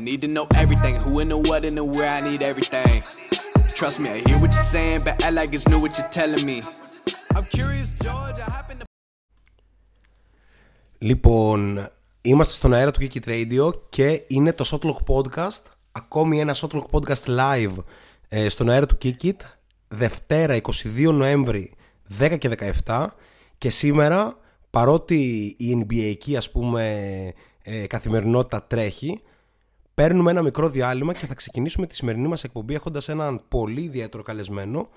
I need to know everything. Who and the what and the where. I need everything. Trust me, I hear what you're saying, but I like it's new what you're telling me. I'm curious, George. I happen to. Λοιπόν, είμαστε στον αέρα του Geek Radio και είναι το Shotlock Podcast. Ακόμη ένα Shotlock Podcast live ε, στον αέρα του Geek Δευτέρα 22 Νοέμβρη 10 και 17 και σήμερα παρότι η NBA ας πούμε ε, καθημερινότητα τρέχει παίρνουμε ένα μικρό διάλειμμα και θα ξεκινήσουμε τη σημερινή μας εκπομπή έχοντας έναν πολύ ιδιαίτερο καλεσμένο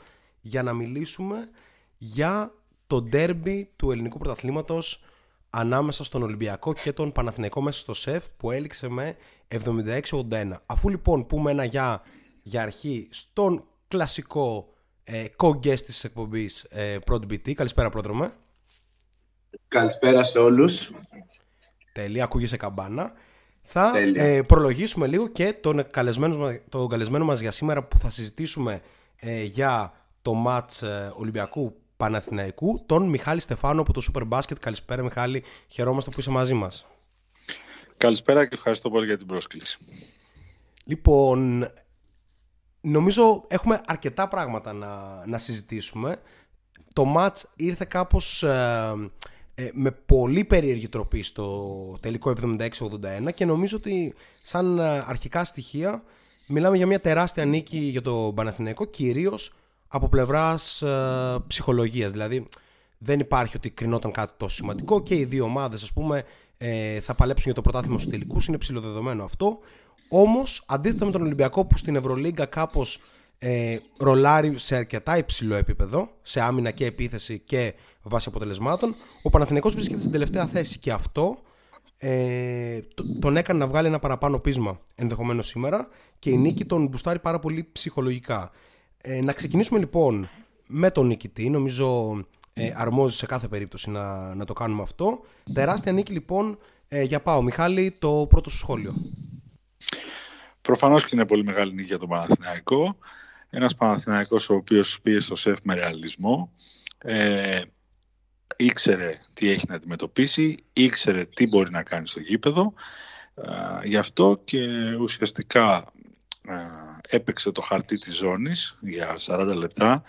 για να μιλήσουμε για το ντέρμπι του ελληνικού πρωταθλήματος ανάμεσα στον Ολυμπιακό και τον Παναθηναϊκό μέσα στο ΣΕΦ που έληξε με 76-81. Αφού λοιπόν πούμε ένα για, για αρχή στον κλασικό ε, co-guest της εκπομπής ε, BT. Καλησπέρα πρόδρομε. Καλησπέρα σε όλους. Τέλεια, ακούγεσαι καμπάνα. Θα ε, προλογίσουμε λίγο και τον καλεσμένος, τον καλεσμένο μας για σήμερα που θα συζητήσουμε ε, για το μάτς ε, Ολυμπιακού Παναθηναϊκού, τον Μιχάλη Στεφάνο από το Super Basket. Καλησπέρα Μιχάλη, χαιρόμαστε που είσαι μαζί μας. Καλησπέρα και ευχαριστώ πολύ για την πρόσκληση. Λοιπόν, νομίζω έχουμε αρκετά πράγματα να, να συζητήσουμε. Το μάτς ήρθε κάπως ε, με πολύ περίεργη τροπή στο τελικό 76-81 και νομίζω ότι σαν ε, αρχικά στοιχεία μιλάμε για μια τεράστια νίκη για το Παναθηναϊκό κυρίως από πλευράς ε, ψυχολογίας. Δηλαδή δεν υπάρχει ότι κρινόταν κάτι τόσο σημαντικό και οι δύο ομάδες ας πούμε ε, θα παλέψουν για το πρωτάθλημα στους τελικούς. Είναι ψηλοδεδομένο αυτό. Όμως αντίθετα με τον Ολυμπιακό που στην Ευρωλίγκα κάπως ε, ρολάρει σε αρκετά υψηλό επίπεδο, σε άμυνα και επίθεση και βάση αποτελεσμάτων. Ο Παναθηναϊκός βρίσκεται στην τελευταία θέση και αυτό ε, τον έκανε να βγάλει ένα παραπάνω πείσμα ενδεχομένως σήμερα και η νίκη τον μπουστάρει πάρα πολύ ψυχολογικά. Ε, να ξεκινήσουμε λοιπόν με τον νικητή, νομίζω ε, αρμόζει σε κάθε περίπτωση να, να το κάνουμε αυτό. Τεράστια νίκη λοιπόν ε, για πάω. Μιχάλη, το πρώτο σου σχόλιο. Προφανώς και είναι πολύ μεγάλη νίκη για τον Παναθηναϊκό. Ένας Παναθηναϊκός ο οποίος πήγε στο σεφ με ρεαλισμό. Ε, ήξερε τι έχει να αντιμετωπίσει, ήξερε τι μπορεί να κάνει στο γήπεδο. Ε, γι' αυτό και ουσιαστικά ε, έπαιξε το χαρτί της ζώνης για 40 λεπτά.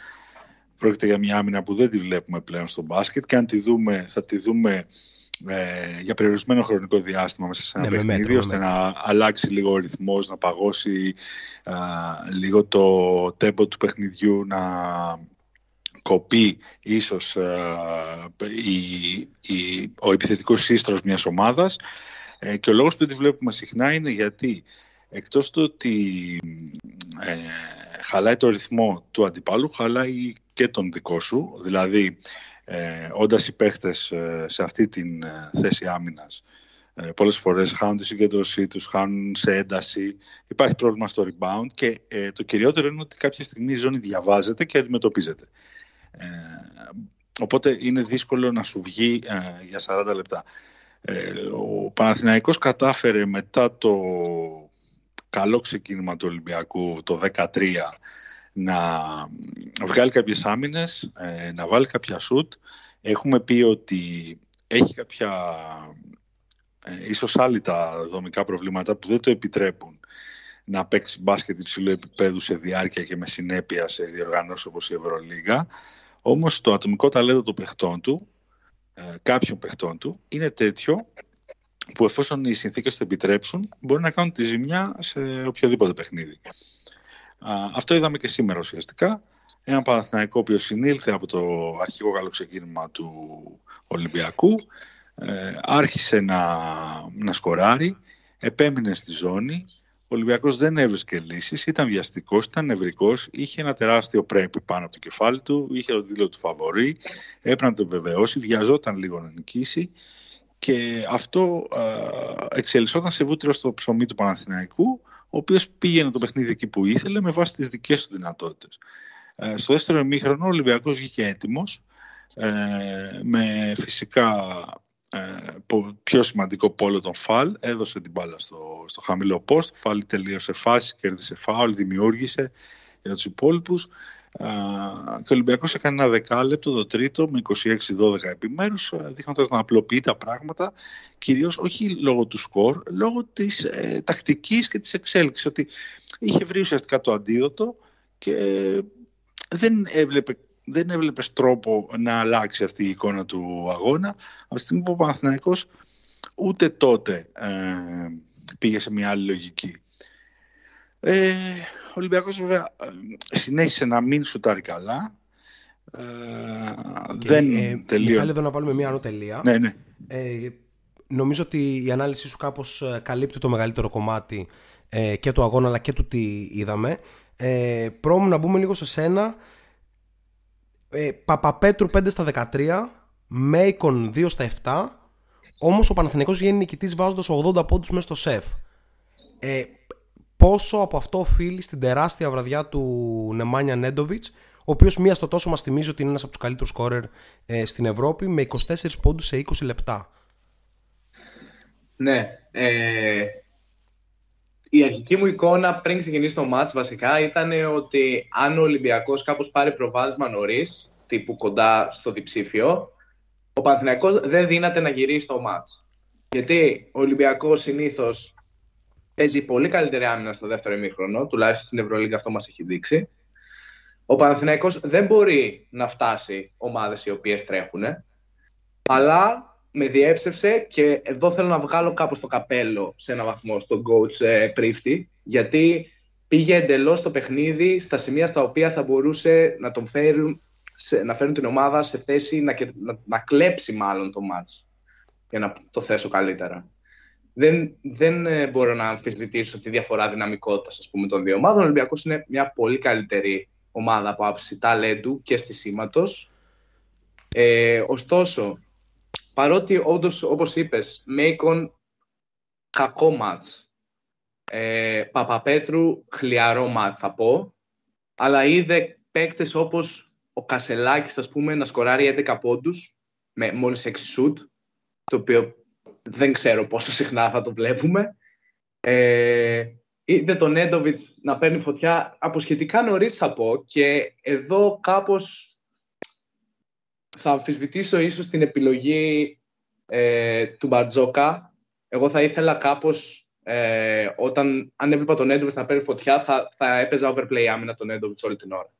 Πρόκειται για μια άμυνα που δεν τη βλέπουμε πλέον στο μπάσκετ και αν τη δούμε, θα τη δούμε ε, για περιορισμένο χρονικό διάστημα μέσα σε ένα ναι, παιχνίδι, ώστε να αλλάξει λίγο ο ρυθμός, να παγώσει λίγο το τέμπο του παιχνιδιού, να κοπεί ίσως η, ο επιθετικός σύστρος μιας ομάδας. Ε, και ο λόγος που τη βλέπουμε συχνά είναι γιατί εκτός του ότι ε, χαλάει το ρυθμό του αντιπάλου, χαλάει και τον δικό σου, δηλαδή ε, όντας οι παίχτες ε, σε αυτή τη ε, θέση άμυνας ε, πολλές φορές χάνουν τη συγκέντρωσή τους, χάνουν σε ένταση, υπάρχει πρόβλημα στο rebound και ε, το κυριότερο είναι ότι κάποια στιγμή η ζώνη διαβάζεται και αντιμετωπίζεται. Ε, οπότε είναι δύσκολο να σου βγει για 40 λεπτά. ο Παναθηναϊκός κατάφερε μετά το καλό ξεκίνημα του Ολυμπιακού το 2013 να βγάλει κάποιες άμυνες, ε, να βάλει κάποια σουτ. Έχουμε πει ότι έχει κάποια ε, ίσως άλλοι τα δομικά προβλήματα που δεν το επιτρέπουν να παίξει μπάσκετ υψηλού επίπεδου σε διάρκεια και με συνέπεια σε διοργανώσεις όπως η Ευρωλίγα. Όμως το ατομικό ταλέντο των παιχτών του, ε, κάποιων παιχτών του, είναι τέτοιο που εφόσον οι συνθήκες το επιτρέψουν μπορεί να κάνουν τη ζημιά σε οποιοδήποτε παιχνίδι αυτό είδαμε και σήμερα ουσιαστικά. Ένα Παναθηναϊκό που συνήλθε από το αρχικό καλό ξεκίνημα του Ολυμπιακού, ε, άρχισε να, να σκοράρει, επέμεινε στη ζώνη, ο Ολυμπιακός δεν έβρισκε λύσεις, ήταν βιαστικός, ήταν νευρικός, είχε ένα τεράστιο πρέπει πάνω από το κεφάλι του, είχε τον τίτλο του φαβορή, έπρεπε να τον βεβαιώσει, βιαζόταν λίγο να νικήσει και αυτό ε, εξελισσόταν σε βούτυρο στο ψωμί του Παναθηναϊκού, ο οποίος πήγαινε το παιχνίδι εκεί που ήθελε με βάση τις δικές του δυνατότητες. Ε, στο δεύτερο ημίχρονο ο Ολυμπιακός βγήκε έτοιμος, ε, με φυσικά ε, πιο σημαντικό πόλο τον Φαλ, έδωσε την μπάλα στο, στο χαμηλό post, Φαλ τελείωσε φάση, κέρδισε φάουλ, δημιούργησε για τους υπόλοιπους. και ο Ολυμπιακός έκανε ένα δεκάλεπτο το τρίτο με 26-12 επιμέρους δείχνοντας να απλοποιεί τα πράγματα κυρίως όχι λόγω του σκορ λόγω της ε, τακτικής και της εξέλιξης ότι είχε βρει ουσιαστικά το αντίδοτο και δεν έβλεπε δεν έβλεπες τρόπο να αλλάξει αυτή η εικόνα του αγώνα. Από τη στιγμή που ο Παναθηναϊκός ούτε τότε ε, πήγε σε μια άλλη λογική. Ε, ο Ολυμπιακός βέβαια ε, συνέχισε να μην σουτάρει καλά. Ε, δεν ε, τελείω. Μιχάλη, εδώ να βάλουμε μια ανωτελεία. Ναι, ναι. Ε, νομίζω ότι η ανάλυση σου κάπως ε, καλύπτει το μεγαλύτερο κομμάτι ε, και του αγώνα αλλά και του τι είδαμε. Ε, να μπούμε λίγο σε σένα. Ε, Παπαπέτρου 5 στα 13, Μέικον 2 στα 7, όμως ο Παναθηναϊκός βγαίνει νικητής βάζοντας 80 πόντους μέσα στο σεφ. Ε, πόσο από αυτό οφείλει στην τεράστια βραδιά του Νεμάνια Νέντοβιτς, ο οποίος μία στο τόσο μας θυμίζει ότι είναι ένας από τους καλύτερους σκόρερ ε, στην Ευρώπη με 24 πόντους σε 20 λεπτά. Ναι. Ε, η αρχική μου εικόνα πριν ξεκινήσει το μάτς βασικά ήταν ότι αν ο Ολυμπιακός κάπως πάρει προβάδισμα νωρίς, τύπου κοντά στο διψήφιο, ο Παναθηναϊκός δεν δύναται να γυρίσει το μάτς. Γιατί ο Ολυμπιακός συνήθως παίζει πολύ καλύτερη άμυνα στο δεύτερο ημίχρονο, τουλάχιστον στην Ευρωλίγκα αυτό μας έχει δείξει. Ο Παναθηναϊκός δεν μπορεί να φτάσει ομάδες οι οποίες τρέχουν, αλλά με διέψευσε και εδώ θέλω να βγάλω κάπως το καπέλο σε ένα βαθμό στον coach ε, Πρίφτη, γιατί πήγε εντελώς το παιχνίδι στα σημεία στα οποία θα μπορούσε να τον φέρουν, να φέρουν την ομάδα σε θέση να, να, να κλέψει μάλλον το μάτς, για να το θέσω καλύτερα. Δεν, δεν ε, μπορώ να αμφισβητήσω τη διαφορά δυναμικότητας πούμε, των δύο ομάδων. Ο Ολυμπιακός είναι μια πολύ καλύτερη ομάδα από άψη ταλέντου και στισίματος. Ε, ωστόσο, παρότι όντως, όπως είπες, Μέικον κακό μάτς. Ε, Παπαπέτρου χλιαρό μάτς θα πω, αλλά είδε παίκτες όπως ο Κασελάκης, ας πούμε, να σκοράρει 11 πόντους με μόλις 6 σουτ, το οποίο δεν ξέρω πόσο συχνά θα το βλέπουμε. Ε, είδε τον Έντοβιτς να παίρνει φωτιά από σχετικά νωρίς θα πω και εδώ κάπως θα αμφισβητήσω ίσως την επιλογή ε, του Μπαρτζόκα. Εγώ θα ήθελα κάπως, ε, όταν, αν έβλεπα τον Έντοβιτς να παίρνει φωτιά, θα, θα έπαιζα overplay άμυνα τον Έντοβιτς όλη την ώρα.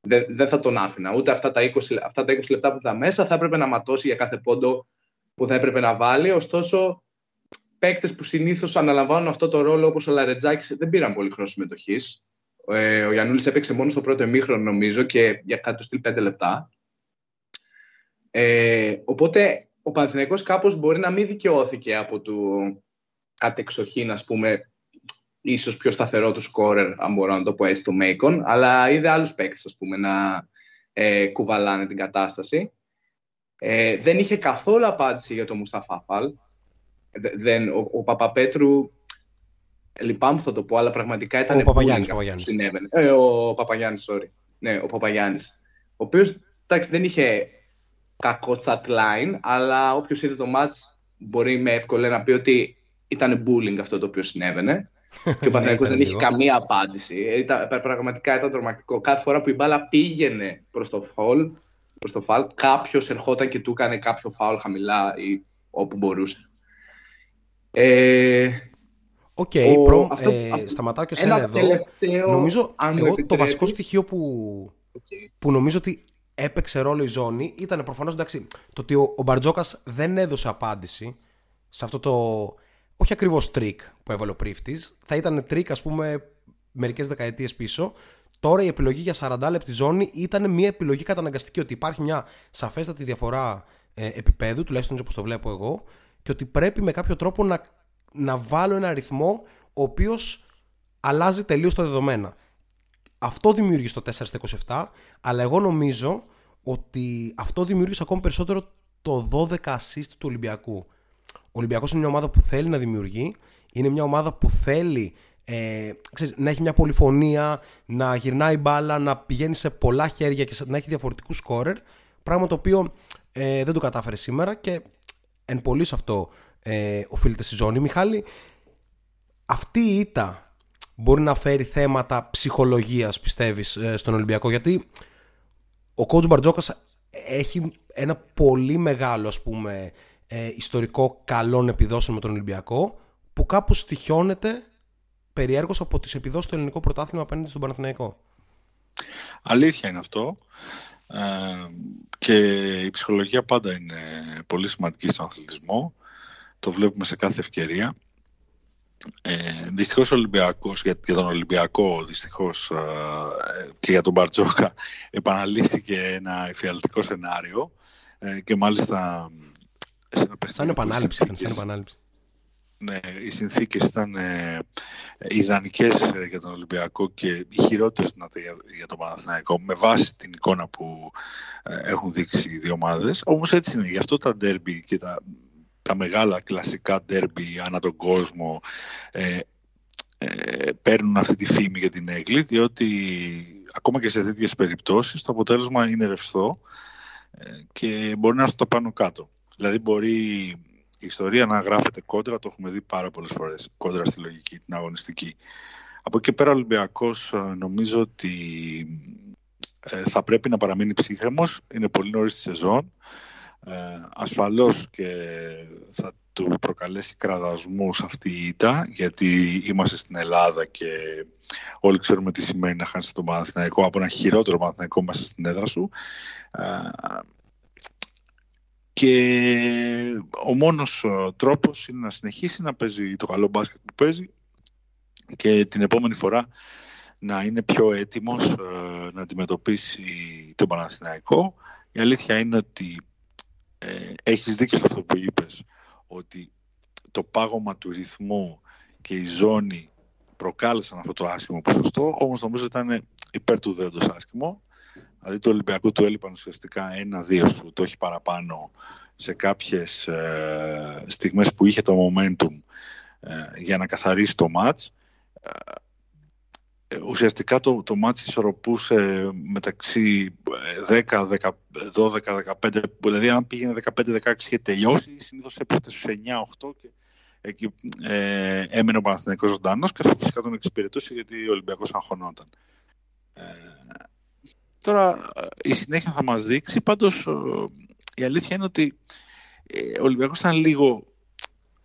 Δεν, δεν θα τον άφηνα. Ούτε αυτά τα, 20, αυτά τα 20 λεπτά που θα μέσα θα έπρεπε να ματώσει για κάθε πόντο που θα έπρεπε να βάλει. Ωστόσο, παίκτες που συνήθως αναλαμβάνουν αυτό το ρόλο, όπως ο Λαρετζάκης, δεν πήραν πολύ χρόνο συμμετοχής. Ε, ο Γιαννούλης έπαιξε μόνο στο πρώτο εμίχρονο, νομίζω, και για κάτω στυλ 5 λεπτά. Ε, οπότε ο Παναθηναϊκός κάπως μπορεί να μην δικαιώθηκε από το κατεξοχήν, ας πούμε, ίσως πιο σταθερό του σκόρερ, αν μπορώ να το πω έτσι, το Μέικον, αλλά είδε άλλους παίκτες, ας πούμε, να ε, κουβαλάνε την κατάσταση. Ε, δεν είχε καθόλου απάντηση για το Μουσταφά Φαλ. Δεν, ο, ο Παπαπέτρου, λυπάμαι που θα το πω, αλλά πραγματικά ήταν ο Παπαγιάννης, Παπαγιάννης. Ε, ο Παπαγιάννης, sorry. Ναι, ο Παπαγιάννης. Ο οποίος, εντάξει, δεν είχε κακό stat line, αλλά όποιος είδε το match μπορεί με εύκολα να πει ότι ήταν bullying αυτό το οποίο συνέβαινε. και ο Παναθηναϊκός δεν είχε καμία απάντηση. Ήταν, πραγματικά ήταν τρομακτικό. Κάθε φορά που η μπάλα πήγαινε προς το foul, προς το foul κάποιος ερχόταν και του έκανε κάποιο foul χαμηλά ή όπου μπορούσε. Ε, OK, okay, προ, ε, σταματάω και σε εδώ. νομίζω εγώ, το βασικό στοιχείο που, okay. που νομίζω ότι έπαιξε ρόλο η ζώνη ήταν προφανώς εντάξει το ότι ο, ο Μπαρτζόκας δεν έδωσε απάντηση σε αυτό το όχι ακριβώς τρίκ που έβαλε ο Πρίφτης. Θα ήταν τρίκ, ας πούμε, μερικές δεκαετίες πίσω. Τώρα η επιλογή για 40 λεπτή ζώνη ήταν μια επιλογή καταναγκαστική. Ότι υπάρχει μια σαφέστατη διαφορά ε, επίπεδου, τουλάχιστον όπως το βλέπω εγώ, και ότι πρέπει με κάποιο τρόπο να, να βάλω ένα αριθμό ο οποίος αλλάζει τελείως τα δεδομένα. Αυτό δημιούργησε το 4 στα 27, αλλά εγώ νομίζω ότι αυτό δημιούργησε ακόμη περισσότερο το 12 assist του Ολυμπιακού. Ο Ολυμπιακός είναι μια ομάδα που θέλει να δημιουργεί, είναι μια ομάδα που θέλει ε, ξέρεις, να έχει μια πολυφωνία, να γυρνάει μπάλα, να πηγαίνει σε πολλά χέρια και να έχει διαφορετικούς σκόρερ, πράγμα το οποίο ε, δεν το κατάφερε σήμερα και εν πολύ σε αυτό ε, οφείλεται στη ζώνη. Μιχάλη, αυτή η ήττα μπορεί να φέρει θέματα ψυχολογίας πιστεύεις ε, στον Ολυμπιακό γιατί ο coach Μπαρτζόκας έχει ένα πολύ μεγάλο ας πούμε ε, ιστορικό καλών επιδόσεων με τον Ολυμπιακό που κάπου στοιχιώνεται περιέργως από τις επιδόσεις του ελληνικού πρωτάθλημα απέναντι στον Παναθηναϊκό. Αλήθεια είναι αυτό. Ε, και η ψυχολογία πάντα είναι πολύ σημαντική στον αθλητισμό. Το βλέπουμε σε κάθε ευκαιρία. Ε, δυστυχώς ο Ολυμπιακός, για, τον Ολυμπιακό δυστυχώς ε, και για τον Μπαρτζόκα επαναλήφθηκε ένα εφιαλτικό σενάριο ε, και μάλιστα σαν επανάληψη ήταν, σαν επανάληψη. Ναι, οι συνθήκες ήταν ε, ιδανικές ε, για τον Ολυμπιακό και οι χειρότερες για, για τον Παναθηναϊκό με βάση την εικόνα που ε, έχουν δείξει οι δύο ομάδες. Όμως έτσι είναι, γι' αυτό τα ντέρμπι και τα, τα μεγάλα κλασικά ντέρμπι ανά τον κόσμο ε, ε, παίρνουν αυτή τη φήμη για την έγκλη διότι ακόμα και σε τέτοιες περιπτώσεις το αποτέλεσμα είναι ρευστό ε, και μπορεί να έρθει το πάνω κάτω. Δηλαδή μπορεί η ιστορία να γράφεται κόντρα, το έχουμε δει πάρα πολλές φορές, κόντρα στη λογική, την αγωνιστική. Από εκεί πέρα ο Ολυμπιακός ε, νομίζω ότι ε, θα πρέπει να παραμείνει ψύχρεμος, είναι πολύ νωρίς τη σεζόν, ε, ασφαλώς και θα του προκαλέσει κραδασμούς αυτή η ήττα, γιατί είμαστε στην Ελλάδα και όλοι ξέρουμε τι σημαίνει να χάνεις τον Παναθηναϊκό από ένα χειρότερο Παναθηναϊκό μέσα στην έδρα σου. Ε, και ο μόνος ε, τρόπος είναι να συνεχίσει να παίζει το καλό μπάσκετ που παίζει και την επόμενη φορά να είναι πιο έτοιμος ε, να αντιμετωπίσει τον Παναθηναϊκό. Η αλήθεια είναι ότι ε, έχεις δίκιο σε αυτό που είπες, ότι το πάγωμα του ρυθμού και η ζώνη προκάλεσαν αυτό το άσχημο ποσοστό, όμως νομίζω ήταν υπέρ του δέοντος άσχημο Δηλαδή το Ολυμπιακό του έλειπαν ουσιαστικά ένα-δύο σου, το έχει παραπάνω σε κάποιες ε, στιγμές που είχε το momentum ε, για να καθαρίσει το μάτς. Ε, ουσιαστικά το, το μάτς ισορροπούσε μεταξύ 10, 12, 15, δηλαδή αν πήγαινε 15-16 και τελειώσει, συνήθως έπεφτε στους 9-8 και εκεί ε, έμενε ο Παναθηναϊκός ζωντανός και αυτό φυσικά τον εξυπηρετούσε γιατί ο Ολυμπιακός αγχωνόταν. Ε, Τώρα η συνέχεια θα μας δείξει, πάντως η αλήθεια είναι ότι ε, ο Ολυμπιακός ήταν λίγο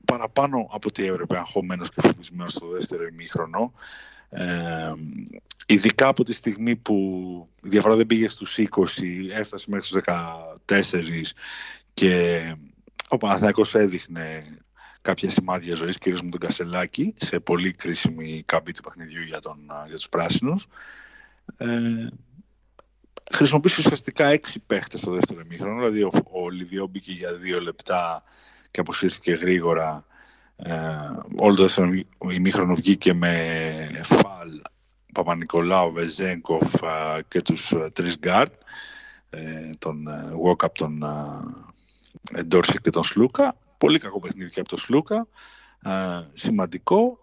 παραπάνω από ό,τι έπρεπε αγχωμένος και φοβισμένος στο δεύτερο ημίχρονο. Ε, ειδικά από τη στιγμή που η διαφορά δεν πήγε στους 20, έφτασε μέχρι στους 14 και ο Παναθηναϊκός έδειχνε κάποια σημάδια ζωής, κυρίως με τον Κασελάκη, σε πολύ κρίσιμη καμπή του παιχνιδιού για, τον, για τους πράσινους. Ε, χρησιμοποίησε ουσιαστικά έξι παίχτες στο δεύτερο ημίχρονο, δηλαδή ο, ο Λιβιό μπήκε για δύο λεπτά και αποσύρθηκε γρήγορα. Ε, όλο το δεύτερο ημίχρονο βγήκε με Φαλ, Παπανικολάου, Βεζέγκοφ ε, και τους ε, τρεις γκαρντ, ε, τον Γουόκαπ, τον Ντόρσεϊ και τον Σλούκα. Πολύ κακό παιχνίδι και από τον Σλούκα, σημαντικό.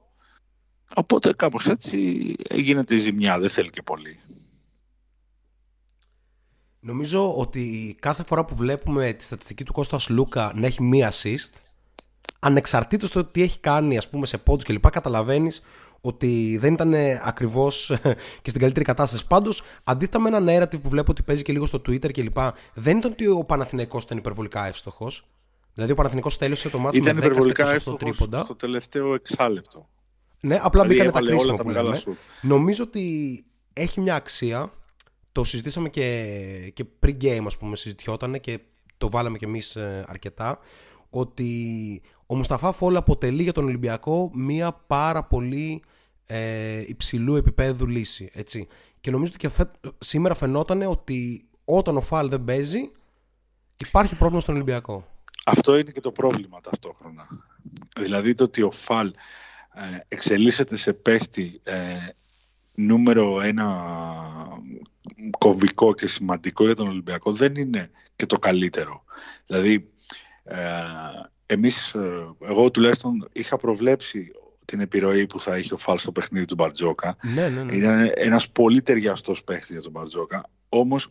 Οπότε κάπως έτσι γίνεται η ζημιά, δεν θέλει και πολύ. Νομίζω ότι κάθε φορά που βλέπουμε τη στατιστική του Κώστας Λούκα να έχει μία assist, ανεξαρτήτως το τι έχει κάνει ας πούμε σε πόντους κλπ, καταλαβαίνεις ότι δεν ήταν ακριβώς και στην καλύτερη κατάσταση. Πάντως, αντίθετα με ένα narrative που βλέπω ότι παίζει και λίγο στο Twitter κλπ., δεν ήταν ότι ο Παναθηναϊκός ήταν υπερβολικά εύστοχος. Δηλαδή, ο Παναθηναϊκός τέλειωσε το μάτι με 10 υπερβολικά εύστοχος στο τελευταίο εξάλεπτο. Ναι, απλά δηλαδή, μπήκαν τα κρίσιμα που λέμε. Νομίζω ότι έχει μια αξία το συζητήσαμε και, και pre-game ας πούμε συζητιόταν και το βάλαμε κι εμείς ε, αρκετά ότι ο Μουσταφά Φόλ αποτελεί για τον Ολυμπιακό μία πάρα πολύ ε, υψηλού επίπεδου λύση. Έτσι. Και νομίζω ότι και σήμερα φαινόταν ότι όταν ο Φάλ δεν παίζει υπάρχει πρόβλημα στον Ολυμπιακό. Αυτό είναι και το πρόβλημα ταυτόχρονα. Δηλαδή το ότι ο Φάλ ε, εξελίσσεται σε παίχτη ε, νούμερο ένα κομβικό και σημαντικό για τον Ολυμπιακό δεν είναι και το καλύτερο. Δηλαδή, ε, εμείς, ε, εγώ τουλάχιστον είχα προβλέψει την επιρροή που θα είχε ο Φάλ στο παιχνίδι του Μπαρτζόκα. Ναι, ναι, ναι. Ήταν ένας πολύ ταιριαστός παίχτης για τον Μπαρτζόκα. Όμως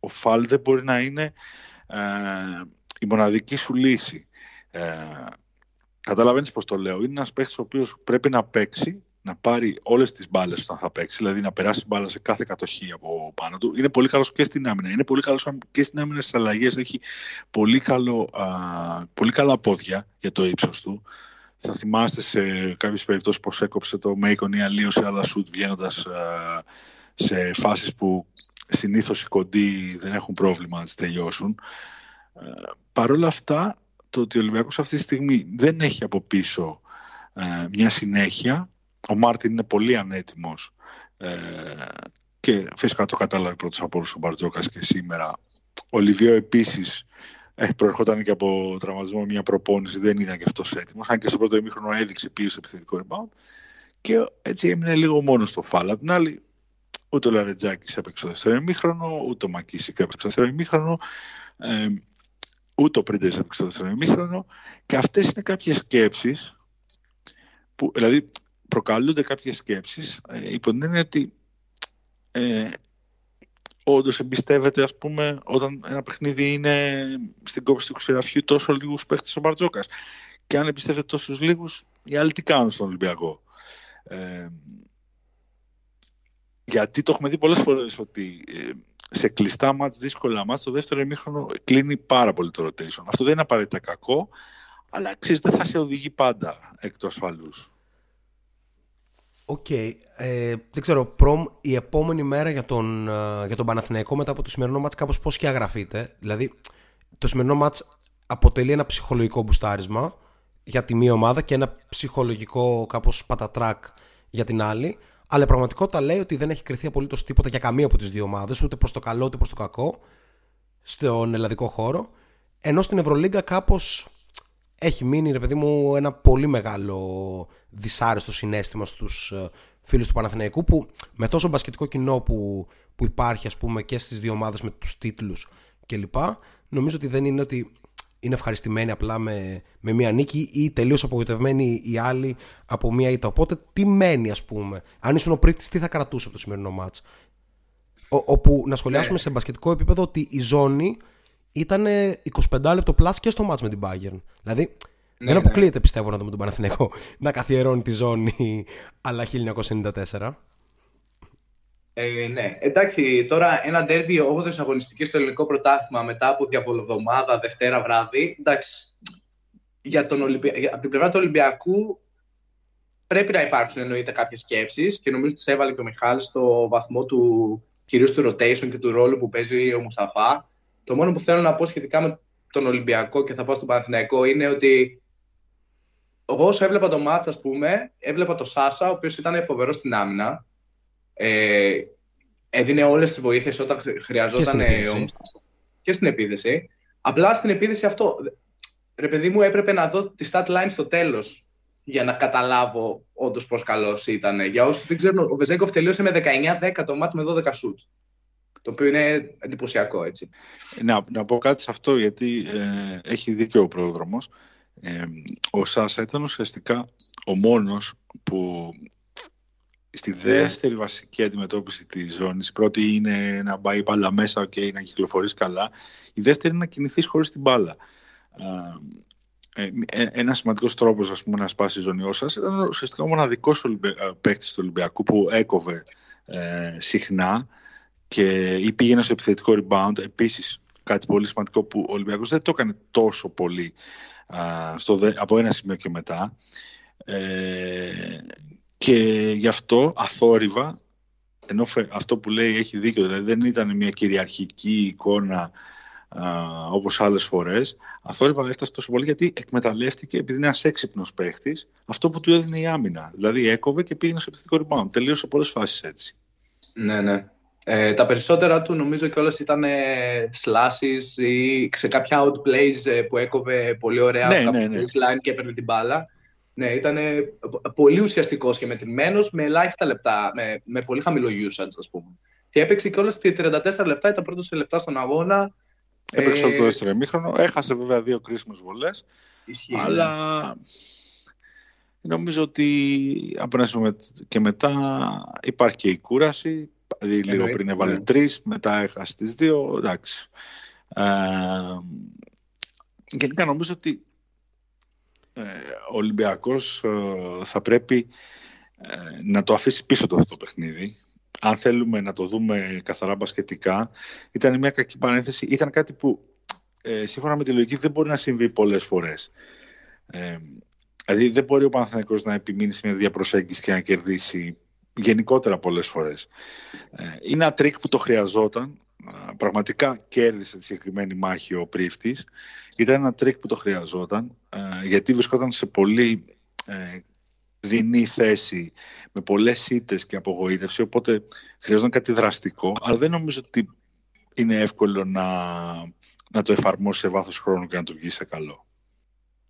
ο Φάλ δεν μπορεί να είναι ε, η μοναδική σου λύση. Ε, Καταλαβαίνεις πώς το λέω. Είναι ένας παίχτης ο οποίος πρέπει να παίξει να πάρει όλες τις μπάλες όταν θα παίξει, δηλαδή να περάσει μπάλα σε κάθε κατοχή από πάνω του. Είναι πολύ καλός και στην άμυνα. Είναι πολύ καλός και στην άμυνα στις αλλαγές. Έχει πολύ, καλό, α, πολύ καλά πόδια για το ύψος του. Θα θυμάστε σε κάποιες περιπτώσεις πώ έκοψε το Μέικον ή αλλίωσε άλλα σουτ βγαίνοντας σε φάσεις που συνήθως οι κοντοί δεν έχουν πρόβλημα να τις τελειώσουν. Παρ' όλα αυτά, το ότι ο Ολυμπιακός αυτή τη στιγμή δεν έχει από πίσω ε, μια συνέχεια. Ο Μάρτιν είναι πολύ ανέτοιμος ε, και φυσικά το κατάλαβε πρώτος από όλους ο Μπαρτζόκας και σήμερα. Ο Λιβιό επίσης ε, προερχόταν και από τραυματισμό μια προπόνηση, δεν ήταν και αυτός έτοιμος. Αν και στο πρώτο ημίχρονο έδειξε πίσω σε επιθετικό rebound και έτσι έμεινε λίγο μόνος στο φάλα. Απ' την άλλη, ούτε ο Λαρετζάκης έπαιξε το δεύτερο ημίχρονο, ούτε ο Μακίσικ έπαιξε το δεύτερο ημίχρονο. Ε, ούτε ο Πρίντες έπαιξε το δεύτερο ημίχρονο και αυτές είναι κάποιες σκέψεις που, δηλαδή προκαλούνται κάποιες σκέψεις ε, υπό την έννοια ότι ε, όντως εμπιστεύεται ας πούμε όταν ένα παιχνίδι είναι στην κόψη του ξεραφιού τόσο λίγους παίχτες ο Μπαρτζόκας και αν εμπιστεύεται τόσους λίγους οι άλλοι τι κάνουν στον Ολυμπιακό; Ε, γιατί το έχουμε δει πολλές φορές ότι ε, σε κλειστά μάτς, δύσκολα μάτς, το δεύτερο ημίχρονο κλείνει πάρα πολύ το rotation. Αυτό δεν είναι απαραίτητα κακό, αλλά ξέρεις, δεν θα σε οδηγεί πάντα εκ του ασφαλούς. OK. Okay. Ε, δεν ξέρω, προμ, η επόμενη μέρα για τον, ε, για τον Παναθηναϊκό μετά από το σημερινό μάτς κάπως πώς σκιαγραφείται. Δηλαδή, το σημερινό μάτς αποτελεί ένα ψυχολογικό μπουστάρισμα για τη μία ομάδα και ένα ψυχολογικό κάπως πατατράκ για την άλλη. Αλλά η πραγματικότητα λέει ότι δεν έχει κρυθεί απολύτως τίποτα για καμία από τις δύο ομάδες, ούτε προς το καλό ούτε προς το κακό, στον ελλαδικό χώρο. Ενώ στην Ευρωλίγκα κάπως έχει μείνει, ρε παιδί μου, ένα πολύ μεγάλο δυσάρεστο συνέστημα στους ε, φίλους του Παναθηναϊκού που με τόσο μπασκετικό κοινό που, που υπάρχει, ας πούμε, και στις δύο ομάδες με τους τίτλους κλπ. Νομίζω ότι δεν είναι ότι είναι ευχαριστημένοι απλά με, με μία νίκη ή τελείως απογοητευμένοι οι άλλοι από μία ήττα. Οπότε τι μένει, ας πούμε; Αν ήσουν ο πρίτης, τι θα κρατούσε από το σημερινό μάτς; Όπου να σχολιάσουμε ναι. σε μπασκετικό επίπεδο ότι η ζώνη ήταν 25 λεπτό πλάς και στο μάτς με την Bayern. Δηλαδή ναι, δεν αποκλείεται ναι. πιστεύω να δούμε τον Παναθηναϊκό να καθιερώνει τη ζώνη αλλά 1994. Ε, ναι, εντάξει, τώρα ένα ντέρμπι 8η αγωνιστικής στο ελληνικό πρωτάθλημα μετά από διαβολοβδομάδα, Δευτέρα βράδυ. Εντάξει, για τον Ολυμπια... από την πλευρά του Ολυμπιακού πρέπει να υπάρξουν εννοείται κάποιες σκέψεις και νομίζω ότι τις έβαλε και ο Μιχάλης στο βαθμό του κυρίως του rotation και του ρόλου που παίζει ο Μουσταφά. Το μόνο που θέλω να πω σχετικά με τον Ολυμπιακό και θα πάω στον Παναθηναϊκό είναι ότι εγώ όσο έβλεπα το μάτσα, ας πούμε, έβλεπα το Σάσα, ο οποίος ήταν φοβερός στην άμυνα ε, έδινε όλες τις βοήθειες όταν χρειαζόταν και στην, και στην επίθεση. Απλά στην επίθεση αυτό. Ρε παιδί μου, έπρεπε να δω τη stat line στο τέλος για να καταλάβω όντως πώς καλός ήταν. Για όσους δεν ξέρουν, ο Βεζέγκοφ τελείωσε με 19-10 το μάτς με 12 σουτ. Το οποίο είναι εντυπωσιακό, έτσι. Να, να πω κάτι σε αυτό, γιατί ε, έχει δίκιο ο πρόδρομος. Ε, ο Σάσα ήταν ουσιαστικά ο μόνος που στη δεύτερη βασική αντιμετώπιση της ζώνης. Η πρώτη είναι να πάει μπάλα μέσα και να κυκλοφορείς καλά. Η δεύτερη είναι να κινηθείς χωρίς την μπάλα. Ε, ε, ένας σημαντικός τρόπος να σπάσει η ζώνη όσα ήταν ουσιαστικά ο μοναδικός παίκτης του Ολυμπιακού που έκοβε ε, συχνά και ή πήγαινε στο επιθετικό rebound. Επίσης, κάτι πολύ σημαντικό που ο Ολυμπιακός δεν το έκανε τόσο πολύ στο, από ένα σημείο και μετά. Ε, και γι' αυτό αθόρυβα, ενώ αυτό που λέει έχει δίκιο, δηλαδή δεν ήταν μια κυριαρχική εικόνα α, όπως άλλες φορές, αθόρυβα έφτασε τόσο πολύ γιατί εκμεταλλεύτηκε, επειδή είναι ένας έξυπνος παίχτης, αυτό που του έδινε η άμυνα. Δηλαδή έκοβε και πήγαινε στο επιθετικό rebound. Τελείωσε πολλές φάσεις έτσι. Ναι, ναι. Ε, τα περισσότερα του νομίζω κιόλας ήταν ε, slashes ή σε κάποια outplays ε, που έκοβε πολύ ωραία ναι, ναι, ναι. και έπαιρνε την μπάλα. Ναι, ήταν πολύ ουσιαστικός και μετρημένος με ελάχιστα λεπτά, με, με πολύ χαμηλό usage, ας πούμε. Και έπαιξε και όλα στις 34 λεπτά, ήταν πρώτος σε λεπτά στον αγώνα. Έπαιξε ε... το δεύτερο ημίχρονο. Έχασε βέβαια δύο κρίσιμε βολές. Αλλά ναι. νομίζω ότι από ένα και μετά υπάρχει και η κούραση. Δηλαδή λίγο πριν έβαλε ναι. τρεις, μετά έχασε τις δύο. Εντάξει. Ε, γενικά νομίζω ότι ε, ο Ολυμπιακός ε, θα πρέπει ε, να το αφήσει πίσω το αυτό το παιχνίδι. Αν θέλουμε να το δούμε καθαρά μπασκετικά, ήταν μια κακή παρένθεση. Ήταν κάτι που ε, σύμφωνα με τη λογική δεν μπορεί να συμβεί πολλές φορές. Ε, δηλαδή δεν μπορεί ο Παναθηναϊκός να επιμείνει σε μια ίδια προσέγγιση και να κερδίσει γενικότερα πολλές φορές. Ε, είναι ένα τρίκ που το χρειαζόταν. Πραγματικά κέρδισε τη συγκεκριμένη μάχη ο Πρίφτης. Ήταν ένα τρίκ που το χρειαζόταν γιατί βρισκόταν σε πολύ δεινή θέση με πολλές ήττες και απογοήτευση οπότε χρειαζόταν κάτι δραστικό αλλά δεν νομίζω ότι είναι εύκολο να, να το εφαρμόσεις σε βάθος χρόνου και να το βγεις σε καλό.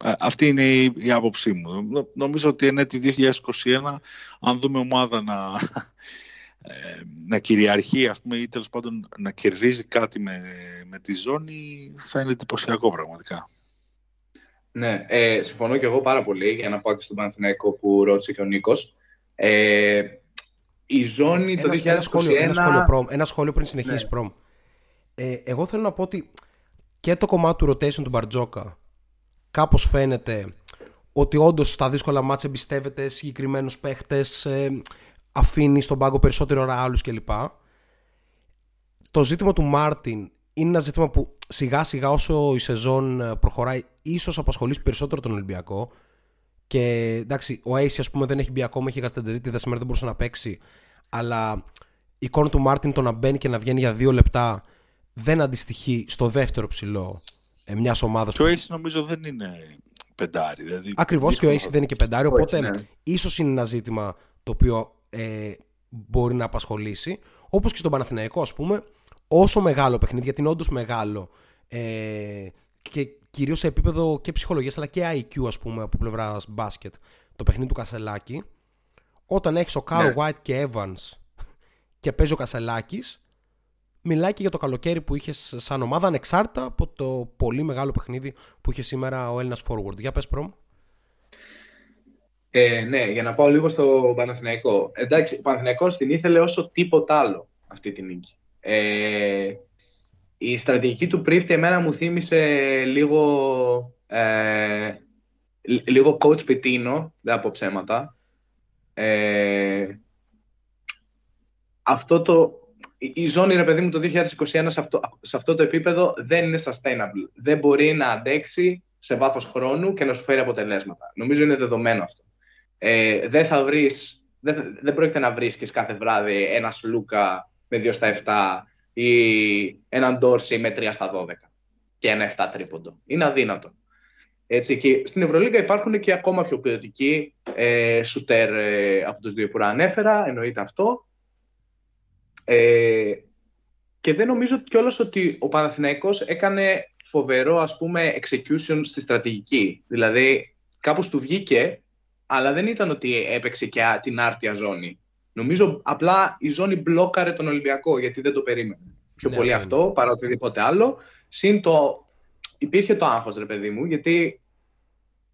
Αυτή είναι η, η άποψή μου. Νομίζω ότι είναι τη 2021 αν δούμε ομάδα να, ε, να κυριαρχεί ας πούμε, ή τέλος πάντων να κερδίζει κάτι με, με τη ζώνη θα είναι εντυπωσιακό πραγματικά. Ναι, ε, συμφωνώ και εγώ πάρα πολύ για να πάω και στον Παναθηναϊκό που ρώτησε και ο Νίκος. Ε, η ζώνη το 2021... Ένα σχόλιο, ένα σχόλιο, προμ, ένα σχόλιο πριν συνεχίσεις, ναι. Προμ. Ε, εγώ θέλω να πω ότι και το κομμάτι του rotation του Μπαρτζόκα κάπως φαίνεται ότι όντως στα δύσκολα μάτια εμπιστεύεται συγκεκριμένους παίχτες, ε, αφήνει στον πάγκο περισσότερο ώρα άλλου κλπ. Το ζήτημα του Μάρτιν είναι ένα ζήτημα που σιγά σιγά όσο η σεζόν ε, προχωράει ίσως απασχολήσει περισσότερο τον Ολυμπιακό. Και εντάξει ο Ace ας πούμε δεν έχει μπει ακόμα, έχει γαστεντερίτιδα σήμερα δεν μπορούσε να παίξει. Αλλά η εικόνα του Μάρτιν το να μπαίνει και να βγαίνει για δύο λεπτά δεν αντιστοιχεί στο δεύτερο ψηλό. ε, μιας ομάδας. Και ο Ace νομίζω δεν είναι πεντάρι. Δηλαδή Ακριβώς και ο Ace δεν είναι και πεντάρι. Οπότε ναι. ίσως είναι ένα ζήτημα το οποίο ε, μπορεί να απασχολήσει. Όπως και στον Παναθηναϊκό, ας πούμε, όσο μεγάλο παιχνίδι, γιατί είναι όντως μεγάλο ε, και κυρίως σε επίπεδο και ψυχολογίας αλλά και IQ, ας πούμε, από πλευράς μπάσκετ, το παιχνίδι του Κασελάκη. Όταν έχεις ο Κάρο ναι. και Evans και παίζει ο Κασελάκης, μιλάει και για το καλοκαίρι που είχες σαν ομάδα, ανεξάρτητα από το πολύ μεγάλο παιχνίδι που είχε σήμερα ο Έλληνας Forward. Για πες, Πρόμ. Ε, ναι, για να πάω λίγο στο Παναθηναϊκό. Εντάξει, ο Παναθηναϊκός την ήθελε όσο τίποτα άλλο αυτή την νίκη. Ε, η στρατηγική του Πρίφτη εμένα μου θύμισε λίγο, ε, λίγο coach Πιτίνο, δεν από ψέματα. Ε, αυτό το, η ζώνη, ρε παιδί μου, το 2021 σε αυτό, σε αυτό το επίπεδο δεν είναι sustainable. Δεν μπορεί να αντέξει σε βάθος χρόνου και να σου φέρει αποτελέσματα. Νομίζω είναι δεδομένο αυτό. Ε, δεν θα βρεις, δεν, δεν πρόκειται να βρίσκεις κάθε βράδυ ένα Λούκα με 2 στα 7 ή έναν Ντόρση με 3 στα 12 και ένα 7 τρίποντο. Είναι αδύνατο. Έτσι, και στην Ευρωλίγκα υπάρχουν και ακόμα πιο ποιοτικοί ε, σουτέρ ε, από τους δύο που ανέφερα, εννοείται αυτό. Ε, και δεν νομίζω κιόλας ότι ο Παναθηναϊκός έκανε φοβερό ας πούμε execution στη στρατηγική. Δηλαδή κάπως του βγήκε, αλλά δεν ήταν ότι έπαιξε και την άρτια ζώνη. Νομίζω απλά η ζώνη μπλόκαρε τον Ολυμπιακό γιατί δεν το περίμενε. Πιο ναι, πολύ ναι. αυτό παρά οτιδήποτε άλλο. Συν το υπήρχε το άγχος ρε παιδί μου γιατί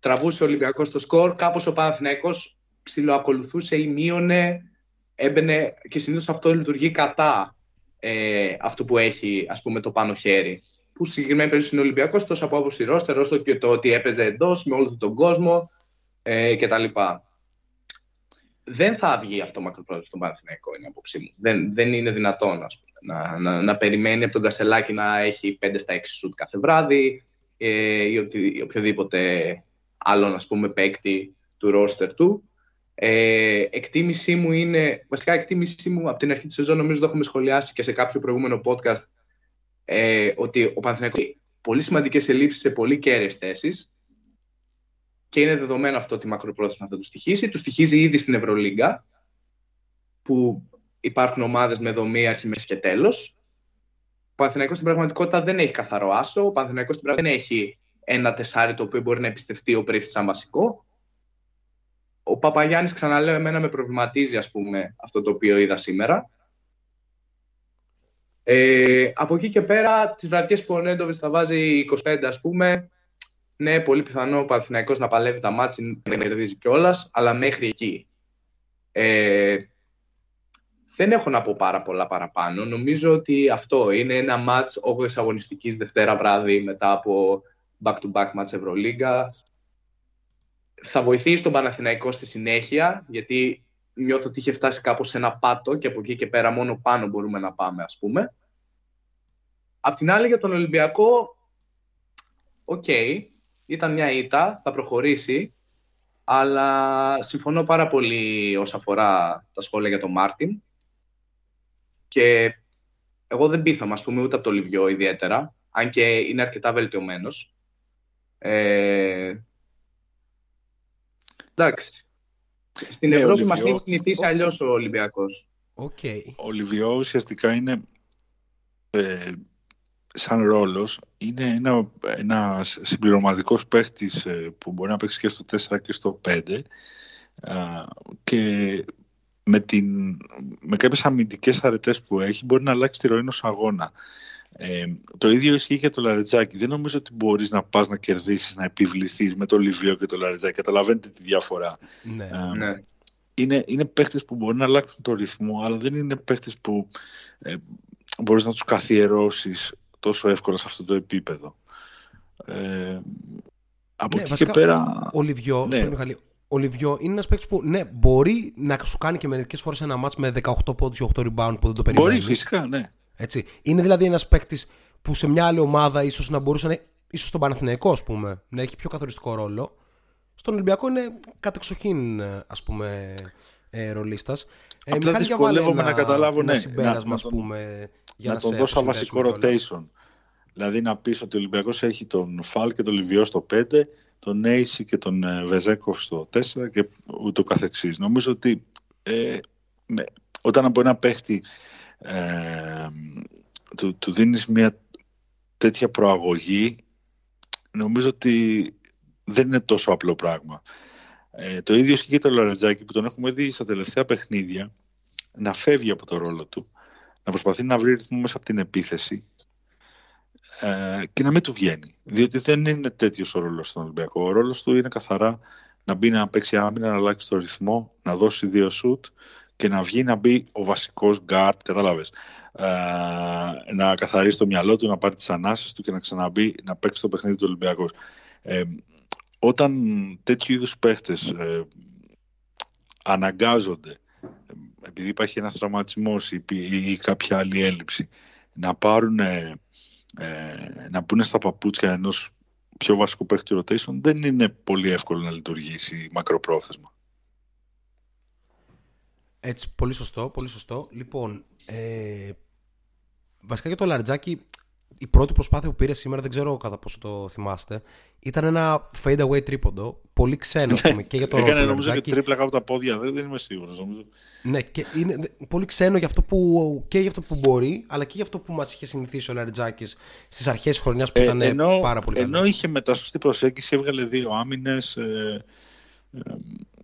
τραβούσε ο Ολυμπιακός το σκορ, κάπως ο Παναθηναϊκός ψιλοακολουθούσε ή μείωνε έμπαινε και συνήθως αυτό λειτουργεί κατά ε, αυτό που έχει ας πούμε το πάνω χέρι. Που στη συγκεκριμένη περίπτωση είναι Ολυμπιακός, τόσο από άποψη ρόστερ, όσο και το ότι έπαιζε εντός με όλο τον κόσμο ε, κτλ. Δεν θα βγει αυτό μακροπρόθεσμα στον Παναθηναϊκό, είναι η άποψή μου. Δεν, δεν είναι δυνατόν ας πούμε, να, να, να, περιμένει από τον Κασελάκη να έχει 5 στα 6 σουτ κάθε βράδυ ε, ή, οτι, οποιοδήποτε άλλον ας πούμε, παίκτη του ρόστερ του. Ε, εκτίμησή μου είναι, βασικά εκτίμησή μου από την αρχή της σεζόν, νομίζω το έχουμε σχολιάσει και σε κάποιο προηγούμενο podcast, ε, ότι ο Παναθηναϊκός έχει πολύ σημαντικές ελλείψεις σε πολύ κέρδες θέσεις και είναι δεδομένο αυτό ότι μακροπρόθεσμα θα τους στοιχήσει. Τους στοιχίζει ήδη στην Ευρωλίγκα, που υπάρχουν ομάδες με δομή αρχή, μέσης και τέλος. Ο Παναθηναϊκός στην πραγματικότητα δεν έχει καθαρό άσο. Ο Παναθηναϊκός στην πραγματικότητα δεν έχει ένα τεσάρι το οποίο μπορεί να εμπιστευτεί ο πρίφτη σαν βασικό ο Παπαγιάννης, ξαναλέω, εμένα με προβληματίζει, ας πούμε, αυτό το οποίο είδα σήμερα. Ε, από εκεί και πέρα, τις βραδιές που ο Νέντοβιτς θα βάζει 25, ας πούμε, ναι, πολύ πιθανό ο Παναθηναϊκός να παλεύει τα μάτια, να κερδίζει κιόλας, αλλά μέχρι εκεί. Ε, δεν έχω να πω πάρα πολλά παραπάνω. Νομίζω ότι αυτό είναι ένα μάτς 8 αγωνιστικής Δευτέρα βράδυ μετά από back-to-back μάτς Ευρωλίγκα θα βοηθήσει τον Παναθηναϊκό στη συνέχεια, γιατί νιώθω ότι είχε φτάσει κάπως σε ένα πάτο και από εκεί και πέρα μόνο πάνω μπορούμε να πάμε, ας πούμε. Απ' την άλλη για τον Ολυμπιακό, οκ, ήταν μια ήττα, θα προχωρήσει, αλλά συμφωνώ πάρα πολύ όσον αφορά τα σχόλια για τον Μάρτιν. Και εγώ δεν πείθομαι, ας πούμε, ούτε από το Λιβιό ιδιαίτερα, αν και είναι αρκετά βελτιωμένος. Ε... Εντάξει. Στην Ναι, ο Ευρώπη μας Λιβιό- έχει συνηθίσει αλλιώς ο Ολυμπιακός. Οκ. Ο Λιβιός ουσιαστικά είναι ε, σαν ρόλος είναι ένα, ένα συμπληρωματικός παίχτης ε, που μπορεί να παίξει και στο 4 και στο 5 α, και με, την, με κάποιες αμυντικές αρετές που έχει μπορεί να αλλάξει τη ροή ενός αγώνα. Ε, το ίδιο ισχύει και το Λαρετζάκι. Δεν νομίζω ότι μπορείς να πας να κερδίσεις, να επιβληθείς με το Λιβιό και το Λαρετζάκι. Καταλαβαίνετε τη διαφορά. Ναι. Ε, Ναι. είναι, είναι παίχτες που μπορεί να αλλάξουν το ρυθμό, αλλά δεν είναι παίχτες που ε, μπορείς να τους καθιερώσεις τόσο εύκολα σε αυτό το επίπεδο. Ε, από Ναι, εκεί βασικά, και πέρα... Ο Λιβιό, Ναι. sorry, Μιχάλη, ο Λιβιό είναι ένας παίκτης που ναι, μπορεί να σου κάνει και μερικές φορές ένα μάτς με 18 πόντους και 8 rebound που δεν το περιμένεις. Μπορεί φυσικά, ναι. Έτσι. Είναι δηλαδή ένας παίκτης που σε μια άλλη ομάδα ίσως να μπορούσε να είναι, ίσως στον Παναθηναϊκό, ας πούμε, να έχει πιο καθοριστικό ρόλο. Στον Ολυμπιακό είναι κατεξοχήν, ας πούμε, ε, ρολίστας. Ε, Απλά Μιχάλη, για βάλε δυσκολεύομαι ένα, να καταλάβω, ένα ναι, συμπέρασμα, να- να ας τον- πούμε, για να τον σε δώσω βασικό αποσυνδέσουμε κιόλας. rotation. Δηλαδή να πεις ότι ο Ολυμπιακός έχει τον Φαλ και τον Λιβιό στο 5, τον Νέισι και τον ε, Βεζέκοφ στο 4 και ούτω καθεξής. Νομίζω ότι ε, με, όταν από ένα παίχτη ε, του, του δίνεις μια τέτοια προαγωγή νομίζω ότι δεν είναι τόσο απλό πράγμα. Ε, το ίδιο ισχύει και το Λαρετζάκη που τον έχουμε δει στα τελευταία παιχνίδια να φεύγει από το ρόλο του, να προσπαθεί να βρει ρυθμό μέσα από την επίθεση ε, και να μην του βγαίνει. Διότι δεν είναι τέτοιος ο ρόλος στον Ολυμπιακό. Ο ρόλος του είναι καθαρά να μπει να παίξει άμυνα, να αλλάξει το ρυθμό, να δώσει δύο σουτ και να βγει να μπει ο βασικός guard, κατάλαβες. Ε, να καθαρίσει το μυαλό του, να πάρει τις ανάσες του και να ξαναμπεί να παίξει το παιχνίδι του Ολυμπιακού. Ε, όταν τέτοιου είδους παίχτες ε, αναγκάζονται ε, επειδή υπάρχει ένας τραυματισμός ή, ή, ή κάποια άλλη έλλειψη να πάρουν ε, ε, να πούνε στα παπούτσια ενός πιο βασικού παίχτη rotation δεν είναι πολύ εύκολο να λειτουργήσει μακροπρόθεσμα. Έτσι, πολύ σωστό, πολύ σωστό. Λοιπόν, ε, βασικά για το Λαριτζάκι, η πρώτη προσπάθεια που πήρε σήμερα, δεν ξέρω κατά πόσο το θυμάστε, ήταν ένα fade away τρίποντο. Πολύ ξένο, ας πούμε, και για το Έκανε ρόλο του νομίζω και Λαριτζάκη. τρίπλα κάτω από τα πόδια, δεν, δεν είμαι σίγουρος νομίζω. Ναι, και είναι δε- πολύ ξένο για αυτό που, και για αυτό που μπορεί, αλλά και για αυτό που μας είχε συνηθίσει ο Λαριτζάκης στις αρχές της χρονιάς που Ε, ήταν ε, ενώ, πάρα πολύ ενώ καλό. είχε μετά σωστή προσέγγιση, έβγαλε δύο άμυνες, ε, ε,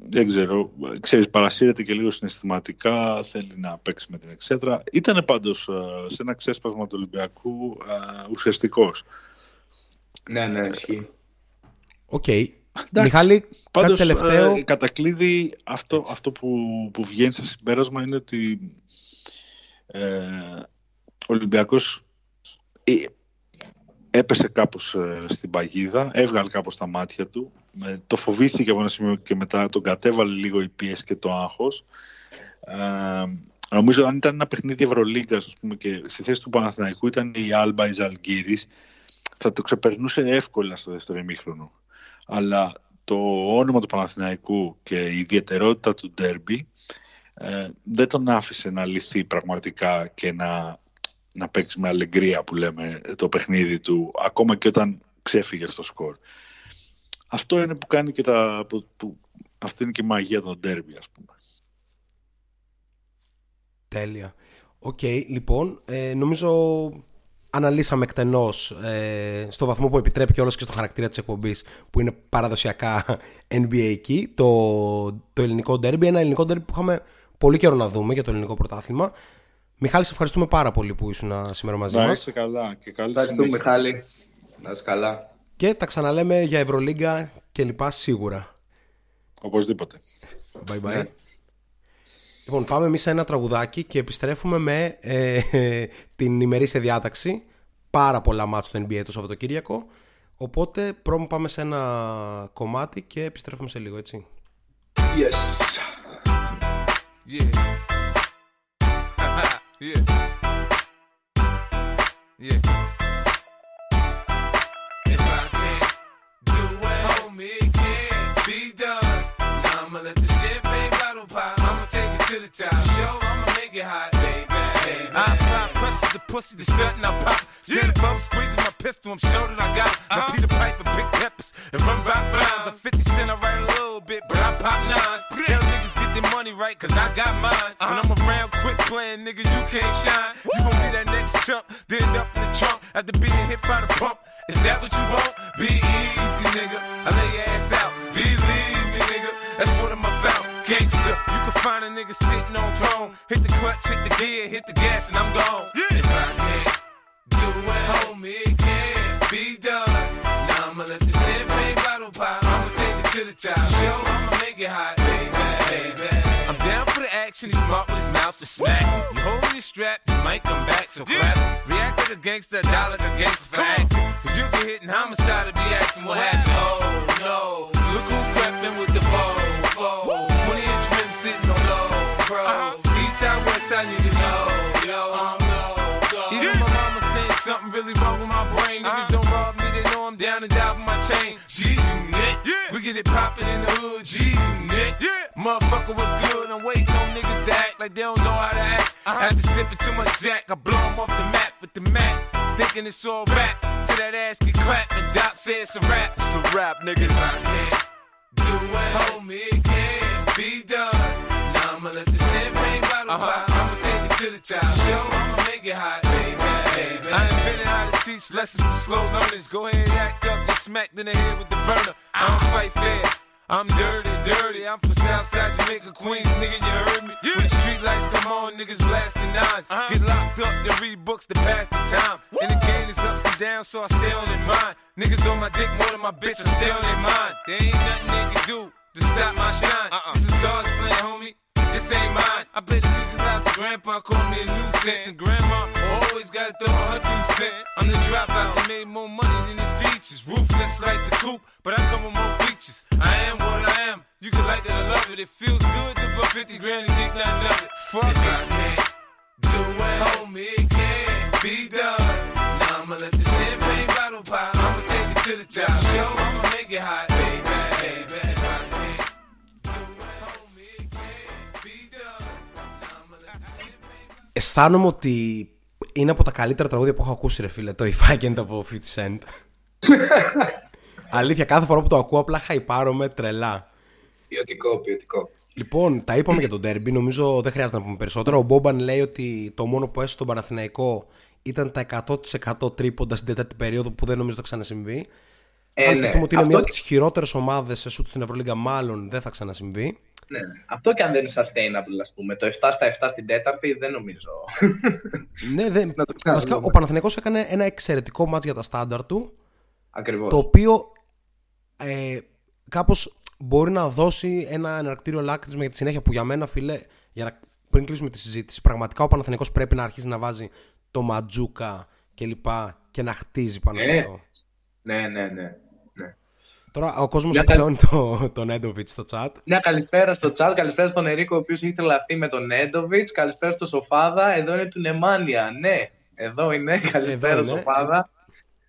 δεν ξέρω, ξέρεις, παρασύρεται και λίγο συναισθηματικά, θέλει να παίξει με την εξέδρα. Ήταν πάντως ε, σε ένα ξέσπασμα του Ολυμπιακού ε, ουσιαστικός. Ναι, ναι, ισχύει. ΟΚ. Μιχάλη, κάτι Πάντως, τελευταίο. ε, κατακλείδι, αυτό, αυτό που, που βγαίνει σε συμπέρασμα είναι ότι ε, ο Ολυμπιακός ε, έπεσε κάπως ε, στην παγίδα, έβγαλε κάπως τα μάτια του, με, το φοβήθηκε από ένα σημείο και μετά τον κατέβαλε λίγο η πίεση και το άγχος. Ε, νομίζω αν ήταν ένα παιχνίδι Ευρωλίγκας ας πούμε, και στη θέση του Παναθηναϊκού ήταν η Άλμπα η Ζαλγκίρις, θα το ξεπερνούσε εύκολα στο δεύτερο ημίχρονο. Αλλά το όνομα του Παναθηναϊκού και η ιδιαιτερότητα του ντέρμπι ε, δεν τον άφησε να λυθεί πραγματικά και να, να παίξει με αλεγκρία που λέμε το παιχνίδι του ακόμα και όταν ξέφυγε στο σκορ. Αυτό είναι που κάνει και τα... Που, που, αυτή είναι και η μαγεία των ντέρμπι ας πούμε. Τέλεια. ΟΚ, λοιπόν, ε, νομίζω αναλύσαμε εκτενώς ε, στο βαθμό που επιτρέπει κιόλας και στο χαρακτήρα της εκπομπής που είναι παραδοσιακά NBA εκεί, το, το ελληνικό derby, ένα ελληνικό derby που είχαμε πολύ καιρό να δούμε για το ελληνικό πρωτάθλημα. Μιχάλη, σε ευχαριστούμε πάρα πολύ που ήσουν σήμερα μαζί Να μας είστε καλά και καλή Ευχαριστούμε, συνέχεια. Μιχάλη. Να είσαι καλά. Και τα ξαναλέμε για Ευρωλίγκα και λοιπά σίγουρα. Οπωσδήποτε. Bye bye. Ναι. Λοιπόν, πάμε εμείς σε ένα τραγουδάκι και επιστρέφουμε με ε, την ημερήσια διάταξη. Πάρα πολλά μάτς στο NBA το Σαββατοκύριακο. Οπότε πρώτα πάμε σε ένα κομμάτι και επιστρέφουμε σε λίγο, έτσι. Yes. Yeah. yeah. Yeah. It, can't be done. Now I'ma let the champagne bottle pop. I'ma take it to the top. Show, I'ma make it hot, pressure pussy, the stunt and I pop. Stand above, squeezing my pistol, I'm sure that I got it. Now uh-huh. Peter Piper, big peppers, and run rock rhymes. I'm 50 cent, I write a little bit, but I pop nines. Tell niggas get their money right, cause I got mine. When uh-huh. I'm around, quit playing, nigga, you can't shine. You gon' be that next chump, then up in the trunk after being hit by the pump. Is that what you want? Be easy, nigga. I lay your ass out. Believe me, nigga. That's what I'm about. Gangster. You can find a nigga sitting on throne. Hit the clutch, hit the gear, hit the gas, and I'm gone. If I can't do it, homie, it can't be done. Now I'ma let the champagne bottle pop. I'ma take it to the top. Show, I'ma make it hot, baby, baby. I'm down for the action. He's smart with his mouth to smack. You holding your strap, you might come back, so clap. React like a gangster, die like a gangster for acting. Cause you get hit in homicide to be asking what happened. Oh no, look who crept in with the foe, foe. Low, bro. Uh-huh. East side, west side, niggas know, yo. I'm no go. Even my mama saying something really wrong with my brain. Niggas uh-huh. don't rob me, they know I'm down and die for my chain. G unit, we get it poppin' in the hood. G unit, motherfucker was good. I'm waiting on niggas to act like they don't know how to act. Uh-huh. After sipping too much jack, I blow 'em off the map with the Mac. Thinking it's all rap, till that ass get clapped and Doc say it's a rap. It's a rap, nigga. If I can't do it, homie, it can't be done. I'ma let the champagne bottle pop. I'ma take it to the top. Show, I'ma make it hot, baby. baby. I invented how to teach lessons to slow learners. Go ahead, act up, get smacked in the head with the burner. I don't fight fair. I'm dirty, dirty. I'm from Southside Jamaica, Queens, nigga. You heard me? When the street lights come on, niggas blasting 9s uh-huh. Get locked up, then read books to pass the time. And the game is ups and downs, so I stay on their mind. Niggas on my dick more than my bitch, I stay on their mind. There ain't nothing they can do to stop my shine. Uh-uh. This is God's plan, homie. This ain't mine. I the music loud, so grandpa called me a nuisance. And grandma always gotta throw her two cents. I'm the dropout, I made more money than his teachers. Ruthless like the coop, but I come with more features. I am what I am. You can like it or love it. It feels good to put 50 grand and think nothing of it. Fuck if I can't do it, homie, it can't be done. Now I'ma let the champagne bottle pop. I'ma take it to the top. Show, I'ma make it hot, baby, baby. Αισθάνομαι ότι είναι από τα καλύτερα τραγούδια που έχω ακούσει, ρε φίλε. Το If I Can't από 50 Cent. Αλήθεια, κάθε φορά που το ακούω απλά χαϊπάρομαι τρελά. Ποιοτικό, ποιοτικό. Λοιπόν, τα είπαμε για τον Derby. Νομίζω δεν χρειάζεται να πούμε περισσότερο. Ο Μπόμπαν λέει ότι το μόνο που έσαι στον Παναθηναϊκό ήταν τα 100% τρίποντα στην τέταρτη περίοδο που δεν νομίζω θα ξανασυμβεί. Ε, Αν ναι. σκεφτούμε ότι είναι Αυτό μία από και- τις χειρότερες ομάδες σε σουτ στην Ευρωλίγκα, μάλλον δεν θα ξανασυμβεί. Ναι, ναι. Αυτό και αν δεν είναι sustainable, ας πούμε. Το 7 στα 7 στην τέταρτη δεν νομίζω. ναι, δεν... Να το ξαναδούμε. Βασικά, ο Παναθηναϊκός έκανε ένα εξαιρετικό μάτς για τα στάνταρ του. Ακριβώς. το οποίο ε, κάπως μπορεί να δώσει ένα εναρκτήριο λάκτισμα για τη συνέχεια που για μένα φίλε για να, πριν κλείσουμε τη συζήτηση πραγματικά ο Παναθηναϊκός πρέπει να αρχίσει να βάζει το ματζούκα και λοιπά και να χτίζει πάνω σε Ε. αυτό Ναι, ναι, ναι. ναι. Τώρα ο κόσμος Μια πιώνει το, τον Έντοβιτ στο chat Μια καλησπέρα στο chat, καλησπέρα στον Ερίκο, ο οποίος έχει τρελαθεί με τον Νέντοβιτ. Καλησπέρα στο Σοφάδα. Εδώ είναι του Νεμάνια. Ναι, εδώ είναι. Καλησπέρα είναι. Σοφάδα.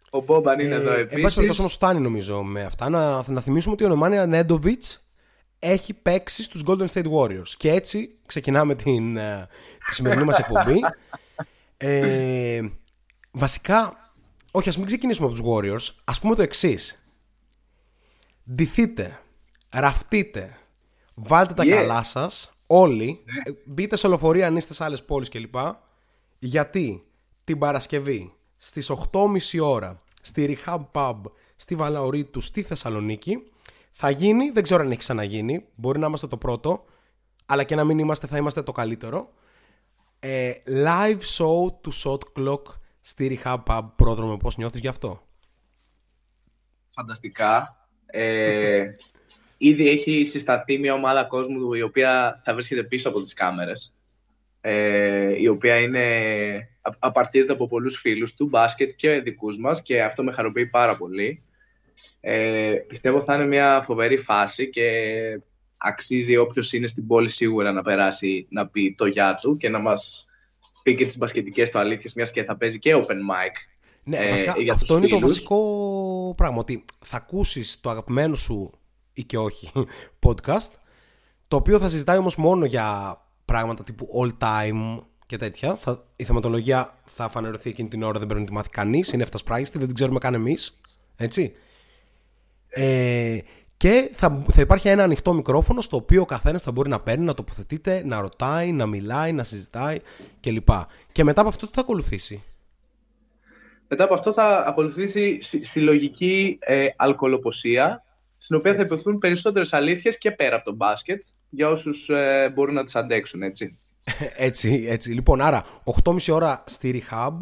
Ο Μπόμπαν είναι εδώ Ε, εν πάση επίσης. περιπτώσει όμως φτάνει νομίζω με αυτά να, να θυμίσουμε ότι ο Νεμάνια Νέντοβιτς έχει παίξει στους Golden State Warriors και έτσι ξεκινάμε την, ε, τη σημερινή μας εκπομπή ε, βασικά όχι ας μην ξεκινήσουμε από τους Warriors ας πούμε το εξής. Ντυθείτε ραφτείτε βάλτε τα Yeah. καλά σας όλοι ε, μπείτε σε λεωφορεία αν είστε σε άλλες πόλεις κλπ γιατί την Παρασκευή στις 8.30 ώρα στη Rehab Pub στη Βαλαωρίτου στη Θεσσαλονίκη θα γίνει, δεν ξέρω αν έχει ξαναγίνει, μπορεί να είμαστε το πρώτο, αλλά και να μην είμαστε θα είμαστε το καλύτερο. Ε, live show του Shot Clock στη Rehab Pub πρόδρομο, πώς νιώθεις γι' αυτό; Φανταστικά. Ε, ήδη έχει συσταθεί μια ομάδα κόσμου η οποία θα βρίσκεται πίσω από τις κάμερες. Ε, η οποία είναι, α- απαρτίζεται από πολλούς φίλους του, μπάσκετ και δικούς μας και αυτό με χαροποιεί πάρα πολύ. Ε, πιστεύω θα είναι μια φοβερή φάση και αξίζει όποιος είναι στην πόλη σίγουρα να περάσει να πει το γεια του και να μας πει και τις μπασκετικές του αλήθειες, μιας και θα παίζει και open mic. Ναι, ε, βασικά, για αυτό τους είναι το φίλους. βασικό πράγμα. Ότι θα ακούσεις το αγαπημένο σου ή και όχι podcast, το οποίο θα συζητάει όμως μόνο για πράγματα τύπου all time και τέτοια. Θα, η θεματολογία θα φανερωθεί εκείνη την ώρα, δεν πρέπει να τη μάθει κανείς, είναι ευτασπράγιστη, δεν την ξέρουμε καν εμείς. Έτσι. Ε, και θα, θα υπάρχει ένα ανοιχτό μικρόφωνο στο οποίο ο καθένας θα μπορεί να παίρνει, να τοποθετείται, να ρωτάει, να μιλάει, να συζητάει κλπ. Και μετά από αυτό τι θα ακολουθήσει; Μετά από αυτό θα ακολουθήσει συ- συλλογική ε, αλκοολοποσία, στην οποία θα υποθούν περισσότερες αλήθειες και πέρα από το μπάσκετ, για όσους ε, μπορούν να τις αντέξουν, έτσι. έτσι, έτσι. Λοιπόν, άρα 8.30 ώρα στη Rehab.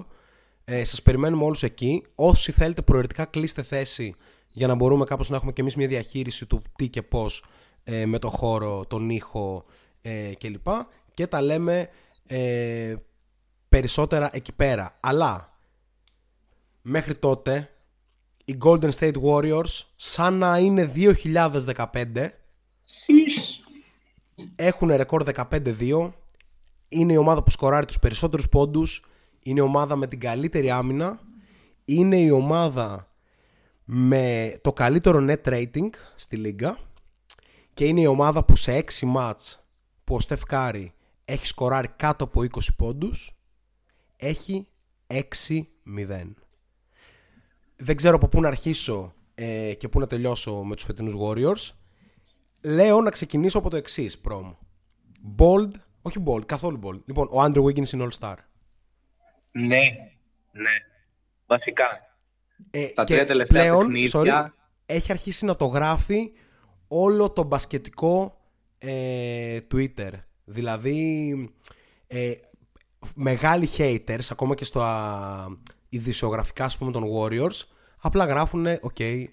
Ε, σας περιμένουμε όλους εκεί. Όσοι θέλετε προαιρετικά κλείστε θέση για να μπορούμε κάπως να έχουμε και εμείς μια διαχείριση του τι και πώς ε, με το χώρο, τον ήχο ε, κλπ. Και τα λέμε ε, περισσότερα εκεί πέρα. Αλλά μέχρι τότε οι Golden State Warriors σαν να είναι 2015 Σις. έχουν ρεκόρ 15-2. Είναι η ομάδα που σκοράρει τους περισσότερους πόντους. Είναι η ομάδα με την καλύτερη άμυνα. Είναι η ομάδα με το καλύτερο net rating στη λίγκα. Και είναι η ομάδα που σε 6 ματς που ο Στεφ Κάρι έχει σκοράρει κάτω από 20 πόντους έχει 6-0. Δεν ξέρω από πού να αρχίσω ε, και πού να τελειώσω με τους φετινούς Warriors. Λέω να ξεκινήσω από το εξής πρόμ. Bold, όχι bold, καθόλου bold. Λοιπόν, ο Andrew Wiggins είναι All-Star. Ναι, ναι. Βασικά. Ε, Στα και τρία τελευταία πλέον, παιχνίδια- sorry, έχει αρχίσει να το γράφει όλο το μπασκετικό ε, Twitter. Δηλαδή, ε, μεγάλοι haters, ακόμα και στο α, ειδησιογραφικά, ας πούμε, των Warriors, απλά γράφουν, ok,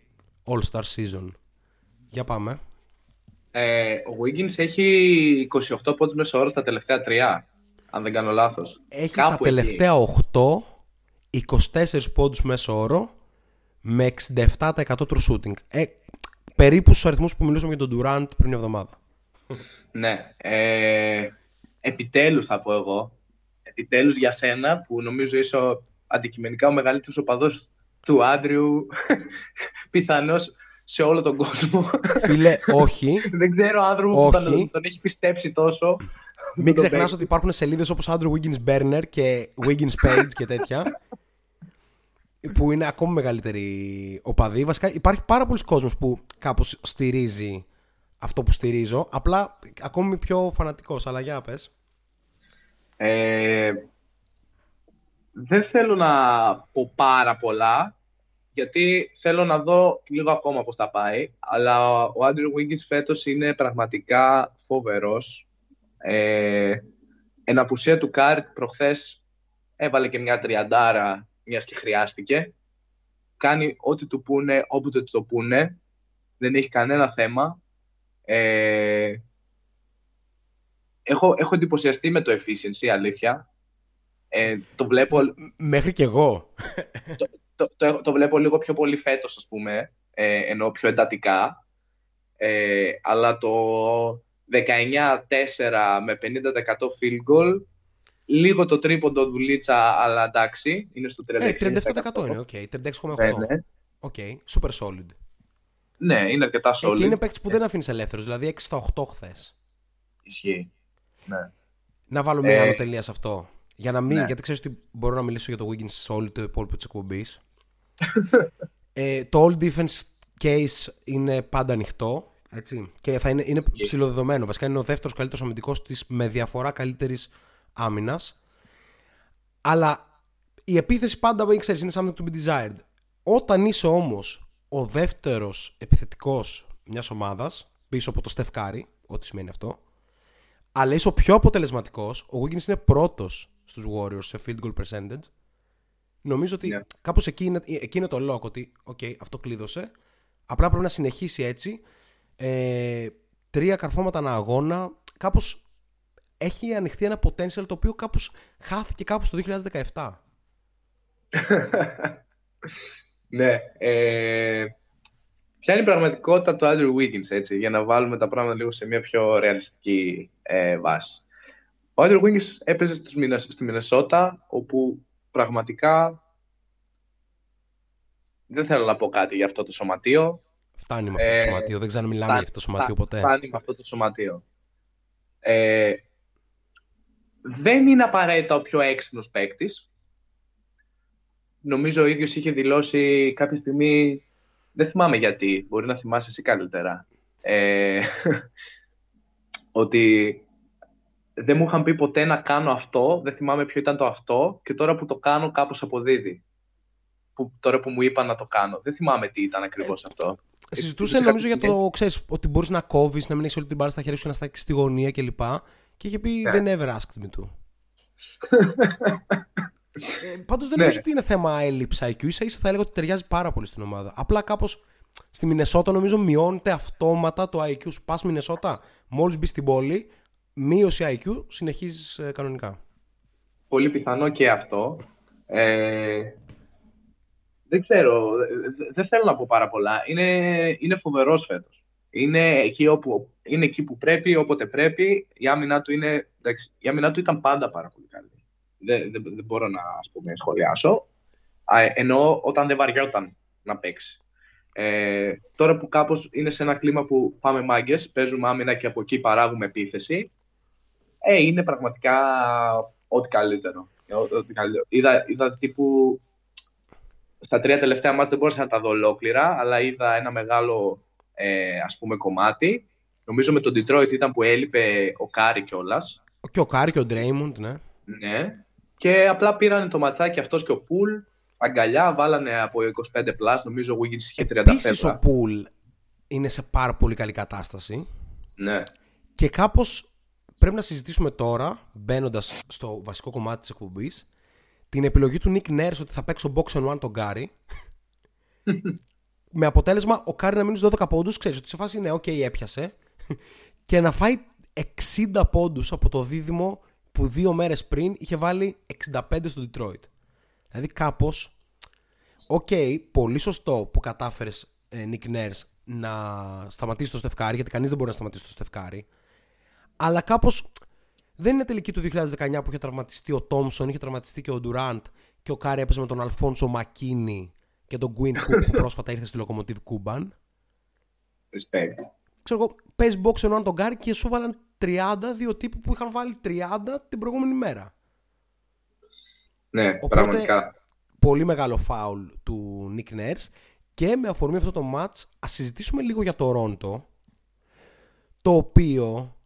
All-Star Season. Για πάμε. Ε, ο Wiggins έχει 28 πόντους μέσα όρο στα τελευταία τρία, αν δεν κάνω λάθος. Έχει Κάπου στα εκεί. τελευταία 8 24 πόντους μέσω όρο με 67% true shooting. Ε, περίπου στους αριθμούς που μιλούσαμε για τον Durant πριν μια εβδομάδα. Ναι. Ε, επιτέλους θα πω εγώ. Επιτέλους για σένα που νομίζω είσαι ο, αντικειμενικά ο μεγαλύτερος οπαδός του Άντριου πιθανώς σε όλο τον κόσμο. Φίλε, όχι. δεν ξέρω άνθρωπο που Όχι. τον, τον έχει πιστέψει τόσο. Μην Το ξεχνάς παίξει. ότι υπάρχουν σελίδες όπως Andrew Wiggins Burner και Wiggins Page και τέτοια που είναι ακόμη μεγαλύτερη οπαδοί. Βασικά υπάρχει πάρα πολλοί κόσμος που κάπως στηρίζει αυτό που στηρίζω. Απλά ακόμη πιο φανατικός. Αλλά για πες. Ε, δεν θέλω να πω πάρα πολλά, γιατί θέλω να δω λίγο ακόμα πώς θα πάει. Αλλά ο Andrew Wiggins φέτος είναι πραγματικά φοβερός. Ε, εν απουσία του Κάρι προχθές έβαλε και μια τριαντάρα, μιας και χρειάστηκε. Κάνει ό,τι του πούνε, όποτε του το πούνε. Δεν έχει κανένα θέμα. Ε, έχω, έχω εντυπωσιαστεί με το efficiency, αλήθεια. Ε, το, βλέπω, Μέχρι και εγώ. το, το, το βλέπω λίγο πιο πολύ φέτος, ας πούμε, ε, ενώ πιο εντατικά. Ε, αλλά το 19-4 με 50% field goal, λίγο το τρίποντο δουλίτσα, αλλά εντάξει, είναι στο 36%. Ε, 37% είναι, ΟΚ. 36,8. Ναι, ναι. ΟΚ, super solid. Ναι, είναι αρκετά Ε, solid. και είναι παίκτης που δεν αφήνεις ελεύθερος, δηλαδή 6 στα 8 χθες. Ισχύει. Ναι. Να βάλω μια Ε, άνω τελεία σε αυτό. Για να μην, ναι. γιατί ξέρεις ότι μπορώ να μιλήσω για το Wiggins σε όλο το υπόλοιπο της εκπομπής. ε, το all defense case είναι πάντα ανοιχτό. Έτσι. Και θα είναι, είναι ψιλοδεδομένο. Βασικά είναι ο δεύτερος καλύτερος αμυντικός της με διαφορά καλύτερης άμυνας. Αλλά η επίθεση πάντα μην ξέρεις, είναι something to be desired. Όταν είσαι όμως ο δεύτερος επιθετικός μιας ομάδας, πίσω από το Steph Curry, ό,τι σημαίνει αυτό, αλλά είσαι ο πιο αποτελεσματικός, ο Wiggins είναι πρώτος στους Warriors σε field goal percentage. Νομίζω ότι Ναι. κάπως εκεί είναι, εκεί είναι το lock ότι okay, αυτό κλείδωσε. Απλά πρέπει να συνεχίσει έτσι. Ε, τρία καρφώματα ανά αγώνα. Κάπως έχει ανοιχτεί ένα potential το οποίο κάπως χάθηκε κάπως το 2017. ναι. Ε, Ποια είναι η πραγματικότητα του Andrew Wiggins, έτσι, για να βάλουμε τα πράγματα λίγο σε μια πιο ρεαλιστική ε, βάση; Ο Andrew Wiggins έπαιζε στους Μινεσ- στη Μινεσότα, όπου πραγματικά δεν θέλω να πω κάτι για αυτό το σωματείο. Φτάνει με αυτό το Ε, σωματείο. Δεν ξαναμιλάμε φτάνει, για αυτό το σωματείο φτάνει, ποτέ. Φτάνει με αυτό το σωματείο. Ε, δεν είναι απαραίτητα ο πιο έξυπνος παίκτης. Νομίζω ο ίδιος είχε δηλώσει κάποια στιγμή, δεν θυμάμαι γιατί, μπορεί να θυμάσαι εσύ καλύτερα, ε, ότι δεν μου είχαν πει ποτέ να κάνω αυτό, δεν θυμάμαι ποιο ήταν το αυτό και τώρα που το κάνω κάπως αποδίδει. Που, τώρα που μου είπαν να το κάνω. Δεν θυμάμαι τι ήταν ακριβώς αυτό. Συζητούσε σε νομίζω για κάποια το ξέρεις, ότι μπορείς να κόβεις, να μην έχεις όλη την μπάλα στα χέρια σου και να στάξει στη γωνία κλπ. Και είχε πει Ναι. δεν never asked me to. ε, Πάντως δεν Ναι. νομίζω ότι είναι θέμα έλλειψη IQ. σα ίσα θα έλεγα ότι ταιριάζει πάρα πολύ στην ομάδα. Απλά κάπως στη Μινεσότα νομίζω μειώνεται αυτόματα το IQ σου. Πας Μινεσότα, μόλις μπεις στην πόλη, μείωση IQ, συνεχίζεις κανονικά. πολύ πιθανό και αυτό. Ε, δεν ξέρω, δε- δεν θέλω να πω πάρα πολλά. Είναι, είναι φοβερός φέτος. Είναι εκεί, όπου, είναι εκεί που πρέπει, όποτε πρέπει. Η άμυνα του, είναι, εντάξει, η άμυνα του ήταν πάντα πάρα πολύ καλή. Δεν, δεν, δεν μπορώ να ας πούμε, σχολιάσω. Α, Ενώ όταν δεν βαριόταν να παίξει. Ε, τώρα που κάπως είναι σε ένα κλίμα που πάμε μάγκες, παίζουμε άμυνα και από εκεί παράγουμε επίθεση, ε, είναι πραγματικά ό,τι καλύτερο. Ε, ό- ό,τι καλύτερο. Είδα, είδα τύπου στα τρία τελευταία ματς δεν μπορούσα να τα δω ολόκληρα, αλλά είδα ένα μεγάλο ε, ας πούμε κομμάτι. Νομίζω με τον Detroit ήταν που έλειπε ο Κάρι κιόλας. Και ο Κάρι και ο Ντρέιμοντ, ναι. Ναι. Και απλά πήραν το ματσάκι αυτός και ο Πουλ. Αγκαλιά, βάλανε από 25 plus, νομίζω ο Wiggins είχε 30 Επίσης ο φεύγα. Πουλ είναι σε πάρα πολύ καλή κατάσταση. Ναι. Και κάπως πρέπει να συζητήσουμε τώρα, μπαίνοντας στο βασικό κομμάτι της εκπομπής, την επιλογή του Nick Nurse ότι θα παίξει ο Box and One τον Γκάρι. με αποτέλεσμα ο Γκάρι να μείνει στους 12 πόντους. Ξέρεις ότι σε φάση είναι, OK, έπιασε. και να φάει 60 πόντους από το δίδυμο που δύο μέρες πριν είχε βάλει 65 στο Detroit. Δηλαδή κάπως. ΟΚ, πολύ σωστό που κατάφερες Nick Nurse να σταματήσει το Στεφ Κάρι, γιατί κανείς δεν μπορεί να σταματήσει το Στεφ Κάρι. Αλλά κάπως δεν είναι τελικοί του 2019 που είχε τραυματιστεί ο Τόμσον, είχε τραυματιστεί και ο Ντουράντ και ο Κάρι έπαιζε με τον Αλφόνσο Μακίνη και τον Κουίν Κουκ που πρόσφατα ήρθε στη Λοκομοτίβ Κούμπαν. Respect. Ξέρω εγώ, παίζει box εννοώ τον Κάρι και σου βάλαν 30 δύο τύποι που είχαν βάλει 30 την προηγούμενη μέρα. Ναι, Οπότε- πραγματικά. πολύ μεγάλο φάουλ του Nick Nurse και με αφορμή αυτό το match ας συζητήσουμε λίγο για το Ρόντο το οποίο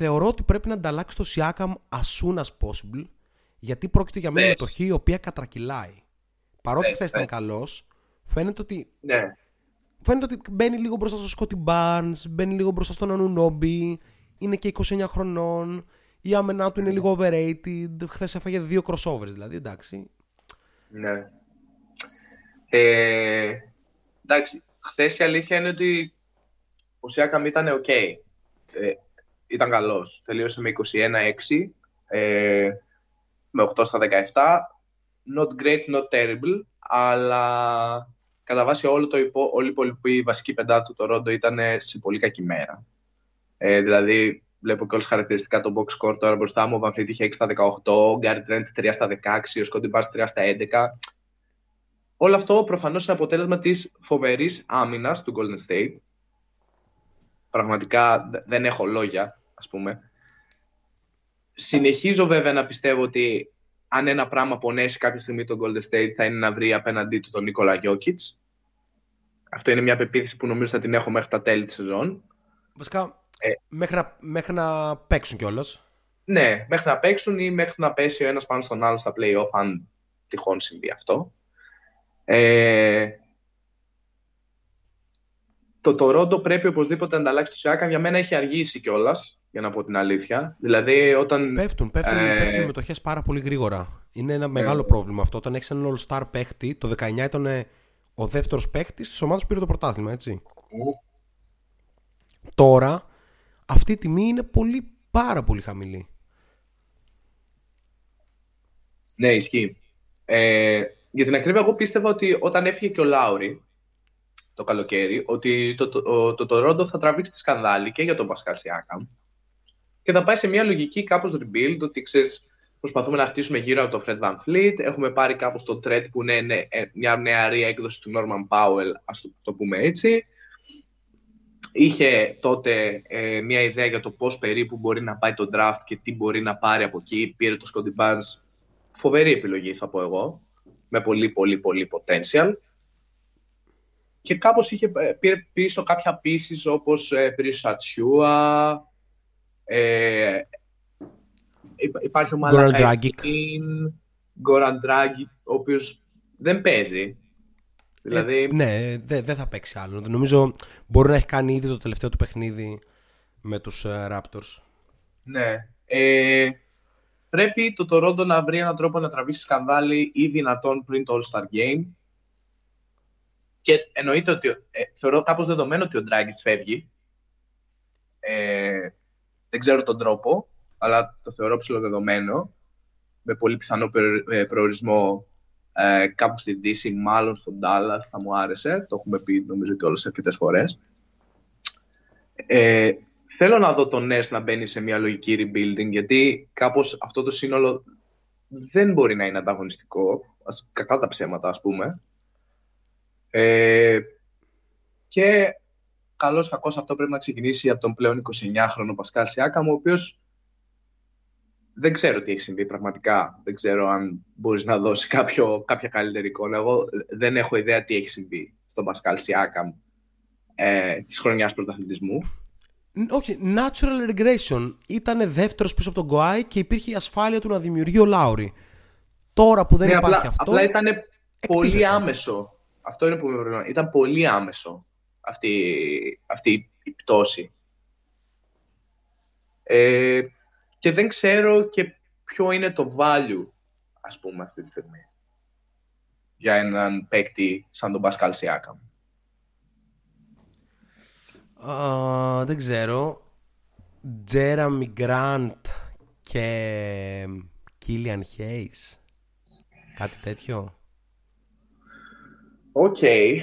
θεωρώ ότι πρέπει να ανταλλάξει το Siakam as soon as possible γιατί πρόκειται για μια Πες. μετοχή η οποία κατρακυλάει. Παρότι Πες, χθες ήταν πες. καλός, φαίνεται ότι, Ναι. φαίνεται ότι μπαίνει λίγο μπροστά στο Scotty Barnes, μπαίνει λίγο μπροστά στον Ανουνόμπι, είναι και 29 χρονών, η άμενά του είναι λίγο overrated, χθες έφαγε δύο crossovers δηλαδή, εντάξει. Ναι. Ε, εντάξει, χθες η αλήθεια είναι ότι ο Σιάκαμ ήταν ok. Ε, ήταν καλός. Τελείωσε με 21-6, ε, με 8 στα 17. Not great, not terrible, αλλά κατά βάση όλο το υπο, όλη η υπόλοιπη βασική πεντά του το Ρόντο ήταν σε πολύ κακή μέρα. Ε, δηλαδή, βλέπω και όλες χαρακτηριστικά το box score τώρα μπροστά μου. Ο Van Fleet είχε 6 στα 18, ο Γκάρι Τρέντ 3 στα 16, ο Σκόντι Μπάς 3 στα 11. Όλο αυτό προφανώς είναι αποτέλεσμα της φοβερής άμυνας του Golden State. Πραγματικά δε- δεν έχω λόγια, ας πούμε. Συνεχίζω βέβαια να πιστεύω ότι αν ένα πράγμα πονέσει κάποια στιγμή τον Golden State θα είναι να βρει απέναντί του τον Νίκολα Γιώκητς. Αυτό είναι μια πεποίθηση που νομίζω θα την έχω μέχρι τα τέλη της σεζόν. Βασικά, Ε. μέχρι, να, μέχρι να παίξουν κιόλας. Ναι, μέχρι να παίξουν ή μέχρι να πέσει ο ένας πάνω στον άλλο στα play-off, αν τυχόν συμβεί αυτό. Ε, το Toronto πρέπει οπωσδήποτε να ανταλλάξει το Siakam. Για μένα έχει αργήσει κιόλας, για να πω την αλήθεια. Δηλαδή, όταν. Πέφτουν, πέφτουν, Ε. πέφτουν οι μετοχές πάρα πολύ γρήγορα. Είναι ένα μεγάλο πρόβλημα αυτό. Όταν έχεις έναν all-star παίχτη, το 19 ήταν ε, ο δεύτερος παίχτης της ομάδας που πήρε το πρωτάθλημα, έτσι. Τώρα, αυτή η τιμή είναι πολύ, πάρα πολύ χαμηλή. Ναι, ισχύει. Ε, για την ακρίβεια, εγώ πίστευα ότι όταν έφυγε και ο Λάουρι, το καλοκαίρι ότι το, το, το, το, Toronto θα τραβήξει τη σκανδάλη και για τον Πασκάλ Σιάκαμ και θα πάει σε μια λογική κάπως rebuild ότι ξέρεις προσπαθούμε να χτίσουμε γύρω από το Fred Van Fleet έχουμε πάρει κάπως το Thread που είναι ναι, μια νεαρή έκδοση του Norman Powell ας το, το πούμε έτσι είχε τότε ε, μια ιδέα για το πώς περίπου μπορεί να πάει το draft και τι μπορεί να πάρει από εκεί. Πήρε το Scotty Barnes. Φοβερή επιλογή θα πω εγώ. Με πολύ πολύ πολύ potential. Και κάπως είχε, ε, πήρε πίσω κάποια pieces όπως ε, πήρε Σατσιούα, ε, υπάρχει ο Μαλακαϊτίν, Γκόραν Ντράγκη, ο οποίος δεν παίζει. Δηλαδή... Ε, ναι, δεν θα παίξει άλλο. Νομίζω μπορεί να έχει κάνει ήδη το τελευταίο του παιχνίδι με τους uh, Raptors. Ναι. Ε, πρέπει το Toronto να βρει έναν τρόπο να τραβήξει σκανδάλι ή δυνατόν πριν το All-Star Game. Και εννοείται ότι ε, θεωρώ κάπως δεδομένο ότι ο Dragic φεύγει. Ε, δεν ξέρω τον τρόπο, αλλά το θεωρώ ψηλοδεδομένο. Με πολύ πιθανό ε, προορισμό ε, κάπου στη Δύση, μάλλον στον Dallas, θα μου άρεσε. Το έχουμε πει νομίζω και όλες αρκετές φορές. Ε, θέλω να δω τον Ness να μπαίνει σε μια λογική rebuilding, γιατί κάπως αυτό το σύνολο δεν μπορεί να είναι ανταγωνιστικό, ας, κακά τα ψέματα ας πούμε. Ε, και καλώς κακός αυτό πρέπει να ξεκινήσει από τον πλέον 29χρονο Πασκάλ Σιάκαμ, ο οποίος δεν ξέρω τι έχει συμβεί πραγματικά. Δεν ξέρω αν μπορείς να δώσεις κάποιο, κάποια καλύτερη εικόνα. Εγώ δεν έχω ιδέα τι έχει συμβεί στον Πασκάλ Σιάκαμ ε, της χρονιάς πρωταθλητισμού. Όχι, natural regression. Ήταν δεύτερος πίσω από τον Γκοάι και υπήρχε η ασφάλεια του να δημιουργεί ο Λάουρι. Τώρα που δεν ναι, υπάρχει απλά, αυτό. Απλά ήταν πολύ άμεσο. Αυτό είναι που με προβλήμα. Ήταν πολύ άμεσο αυτή, αυτή η πτώση. Ε, και δεν ξέρω και ποιο είναι το value, ας πούμε, αυτή τη στιγμή για έναν παίκτη σαν τον Πασκάλ Σιάκαμ. Uh, δεν ξέρω. Τζέραμι Γκραντ και Κίλιαν Χέις. Κάτι τέτοιο. ΟΚ. Okay.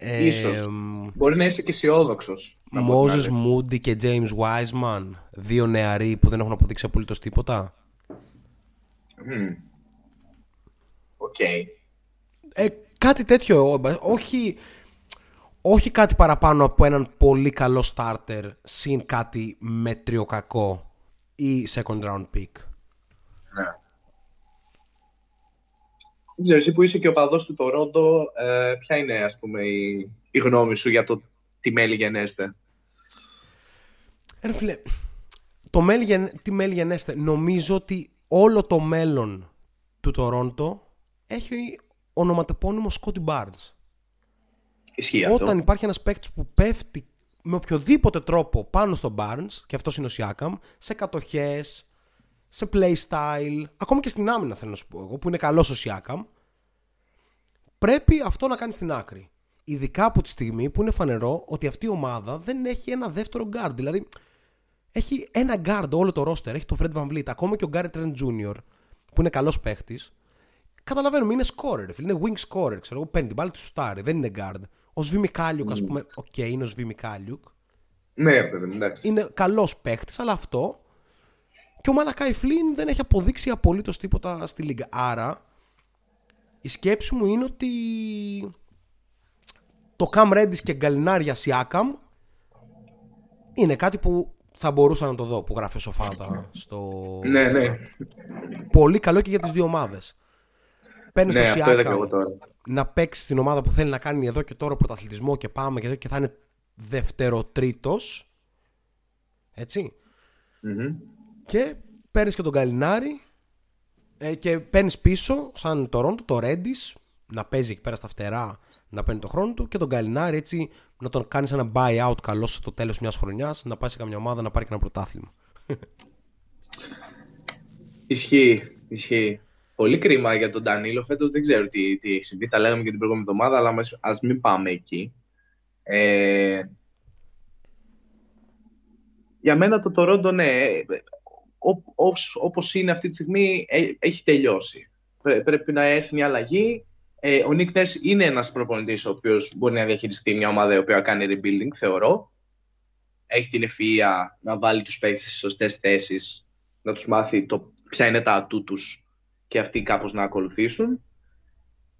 Ε, Ίσως. Μπορεί να είσαι και αισιόδοξος. Moses Moody και James Wiseman. Δύο νεαροί που δεν έχουν αποδείξει απολύτως τίποτα. ΟΚ. Ε, κάτι τέτοιο. Όχι, όχι κάτι παραπάνω από έναν πολύ καλό starter συν κάτι μέτριο κακό ή second round pick. Ναι. Δεν ξέρω, εσύ που είσαι και ο παδός του Τορόντο, ε, ποια είναι ας πούμε η, η γνώμη σου για το τι μέλη γενέστε; Ρε φίλε, το μέλη, τι μέλη γενέστε. Νομίζω ότι όλο το μέλλον του Τορόντο έχει ονοματεπώνυμο Σκότι Barnes. Ισχύει αυτό. Όταν υπάρχει ένας παίκτης που πέφτει με οποιοδήποτε τρόπο πάνω στο Barnes, και αυτός είναι ο Σιάκαμ, σε κατοχές, σε playstyle, ακόμα και στην άμυνα θέλω να σου πω εγώ, που είναι καλός ο Σιάκαμ, πρέπει αυτό να κάνει στην άκρη. Ειδικά από τη στιγμή που είναι φανερό ότι αυτή η ομάδα δεν έχει ένα δεύτερο guard. Δηλαδή, έχει ένα guard όλο το roster. Έχει τον Fred Van Vliet, ακόμα και ο Gary Trent Jr., που είναι καλός παίχτης. Καταλαβαίνουμε, είναι scorer, φίλε. Είναι wing scorer. Ξέρω εγώ, παίρνει την μπάλα του στάρι, δεν είναι guard. Ο Σβή Μικάλιουκ, ας mm. πούμε, οκ, okay, είναι ο Σβή Μικάλιουκ. Ναι, παιδί, εντάξει. Είναι καλός παίχτης, αλλά αυτό και ο Μαλακάι Φλίν δεν έχει αποδείξει απολύτως τίποτα στη Λίγκα. Άρα, η σκέψη μου είναι ότι το Cam Redis και Γκαλινάρια Σιάκαμ είναι κάτι που θα μπορούσα να το δω που γράφει σοφάτα στο. Ναι, ναι. Πολύ καλό και για τις δύο ομάδες. Παίρνεις ναι, το Σιάκαμ να παίξει στην ομάδα που θέλει να κάνει εδώ και τώρα πρωταθλητισμό και πάμε και, και θα είναι δευτεροτρίτο. Έτσι. Και παίρνεις και τον Καλινάρη ε, και παίρνεις πίσω, σαν το Ρόντο, το Ρέντις, να παίζει εκεί πέρα στα φτερά, να παίρνει το χρόνο του και τον Καλινάρη έτσι να τον κάνεις ένα buyout καλός στο τέλος μιας χρονιάς, να πάει σε καμιά ομάδα να πάρει και ένα πρωτάθλημα. Ισχύει, ισχύει. Πολύ κρίμα για τον Ντανίλο. Φέτος δεν ξέρω τι, τι έχει συμβεί. Τα λέγαμε και την προηγούμενη εβδομάδα, αλλά ας μην πάμε εκεί. Ε, για μένα το Toronto, ναι, όπως είναι αυτή τη στιγμή, ε, έχει τελειώσει. πρέπει να έρθει μια αλλαγή Ε, ο Nick Nurse είναι ένας προπονητής ο οποίος μπορεί να διαχειριστεί μια ομάδα η οποία κάνει rebuilding, θεωρώ. Έχει την ευφυΐα να βάλει τους παίκτες στις σωστές θέσεις, να τους μάθει το, ποια είναι τα ατού τους και αυτοί κάπως να ακολουθήσουν.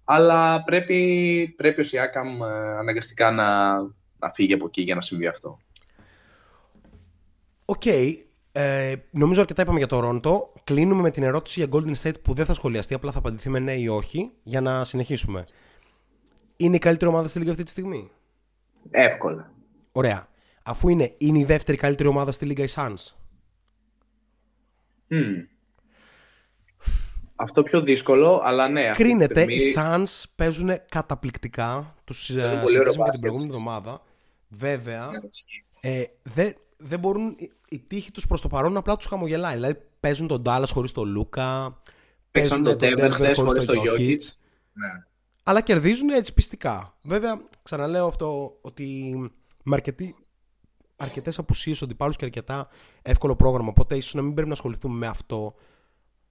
Αλλά πρέπει, πρέπει ο Σιάκαμ ε, αναγκαστικά να, να φύγει από εκεί για να συμβεί αυτό. ΟΚ. Ε, νομίζω αρκετά είπαμε για το Τορόντο. Κλείνουμε με την ερώτηση για Golden State που δεν θα σχολιαστεί, απλά θα απαντηθεί με ναι ή όχι, για να συνεχίσουμε. Είναι η καλύτερη ομάδα στη Λίγα αυτή τη στιγμή; Εύκολα. Ωραία. Αφού είναι, είναι η δεύτερη καλύτερη ομάδα στη Λίγα η Suns; Μμμ. Αυτό πιο δύσκολο, αλλά ναι. αυτή τη Κρίνεται, στιγμή- οι Suns παίζουν καταπληκτικά. Τους πολύ ωραίο συζητήσαμε και την μπάσκετ. προηγούμενη εβδομάδα. Βέβαια, Ναι, ε, δεν δεν μπορούν η- η τύχη τους προς το παρόν απλά τους χαμογελάει. Δηλαδή παίζουν τον Dallas χωρίς τον Λούκα. Παίξαν τον Denver χθες χωρίς τον Jokic, Jokic. Ναι. Αλλά κερδίζουν έτσι πιστικά. Βέβαια, ξαναλέω αυτό ότι με αρκετή, αρκετές απουσίες αντιπάλους και αρκετά εύκολο πρόγραμμα. Οπότε ίσως να μην πρέπει να ασχοληθούμε με αυτό.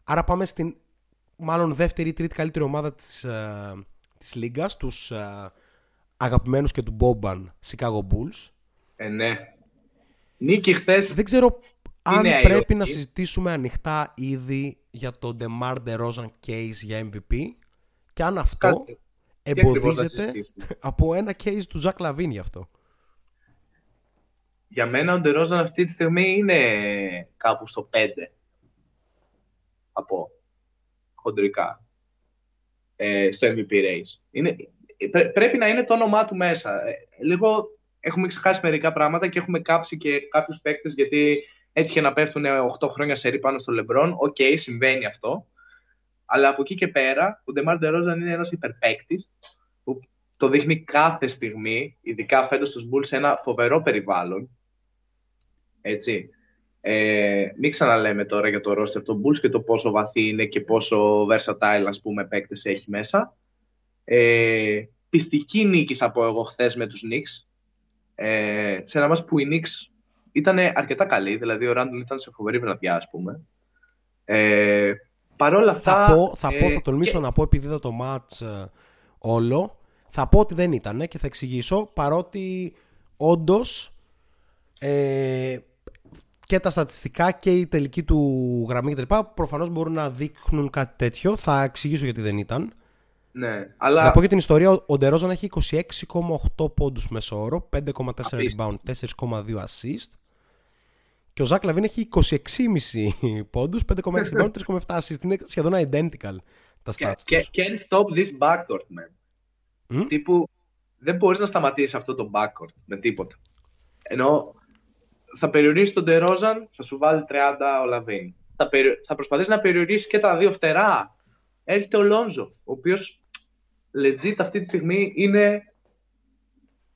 Άρα πάμε στην μάλλον δεύτερη ή τρίτη καλύτερη ομάδα της, ε, της Λίγκας, τους ε, αγαπημένους και του Μπόμπαν Chicago Bulls. Ε, ναι. Νίκη χθες. Δεν ξέρω αν Είναι πρέπει αειόχη. να συζητήσουμε ανοιχτά ήδη για το DeMar DeRozan case για MVP και αν αυτό Κάτι. Τι ακριβώς να εμποδίζεται συζητήσουμε; από ένα case του Ζακ Λαβίν γι' αυτό. Για μένα ο Ντερόζαν αυτή τη στιγμή είναι κάπου στο 5. Από χοντρικά. Ε, στο MVP race. Είναι, πρέ- πρέπει να είναι το όνομά του μέσα. Ε, λίγο έχουμε ξεχάσει μερικά πράγματα και έχουμε κάψει και κάποιους παίκτες γιατί έτυχε να πέφτουν 8 χρόνια πάνω στο Λεμπρόν. ΟΚ, συμβαίνει αυτό. Αλλά από εκεί και πέρα, ο Ντεμάρ Ντερόζαν είναι ένας υπερπαίκτης που το δείχνει κάθε στιγμή, ειδικά φέτος στους Bulls, σε ένα φοβερό περιβάλλον. Έτσι. Ε, μην ξαναλέμε τώρα για το roster των Bulls και το πόσο βαθύ είναι και πόσο versatile, ας πούμε, παίκτες έχει μέσα. Ε, πιστική νίκη θα πω εγώ χθες με τους Knicks. Ε, σε ένα μας που οι Knicks ήταν αρκετά καλοί, δηλαδή ο Randall ήταν σε φοβερή βραδιά, ας πούμε. Ε, Παρ' όλα αυτά... Θα πω, θα, πω, ε, θα τολμήσω και- να πω επειδή είδα το match ε, όλο, θα πω ότι δεν ήταν και θα εξηγήσω παρότι όντως ε, και τα στατιστικά και η τελική του γραμμή κτλ. Προφανώς μπορούν να δείχνουν κάτι τέτοιο. Θα εξηγήσω γιατί δεν ήταν. Ναι, αλλά... Να πω για την ιστορία, ο- ο Ντερόζαν έχει 26,8 πόντους μέσω όρο, 5,4 Απίστευτο. rebound, 4,2 assist. Και ο Ζακ Λαβίν έχει 26,5 πόντους, 5,6 rebound, 3,7 assist. Είναι σχεδόν identical τα Και- stats και- τους. Can't stop this backcourt, man. Μμ; Τύπου, δεν μπορείς να σταματήσεις αυτό το backcourt με τίποτα. Ενώ θα περιορίσει τον Τερόζαν, θα σου βάλει 30 ο Λαβίν. Θα, περι... θα προσπαθήσει να περιορίσει και τα δύο φτερά. Έρχεται ο Λόνζο, ο οποίος legit αυτή τη στιγμή είναι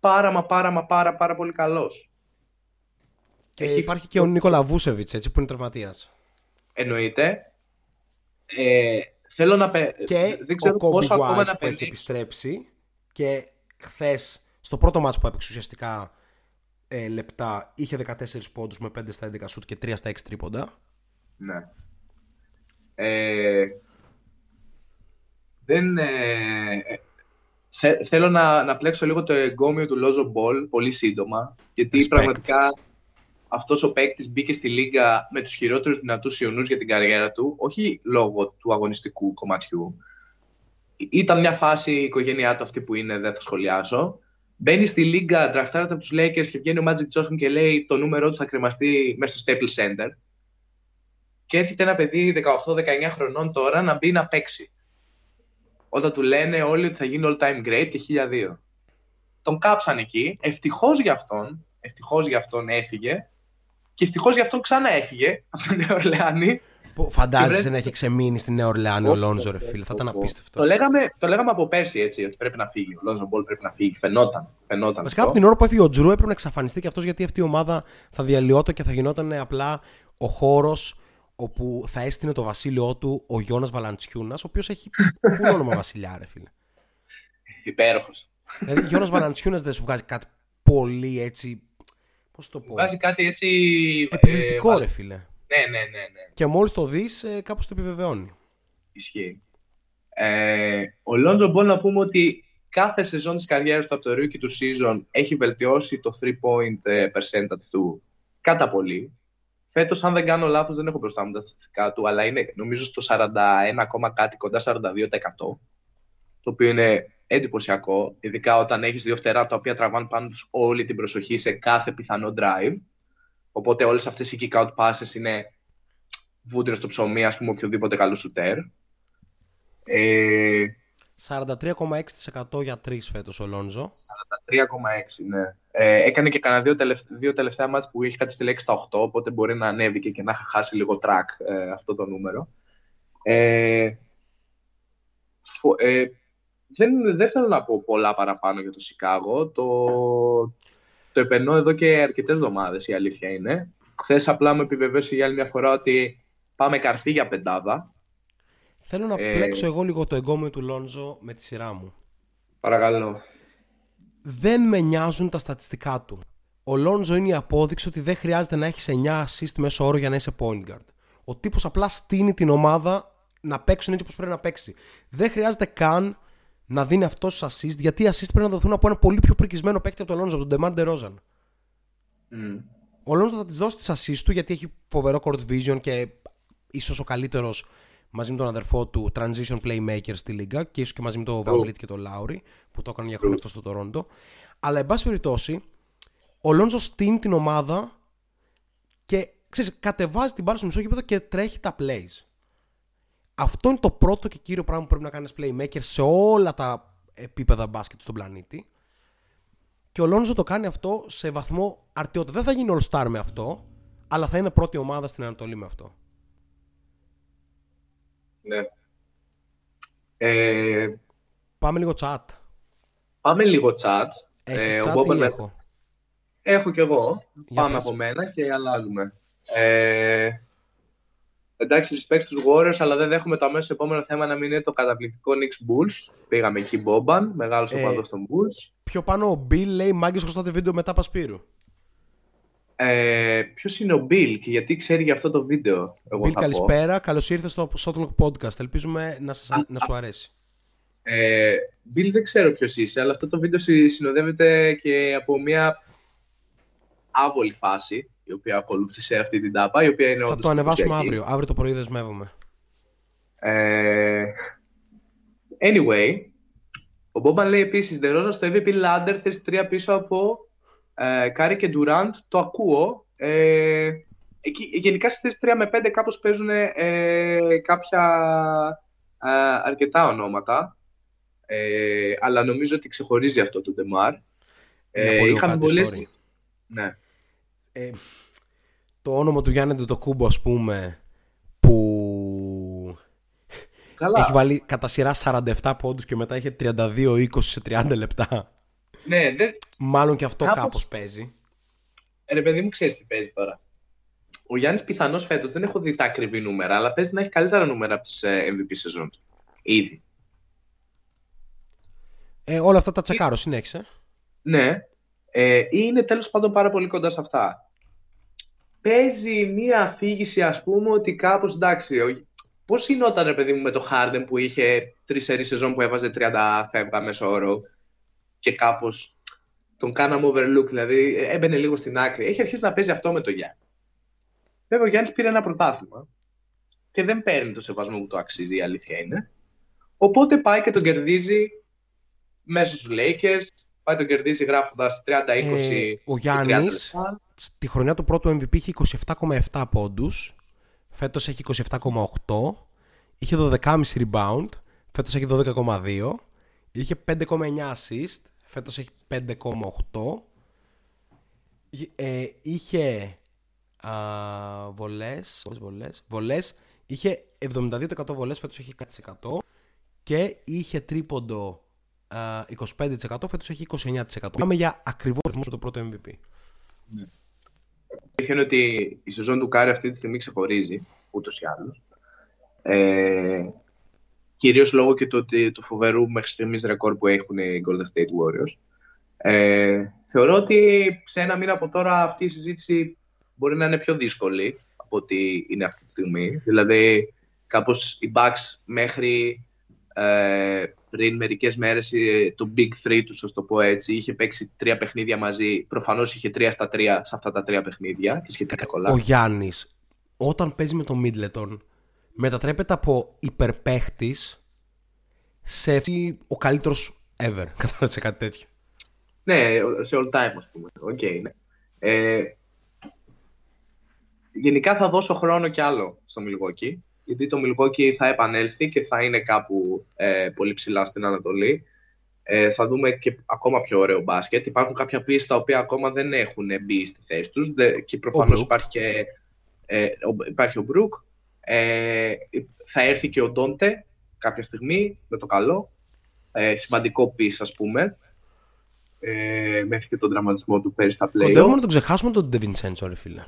πάρα μα πάρα μα πάρα πάρα πολύ καλός. Και έχει- υπάρχει και ο Νίκολα Βούσεβιτς, έτσι, που είναι τραυματίας. Εννοείται. Ε, θέλω να πε... Και δεν ξέρω ο Κόμπι πόσο ακόμα White να που έχει πενδύξει. επιστρέψει και χθες στο πρώτο μάτσο που έπαιξε ουσιαστικά ε, λεπτά είχε 14 πόντους με 5 στα 11 σουτ και 3 στα 6 τρίποντα. Ναι. Ε, δεν, ε, θε- θέλω να, να πλέξω λίγο το εγκόμιο του Λόνζο Μπολ πολύ σύντομα, γιατί Respect. πραγματικά αυτός ο παίκτης μπήκε στη λίγκα με τους χειρότερους δυνατούς οιωνούς για την καριέρα του, όχι λόγω του αγωνιστικού κομματιού. Ή- Ήταν μια φάση η οικογένειά του αυτή που είναι, δεν θα σχολιάσω. Μπαίνει στη λίγκα, ντραφτάρεται από τους Lakers και βγαίνει ο Magic Johnson και λέει το νούμερό του θα κρεμαστεί μέσα στο Staples Center και έρχεται ένα παιδί 18-19 χρονών τώρα να μπει να παίξει. Όταν του λένε όλοι ότι θα γίνει all time great και 1002. Τον κάψαν εκεί. Ευτυχώς για αυτόν, ευτυχώς για αυτόν έφυγε και ευτυχώς για αυτόν ξανά έφυγε από τον Νέο Ορλεάνη. Που Φαντάζεσαι βρέθηκε- να έχει ξεμείνει στη Νέα Ορλεάνη ο Λόνζο, ρε φίλε. Θα ήταν απίστευτο. Το λέγαμε, το λέγαμε από πέρσι έτσι, ότι πρέπει να φύγει. Ο Λόνζο Μπολ πρέπει να φύγει. Φαινόταν. φαινόταν Βασικά αυτό. από την ώρα που έφυγε ο Τζρου έπρεπε να εξαφανιστεί και αυτός γιατί αυτή η ομάδα θα διαλυόταν και θα γινόταν απλά ο χώρος όπου θα έστεινε το βασίλειό του ο Γιώνας Βαλαντσιούνας, ο οποίος έχει φουλ όνομα βασιλιά, ρε φίλε. Υπέροχος. δηλαδή, Γιώνας Βαλαντσιούνας δεν σου βγάζει κάτι πολύ έτσι. Πώς το πω. Βάζει κάτι έτσι... ε, Επιβλητικό, βα- ρε φίλε. Ναι, ναι, ναι, ναι. Και μόλις το δεις, ε, κάπως το επιβεβαιώνει. Ισχύει. Ε, ο Λόντζο μπορεί να πούμε ότι κάθε σεζόν της καριέρας του από το rookie του season έχει βελτιώσει το 3-point ε, percentage του κατά πολύ. Φέτος, αν δεν κάνω λάθος, δεν έχω μπροστά μου τα στατιστικά του, αλλά είναι νομίζω στο 41, κάτι κοντά 42%. Το οποίο είναι εντυπωσιακό, ειδικά όταν έχεις δύο φτερά τα οποία τραβάνε πάνω τους όλη την προσοχή σε κάθε πιθανό drive. Οπότε όλες αυτές οι kick-out passes είναι βούτυρο στο ψωμί, ας πούμε, οποιοδήποτε καλός σουτέρ. Ε, 43,6% για τρεις φέτος ο Λόνζο. 43,6, ναι. Ε, έκανε και κανένα δύο, τελευταία, δύο τελευταία μάτς που είχε κάτι στη λέξη στα 8, οπότε μπορεί να ανέβηκε και να έχει χάσει λίγο track ε, αυτό το νούμερο. Ε, ε, δεν, δεν θέλω να πω πολλά παραπάνω για το Σικάγο. Το, το επενώ εδώ και αρκετές εβδομάδες, η αλήθεια είναι. Χθες απλά μου επιβεβαίωσε για άλλη μια φορά ότι πάμε καρφί για πεντάδα. Θέλω να Ε, πλέξω εγώ λίγο το εγκόμιο του Λόνζο με τη σειρά μου. Παρακαλώ. Δεν με νοιάζουν τα στατιστικά του. Ο Λόνζο είναι η απόδειξη ότι δεν χρειάζεται να έχεις 9 assist μέσω όρο για να είσαι point guard. Ο τύπος απλά στείνει την ομάδα να παίξουν έτσι όπως πρέπει να παίξει. Δεν χρειάζεται καν να δίνει αυτός του assist, γιατί οι assist πρέπει να δοθούν από ένα πολύ πιο πρικισμένο παίκτη από τον Λόνζο, από τον Demar DeRozan. Μμ. Ο Λόνζο θα της δώσει τις assist του γιατί έχει φοβερό court vision και ίσως ο καλύτερος μαζί με τον αδερφό του transition playmaker στη λίγα και ίσως και μαζί με τον Van Vliet και τον Lowry που το έκαναν για χρόνια αυτό στο Toronto. Αλλά εν πάση περιπτώσει, ο Λόνζο στείνει την ομάδα και ξέρεις, κατεβάζει την μπάλα στο μισό γήπεδο και τρέχει τα plays. Αυτό είναι το πρώτο και κύριο πράγμα που πρέπει να κάνει playmaker σε όλα τα επίπεδα μπάσκετ στον πλανήτη. Και ο Λόνζο το κάνει αυτό σε βαθμό αρτιότητα. Δεν θα γίνει all-star με αυτό, αλλά θα είναι πρώτη ομάδα στην Ανατολή με αυτό. Ναι. Ε, Πάμε λίγο chat. πάμε λίγο chat. Έχεις Ε, ο chat Μπόμπαν ή με- έχω; Έχω κι εγώ. Για Πάμε πες. από μένα και αλλάζουμε. Ε, εντάξει, respect στους Warriors, αλλά δεν δέχομαι το αμέσως επόμενο θέμα να μην είναι το καταπληκτικό Knicks Bulls. Πήγαμε εκεί Μπόμπαν, μεγάλος Ε, οπαδός των Bulls. Πιο πάνω ο Bill λέει μάγκε χρωστάτε βίντεο μετά Πασπύρου. Ε, ποιος είναι ο Bill και γιατί ξέρει για αυτό το βίντεο, εγώ Bill, θα πω. καλησπέρα. Καλώς ήρθες στο Shotlock Podcast. Ελπίζουμε να, σας, να σου αρέσει. Ε, Bill, δεν ξέρω ποιος είσαι, αλλά αυτό το βίντεο συ- συνοδεύεται και από μια άβολη φάση, η οποία ακολούθησε αυτή την τάπα, η οποία είναι Θα όντως το ανεβάσουμε εντυπωσιακή. αύριο. Αύριο το πρωί δεσμεύομαι. Ε, anyway, ο Μπόμπαν λέει επίσης DeRozan στο MVP ladder θέση τρία πίσω από ε, Κάρι και Durant. Το ακούω. Ε, εκεί, γενικά στις θέσεις 3 με 5 κάπως παίζουν ε, κάποια ε, αρκετά ονόματα. Ε, αλλά νομίζω ότι ξεχωρίζει αυτό το Demar. Είναι πολύ ο είχαμε Κάντης, πολλές... sorry. Ναι. Ε, το όνομα του Γιάννη Αντετοκούνμπο, ας πούμε, που Καλά. έχει βάλει κατά σειρά 47 πόντους και μετά είχε 32-20 σε 30 λεπτά. Ναι, δεν, Μάλλον και αυτό Κάπως- κάπως παίζει. Ε, Ρε παιδί μου, ξέρεις τι παίζει τώρα. Ο Γιάννης πιθανώς φέτος δεν έχω δει τα ακριβή νούμερα, αλλά παίζει να έχει καλύτερα νούμερα από τις MVP σεζόν του. Ήδη. Ε, όλα αυτά τα τσεκάρω, συνέχισε. Ναι. Ε, ή είναι τέλος πάντων πάρα πολύ κοντά σε αυτά. Παίζει μία αφήγηση, ας πούμε, ότι κάπως εντάξει. Πώς γινόταν, ρε παιδί μου, με το Harden που είχε τρεις σερή σεζόν που έβαζε 30 φεύγα μέσω όρο και κάπως τον κάναμε overlook, δηλαδή έμπαινε λίγο στην άκρη. Έχει αρχίσει να παίζει αυτό με το Γιάννη. Βέβαια, ο Γιάννης πήρε ένα πρωτάθλημα και δεν παίρνει το σεβασμό που το αξίζει, η αλήθεια είναι. Οπότε πάει και τον κερδίζει μέσα στους Lakers, πάει τον κερδίζει γράφοντας 30-20 Ε, ο και 30 Γιάννης λεπτά. Τη χρονιά του πρώτου MVP είχε 27,7 πόντους. Φέτος έχει 27,8. Είχε 12,5 rebound. Φέτος έχει 12,2. Είχε 5,9 assist. Φέτος έχει 5,8. Ε, είχε α, βολές, βολές, βολές. Είχε 72% βολές, φέτος έχει 100%. Και είχε τρίποντο α, 25%, φέτος έχει 29%. Πάμε για ακριβώς αριθμούς με το πρώτο MVP. Η αλήθεια είναι ότι η σεζόν του Κάρι αυτή τη στιγμή ξεχωρίζει, ούτως ή άλλως. Ε, κυρίως λόγω και το, του φοβερού μέχρι στιγμής ρεκόρ που έχουν οι Golden State Warriors. Ε, θεωρώ ότι σε ένα μήνα από τώρα αυτή η συζήτηση μπορεί να είναι πιο δύσκολη από ό,τι είναι αυτή τη στιγμή. Δηλαδή, κάπως οι Bucks μέχρι ε, πριν μερικές μέρες ε, το Big Three τους, ας το πω έτσι, είχε παίξει τρία παιχνίδια μαζί. Προφανώς είχε τρία στα τρία σε αυτά τα τρία παιχνίδια και σχετικά κολλά. Ο Γιάννης, όταν παίζει με τον Μίτλετον, μετατρέπεται από υπερπαίχτης σε αυτή ο καλύτερος ever. Κατάλαβες κάτι τέτοιο. Ναι, σε all time, ας πούμε. Okay, ναι. Ε, γενικά θα δώσω χρόνο κι άλλο στο Milwaukee, γιατί το Milwaukee θα επανέλθει και θα είναι κάπου ε, πολύ ψηλά στην Ανατολή. Ε, θα δούμε και ακόμα πιο ωραίο μπάσκετ. Υπάρχουν κάποια πίστα τα οποία ακόμα δεν έχουν μπει στη θέση τους και προφανώς υπάρχει και ε, υπάρχει ο Μπρουκ. Ε, θα έρθει και ο Ντόντε κάποια στιγμή με το καλό. Ε, σημαντικό πίστα, ας πούμε. Ε, μέχρι και τον τραυματισμό του πέρυσι στα play. Κοντεύουμε να τον ξεχάσουμε τον Ντεβινσέντσο, ρε φίλε.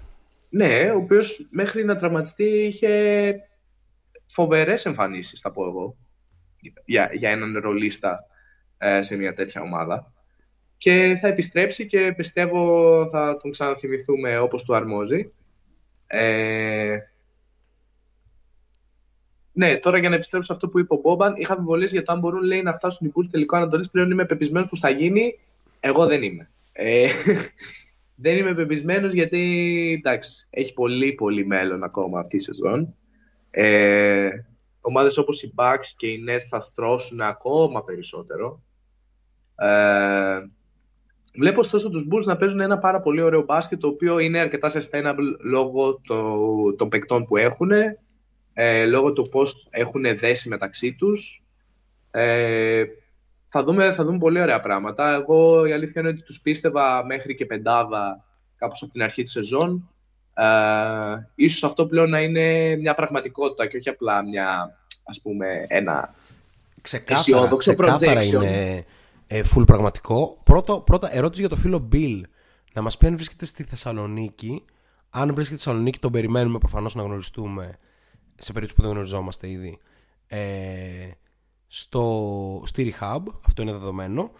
Ναι, ο οποίος μέχρι να τραυματιστεί είχε φοβερές εμφανίσεις, θα πω εγώ, για, για έναν ρολίστα ε, σε μια τέτοια ομάδα. Και θα επιστρέψει και πιστεύω θα τον ξαναθυμηθούμε όπως του αρμόζει. Ε, ναι, τώρα για να επιστρέψω σε αυτό που είπε ο Μπόμπαν, είχα αμφιβολίες για το αν μπορούν λέει, να φτάσουν οι Bulls τελικό Ανατολής. Πλέον είμαι πεπισμένος που θα γίνει. Εγώ δεν είμαι. Ε, δεν είμαι πεπισμένος γιατί εντάξει, έχει πολύ πολύ μέλλον ακόμα αυτή η σεζόν. Ε, ομάδες όπως οι Bucks και οι Nets θα στρώσουν ακόμα περισσότερο. Ε, βλέπω ωστόσο τους Bulls να παίζουν ένα πάρα πολύ ωραίο μπάσκετ το οποίο είναι αρκετά sustainable λόγω το, των παικτών που έχουν ε, λόγω του πώς έχουν δέσει μεταξύ τους. Ε, θα, δούμε, θα δούμε πολύ ωραία πράγματα. Εγώ η αλήθεια είναι ότι τους πίστευα μέχρι και πεντάδα κάπως από την αρχή της σεζόν. Ε, ίσως αυτό πλέον να είναι μια πραγματικότητα και όχι απλά μια, ας πούμε, ένα ξεκάθαρα, ξεκάθαρα είναι ε, full πραγματικό. Πρώτο, πρώτα ερώτηση για το φίλο Bill. Να μας πει αν βρίσκεται στη Θεσσαλονίκη. Αν βρίσκεται στη Θεσσαλονίκη τον περιμένουμε προφανώς να γνωριστούμε σε περίπτωση που δεν γνωριζόμαστε ήδη. Ε, στο, στη Rehab, αυτό είναι δεδομένο.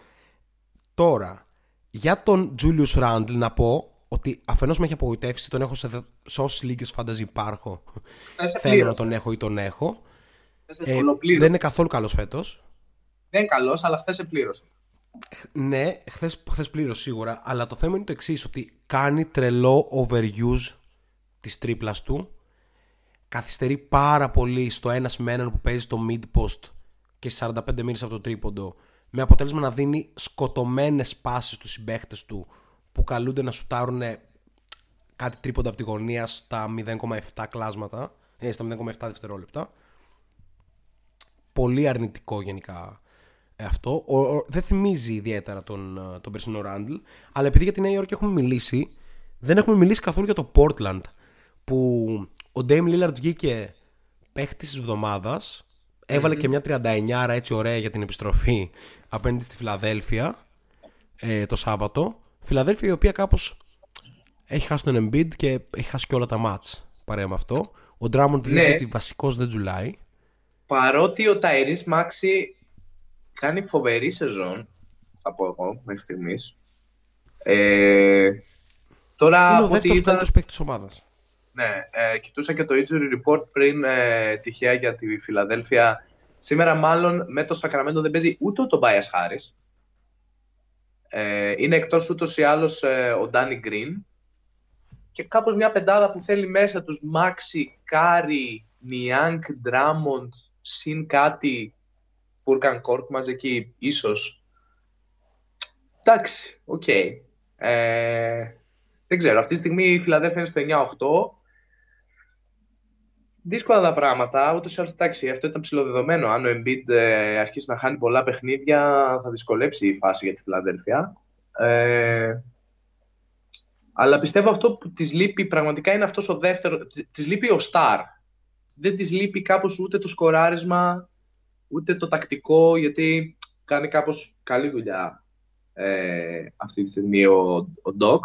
Τώρα, για τον Julius Randle να πω ότι αφενός με έχει απογοητεύσει, τον έχω σε, σε όσες λίγες φάνταζι υπάρχω. Θέλω να τον έχω ή τον έχω. Ε, δεν είναι καθόλου καλός φέτος. Δεν είναι καλός, αλλά χθες σε πλήρωσε. Ναι, χθες, χθες πλήρωσε σίγουρα, αλλά το θέμα είναι το εξής ότι κάνει τρελό overuse της τρίπλας του καθυστερεί πάρα πολύ στο ένα με έναν που παίζει στο mid post και 45 μήνες από το τρίποντο με αποτέλεσμα να δίνει σκοτωμένες πάσεις στους συμπαίχτες του που καλούνται να σουτάρουν κάτι τρίποντα από τη γωνία στα 0,7 κλάσματα, ε, στα 0,7 δευτερόλεπτα. Πολύ αρνητικό γενικά ε, αυτό. Ο, δεν θυμίζει ιδιαίτερα τον, ε, τον περσινό Ράντλ, αλλά επειδή για τη Νέα Υόρκη έχουμε μιλήσει, δεν έχουμε μιλήσει καθόλου για το Portland, που ο Dame Lillard βγήκε παίχτης της εβδομάδας. και μια 39 έτσι ωραία για την επιστροφή απέναντι στη Φιλαδέλφια ε, το Σάββατο. Φιλαδέλφια η οποία κάπως έχει χάσει τον Embiid και έχει χάσει και όλα τα μάτς παρέα με αυτό. Ο Drummond δείχνει ναι. ότι βασικός δεν τζουλάει. Παρότι ο Ταϊρή Μάξι κάνει φοβερή σεζόν, θα πω εγώ μέχρι στιγμής. Ε, τώρα, είναι ο δεύτερος καλύτερος παίκτη της ομάδας. Ναι, ε, κοιτούσα και το injury report πριν ε, τυχαία για τη Φιλαδέλφια. Σήμερα μάλλον με το Σακραμέντο δεν παίζει ούτε ο Τομπάιας Χάρης. Ε, είναι εκτός ούτως ή άλλως ε, ο Ντάνι Γκριν. Και κάπως μια πεντάδα που θέλει μέσα τους Μάξι, Κάρι, Νιάνγκ, Ντράμοντ, συν κάτι Φουρκάν Κορκμάζ εκεί, ίσως. Εντάξει, ok. Okay. Ε, δεν ξέρω, αυτή τη στιγμή η Φιλαδέλφια είναι στο 9-8 δύσκολα τα πράγματα. Ούτως ή άλλως, εντάξει, αυτό ήταν ψηλοδεδομένο. Αν ο Embiid ε, αρχίσει να χάνει πολλά παιχνίδια, θα δυσκολέψει η φάση για τη Φιλαδέλφια. Ε, αλλά πιστεύω αυτό που της λείπει πραγματικά είναι αυτός ο δεύτερο. Της λείπει ο Star. Δεν της λείπει κάπως ούτε το σκοράρισμα, ούτε το τακτικό, γιατί κάνει κάπως καλή δουλειά ε, αυτή τη στιγμή ο, ο Doc.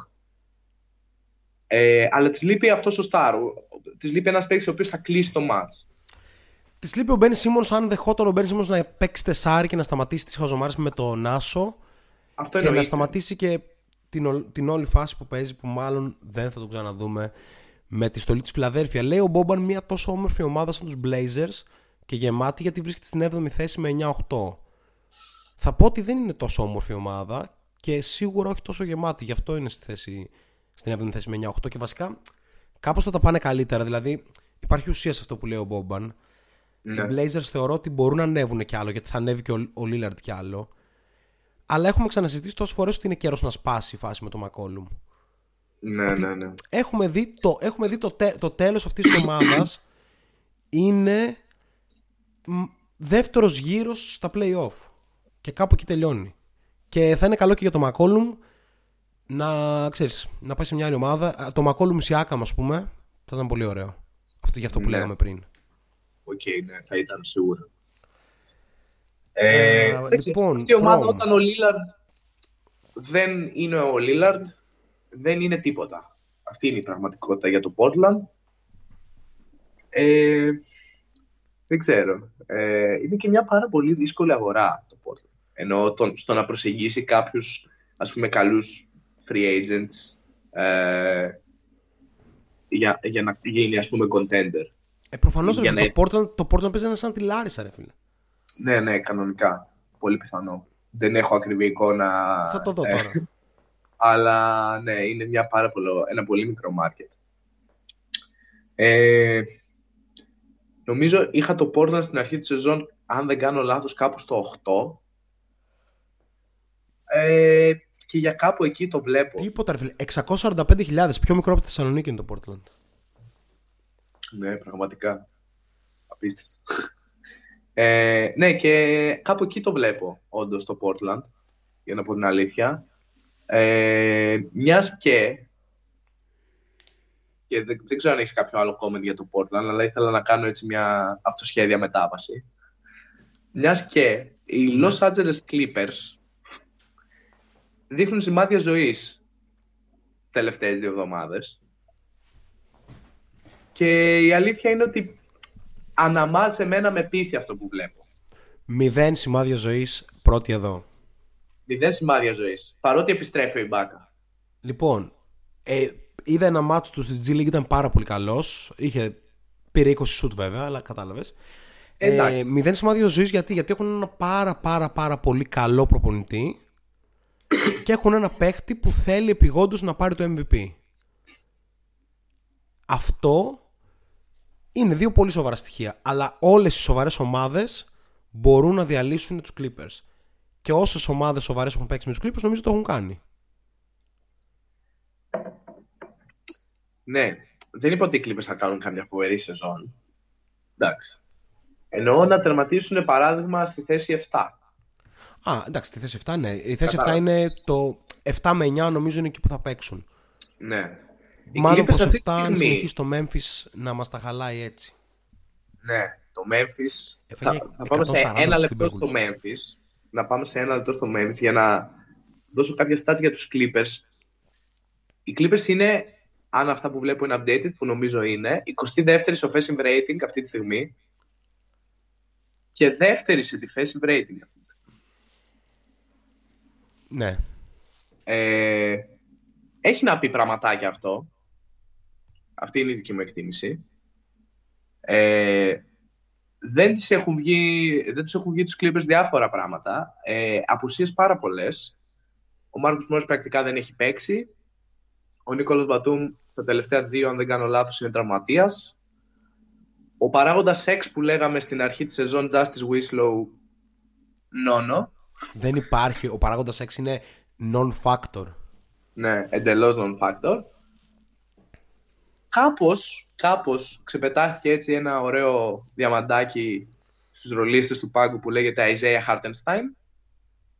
Ε, αλλά τη λείπει αυτός ο Star. Τη λείπει ένας παίκτης ο οποίος θα κλείσει το match. Της λείπει ο Μπένι Σίμονς, αν δεχόταν ο Μπένι Σίμονς να παίξει τεσάρι και να σταματήσει τις χαζομάρε με τον Νάσο. Αυτό και να σταματήσει και την, την όλη φάση που παίζει που μάλλον δεν θα το ξαναδούμε με τη στολή της Φιλαδέρφια. Λέει ο Μπόμπαν μια τόσο όμορφη ομάδα σαν τους Blazers και γεμάτη γιατί βρίσκεται στην 7η θέση με 9-8. Θα πω ότι δεν είναι τόσο όμορφη ομάδα και σίγουρα όχι τόσο γεμάτη. Γι' αυτό είναι στη θέση, στην 7η θέση με 9-8 και βασικά κάπως θα τα πάνε καλύτερα. Δηλαδή υπάρχει ουσία σε αυτό που λέει ο Μπόμπαν. Ναι. Οι Blazers θεωρώ ότι μπορούν να ανέβουν κι άλλο γιατί θα ανέβει και ο, ο Lillard κι άλλο. Αλλά έχουμε ξανασυζητήσει τόσες φορές ότι είναι καιρός να σπάσει η φάση με τον McCollum. Ναι, ναι, ναι. Έχουμε δει το, έχουμε δει το, τε- το τέλος αυτής της ομάδας είναι μ, δεύτερος γύρος στα play-off και κάπου εκεί τελειώνει και θα είναι καλό και για το McCollum να, ξέρεις, να πάει σε μια άλλη ομάδα Α, το McCollum Siakam ας πούμε θα ήταν πολύ ωραίο αυτό για αυτό που Ναι. λέγαμε πριν Οκ, ναι, θα ήταν σίγουρα. Ε, Ε, δεν ξέρω, λοιπόν, αυτή η ομάδα Prom. όταν ο Λίλαρντ δεν είναι ο Λίλαρντ, δεν είναι τίποτα. Αυτή είναι η πραγματικότητα για το Portland. Ε, δεν ξέρω. Ε, είναι και μια πάρα πολύ δύσκολη αγορά το Portland. Ενώ το, στο να προσεγγίσει κάποιους, ας πούμε, καλούς free agents ε, για, για να γίνει, ας πούμε, contender. ε, προφανώς Για ρε, να το, Portland, το Portland παίζει ένα σαν τη Λάρισα ρε φίλε Ναι, ναι, κανονικά. Πολύ πιθανό. Δεν έχω ακριβή εικόνα. θα το δω ε, τώρα αλλά ναι, είναι μια πάρα πολύ, ένα πολύ μικρό market. Ε, νομίζω είχα το Portland στην αρχή της σεζόν, αν δεν κάνω λάθος, κάπου στο 8. Ε, και για κάπου εκεί το βλέπω. τίποτα ρε φίλε 645.000 πιο μικρό από τη Θεσσαλονίκη είναι το Portland Ναι, πραγματικά. Απίστευτο. Ε, ναι, και κάπου εκεί το βλέπω, όντως το Portland, για να πω την αλήθεια. Ε, μιας και, και δεν, δεν ξέρω αν έχεις κάποιο άλλο comment για το Portland, αλλά ήθελα να κάνω έτσι μια αυτοσχέδια μετάβαση. Μιας και οι Los Angeles Clippers δείχνουν σημάδια ζωής τις τελευταίες δύο εβδομάδες και η αλήθεια είναι ότι αναμάτσε εμένα με πείθει αυτό που βλέπω. Μηδέν σημάδια ζωής πρώτη εδώ Μηδέν σημάδια ζωής. Παρότι επιστρέφει ο Ιμπάκα. Λοιπόν, ε, είδα ένα μάτσο του στη G League, ήταν πάρα πολύ καλός. Είχε, πήρε 20 σουτ βέβαια, αλλά κατάλαβες. Ε, Εντάξει. μηδέν σημάδια ζωής γιατί, γιατί έχουν ένα πάρα πάρα πάρα πολύ καλό προπονητή και έχουν ένα παίχτη που θέλει επιγόντως να πάρει το MVP. Αυτό είναι δύο πολύ σοβαρά στοιχεία. Αλλά όλες οι σοβαρές ομάδες μπορούν να διαλύσουν τους Clippers. Και όσες ομάδες σοβαρές έχουν παίξει με τους Clippers νομίζω το έχουν κάνει. Ναι, δεν είπα ότι οι Clippers θα κάνουν καμιά φοβερή σεζόν. Εντάξει. Εννοώ να τερματίσουν παράδειγμα στη θέση 7. Α, εντάξει, τη θέση 7 ναι. Η θέση 7 Κατάλαβα. είναι το 7 με 9 νομίζω είναι εκεί που θα παίξουν. Ναι. Οι Μάλλον Clippers προς αυτή 7 τη αν στιγμή- συνεχίσει το Memphis να μας τα χαλάει έτσι. Ναι, το Memphis. Έφαγε Θα, θα πάμε σε 140 ένα στους λεπτό στο Timberwolves. Memphis. Να πάμε σε ένα λεπτό στο Memphis για να δώσω κάποια stats για τους Clippers. Οι Clippers είναι, αν αυτά που βλέπω είναι updated, που νομίζω είναι, 22η σε offensive rating αυτή τη στιγμή και δεύτερη σε defensive rating αυτή τη στιγμή. Ναι. Ε, έχει να πει πραγματάκια αυτό. Αυτή είναι η δική μου εκτίμηση. Ε, δεν, τις έχουν βγει, δεν τους έχουν βγει τους Clippers διάφορα πράγματα. Ε, απουσίες πάρα πολλές. Ο Μάρκος Μόρις πρακτικά δεν έχει παίξει. Ο Νίκολος Μπατούμ τα τελευταία δύο, αν δεν κάνω λάθος, είναι τραυματίας. Ο παράγοντας X που λέγαμε στην αρχή της σεζόν Justice Winslow νόνο. Δεν υπάρχει. Ο παράγοντας 6 είναι non-factor. Ναι, εντελώς non-factor. Κάπως, κάπως ξεπετάχθηκε έτσι ένα ωραίο διαμαντάκι στους ρολίστες του πάγκου που λέγεται Isaiah Hartenstein.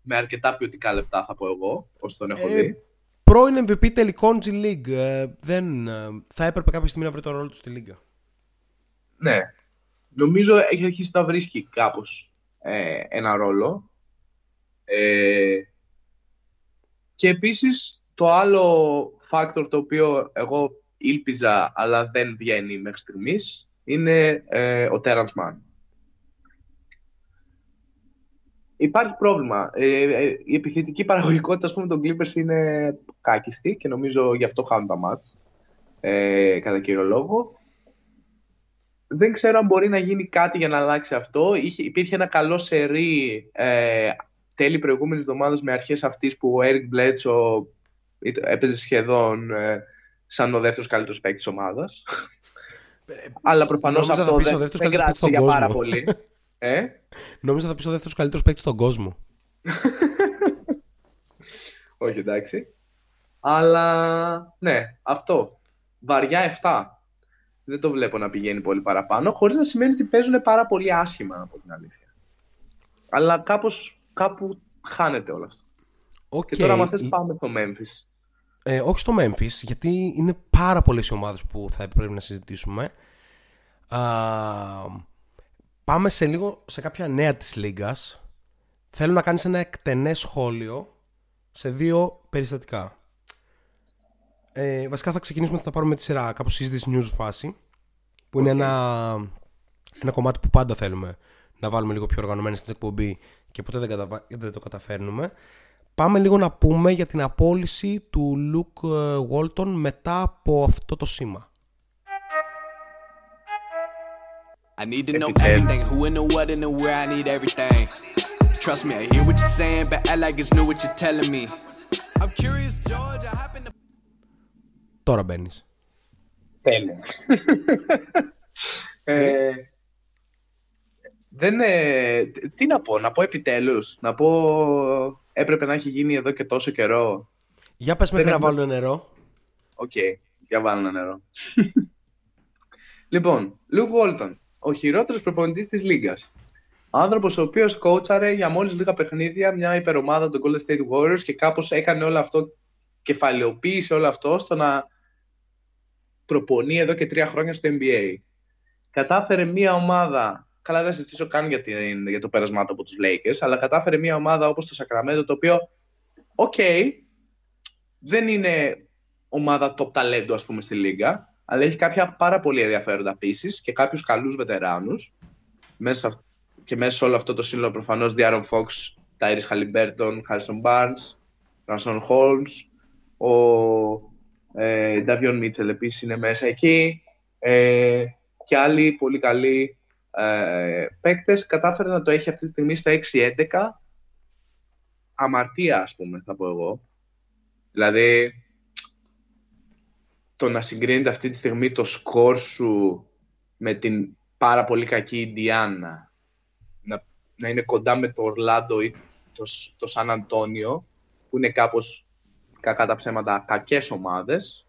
Με αρκετά ποιοτικά λεπτά θα πω εγώ, όσο τον έχω Ε, δει. Πρώην MVP τελικών G League. Ε, δεν, ε, θα έπρεπε κάποια στιγμή να βρει το ρόλο του στη Λίγκα. Ναι. Νομίζω έχει αρχίσει να βρίσκει κάπως ε, ένα ρόλο. Ε, και επίσης το άλλο factor το οποίο εγώ ήλπιζα αλλά δεν βγαίνει μέχρι στιγμής είναι ε, ο Terrence Mann. Υπάρχει πρόβλημα. Ε, ε, η επιθετική παραγωγικότητα ας πούμε, των Clippers είναι κάκιστη και νομίζω γι' αυτό χάνουν τα μάτς ε, κατά κύριο λόγο. δεν ξέρω αν μπορεί να γίνει κάτι για να αλλάξει αυτό. Είχε, υπήρχε ένα καλό σερί ε, τέλη προηγούμενης εβδομάδας με αρχές αυτής που ο Eric Bledsoe έπαιζε σχεδόν ε, σαν ο δεύτερος καλύτερος παίκτης της ομάδας. Αλλά προφανώς Νόμιζα θα αυτό πεις ο δεν, δεύτερος δεν καλύτερος κράτησε παίκτης για στον πάρα κόσμο. πολύ. ε; Νόμιζα θα πεις ο δεύτερος καλύτερος παίκτης στον κόσμο. Όχι, εντάξει. Αλλά ναι, αυτό. Βαριά 7. Δεν το βλέπω να πηγαίνει πολύ παραπάνω, χωρίς να σημαίνει ότι παίζουν πάρα πολύ άσχημα, από την αλήθεια. Αλλά κάπως, κάπου χάνεται όλο αυτό. Οκ. Και τώρα, αν θες, πάμε στο Memphis. Ε, όχι στο Memphis, γιατί είναι πάρα πολλές οι ομάδες που θα πρέπει να συζητήσουμε. Α, πάμε σε λίγο σε κάποια νέα της Λίγκας. Θέλω να κάνεις ένα εκτενές σχόλιο σε δύο περιστατικά. Ε, βασικά θα ξεκινήσουμε, θα πάρουμε τη σειρά κάπως συζήτηση news φάση, που είναι ένα, ένα κομμάτι που πάντα θέλουμε να βάλουμε λίγο πιο οργανωμένα στην εκπομπή και ποτέ δεν, καταβα- δεν το καταφέρνουμε. Πάμε λίγο να πούμε για την απόλυση του Luke ε, Walton μετά από αυτό το σήμα. I need to know Everything. everything. Who in the what and the where I need everything. Trust me, I hear what you're saying, but I like it's new what you're telling me. I'm curious, George. I happen to. Τώρα μπαίνεις. Τέλεια. ε, δεν, ε, τι- τι να πω, να πω επιτέλους, να πω έπρεπε να έχει γίνει εδώ και τόσο καιρό. Για πες μέχρι να έχουμε- βάλω νερό. Οκ, για βάλω ένα νερό. λοιπόν, Λουκ Βόλτον, ο χειρότερος προπονητής της Λίγκας. Άνθρωπος ο οποίος κότσαρε για μόλις λίγα παιχνίδια μια υπερομάδα των Golden State Warriors και κάπως έκανε όλο αυτό, κεφαλαιοποίησε όλο αυτό στο να προπονεί εδώ και τρία χρόνια στο NBA. Κατάφερε μια ομάδα, καλά δεν θα συζητήσω καν για, την, για το πέρασμά του από τους Lakers, αλλά κατάφερε μια ομάδα όπως το Sacramento, το οποίο, οκ, δεν είναι ομάδα top ταλέντου, ας πούμε, στη Λίγκα, αλλά έχει κάποια πάρα πολύ ενδιαφέροντα pieces και κάποιους καλούς βετεράνους. Μέσα, σε αυ- και μέσα σε όλο αυτό το σύνολο προφανώς De'Aaron Fox, Tyrese Haliburton, Harrison Barnes, Richaun Holmes, ο ε, Davion Mitchell επίσης είναι μέσα εκεί ε, και άλλοι πολύ καλοί ε, παίκτες. Κατάφερε να το έχει αυτή τη στιγμή στο 6-11 αμαρτία, ας πούμε, θα πω εγώ. Δηλαδή, το να συγκρίνεται αυτή τη στιγμή το σκορ σου με την πάρα πολύ κακή Ιντιάνα, να, να είναι κοντά με το Ορλάντο ή το, Σ- το Σαν Αντώνιο, που είναι κάπως κακά τα ψέματα κακές ομάδες,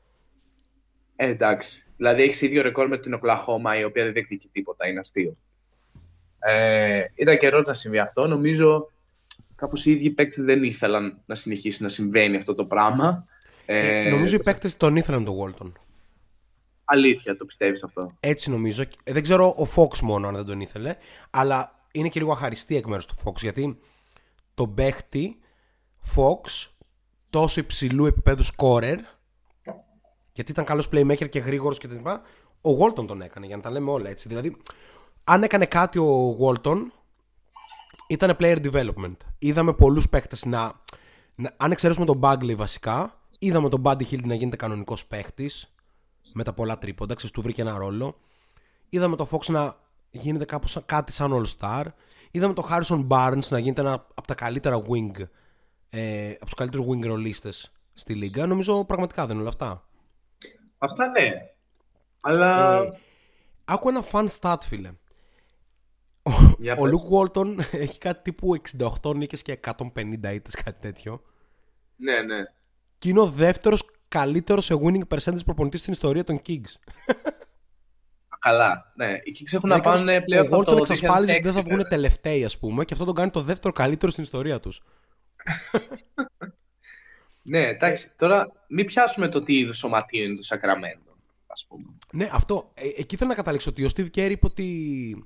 ε, εντάξει. Δηλαδή έχεις ίδιο ρεκόρ με την Οκλαχώμα, η οποία δεν διεκδικεί τίποτα, είναι αστείο. Ε, ήταν καιρός να συμβεί αυτό. Νομίζω κάπως οι ίδιοι παίκτες δεν ήθελαν να συνεχίσει να συμβαίνει αυτό το πράγμα. Ε, Ε, νομίζω οι παίκτες τον ήθελαν τον Walton. Αλήθεια, το πιστεύεις αυτό; Έτσι νομίζω. Ε, Δεν ξέρω ο Fox μόνο αν δεν τον ήθελε. Αλλά είναι και λίγο αχαριστή εκ μέρους του Fox. Γιατί τον παίχτη Fox τόσο υψηλού επίπεδου scorer γιατί ήταν καλός playmaker και γρήγορος και τα λοιπά, ο Walton τον έκανε για να τα λέμε όλα έτσι. Δηλαδή, αν έκανε κάτι ο Walton, ήταν player development. Είδαμε πολλούς παίχτες να, να αν εξαιρέσουμε τον Bagley βασικά, είδαμε τον Buddy Hill να γίνεται κανονικός παίχτης με τα πολλά τρίποντα, ξέρεις, του βρήκε ένα ρόλο. Είδαμε τον Fox να γίνεται κάπως σαν- κάτι σαν all-star. Είδαμε τον Harrison Barnes να γίνεται ένα από τα καλύτερα wing, ε, από τους καλύτερους wing ρολίστες στη λίγα. Νομίζω πραγματικά δεν είναι όλα αυτά. Αυτά ναι. Αλλά. Ε, άκου ένα fun stat, φίλε. Για Ο πες. Luke Walton έχει κάτι τύπου 68 νίκες και 150 ήττες, κάτι τέτοιο. Ναι, ναι. Και είναι ο δεύτερος καλύτερος σε winning percentage προπονητής στην ιστορία των Kings. Καλά. Ναι. Οι Kings έχουν να Δηλαδή, πάνε πλέον ο από Walton το εξασφάλιζε ότι δεν θα 2006, βγουν βέβαια. τελευταίοι, ας πούμε, και αυτό τον κάνει το δεύτερο καλύτερο στην ιστορία τους. Ναι, εντάξει. Τώρα μην πιάσουμε το τι είδους σωματείο είναι το Σακραμέντο, ας πούμε. Ναι, αυτό. Ε, εκεί θέλω να καταλήξω ότι ο Steve Kerr είπε ότι.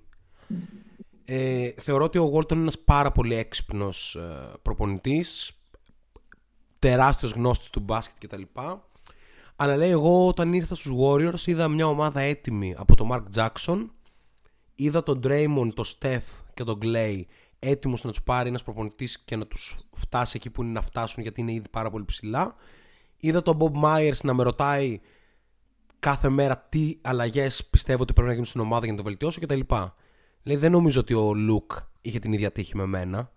Ε, θεωρώ ότι ο Walton είναι ένας πάρα πολύ έξυπνος ε, προπονητής τεράστιος γνώστης του μπάσκετ κτλ. Αλλά λέει εγώ όταν ήρθα στους Warriors είδα μια ομάδα έτοιμη από τον Mark Jackson είδα τον Draymond, τον Steph και τον Clay έτοιμους να τους πάρει ένας προπονητής και να τους φτάσει εκεί που είναι να φτάσουν γιατί είναι ήδη πάρα πολύ ψηλά είδα τον Bob Myers να με ρωτάει κάθε μέρα τι αλλαγές πιστεύω ότι πρέπει να γίνουν στην ομάδα για να το βελτιώσω κτλ. Δηλαδή δεν νομίζω ότι ο Λουκ είχε την ίδια τύχη με μένα.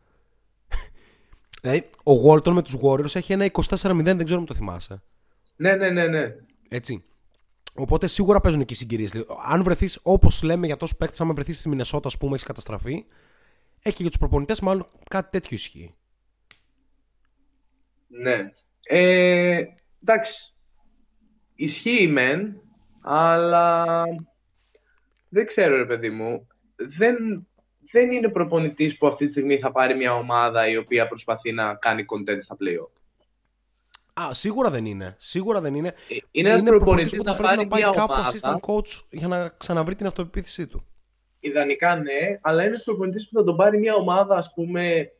δηλαδή ο Walton με τους Warriors έχει ένα 24-0, δεν ξέρω αν το θυμάσαι. Ναι, ναι, ναι, ναι. Έτσι. Οπότε σίγουρα παίζουν εκεί συγκυρίες. Αν βρεθείς, όπως λέμε για τόσο παίκτη, άμα βρεθείς στη Μινεσότα, ας πούμε, έχεις καταστραφεί. Έχει και για τους προπονητές, μάλλον κάτι τέτοιο ισχύει. Ναι. Ε, εντάξει. Ισχύει μεν, αλλά δεν ξέρω ρε παιδί μου. Δεν, δεν είναι προπονητής που αυτή τη στιγμή θα πάρει μια ομάδα η οποία προσπαθεί να κάνει content στα play Α, σίγουρα δεν είναι. Σίγουρα δεν είναι. Ε, είναι ένας προπονητής που θα πρέπει πάρει να πάει μια κάπου ομάδα. assistant coach για να ξαναβρει την αυτοπεποίθησή του. Ιδανικά ναι, αλλά είναι ένας προπονητής που θα τον πάρει μια ομάδα ας πούμε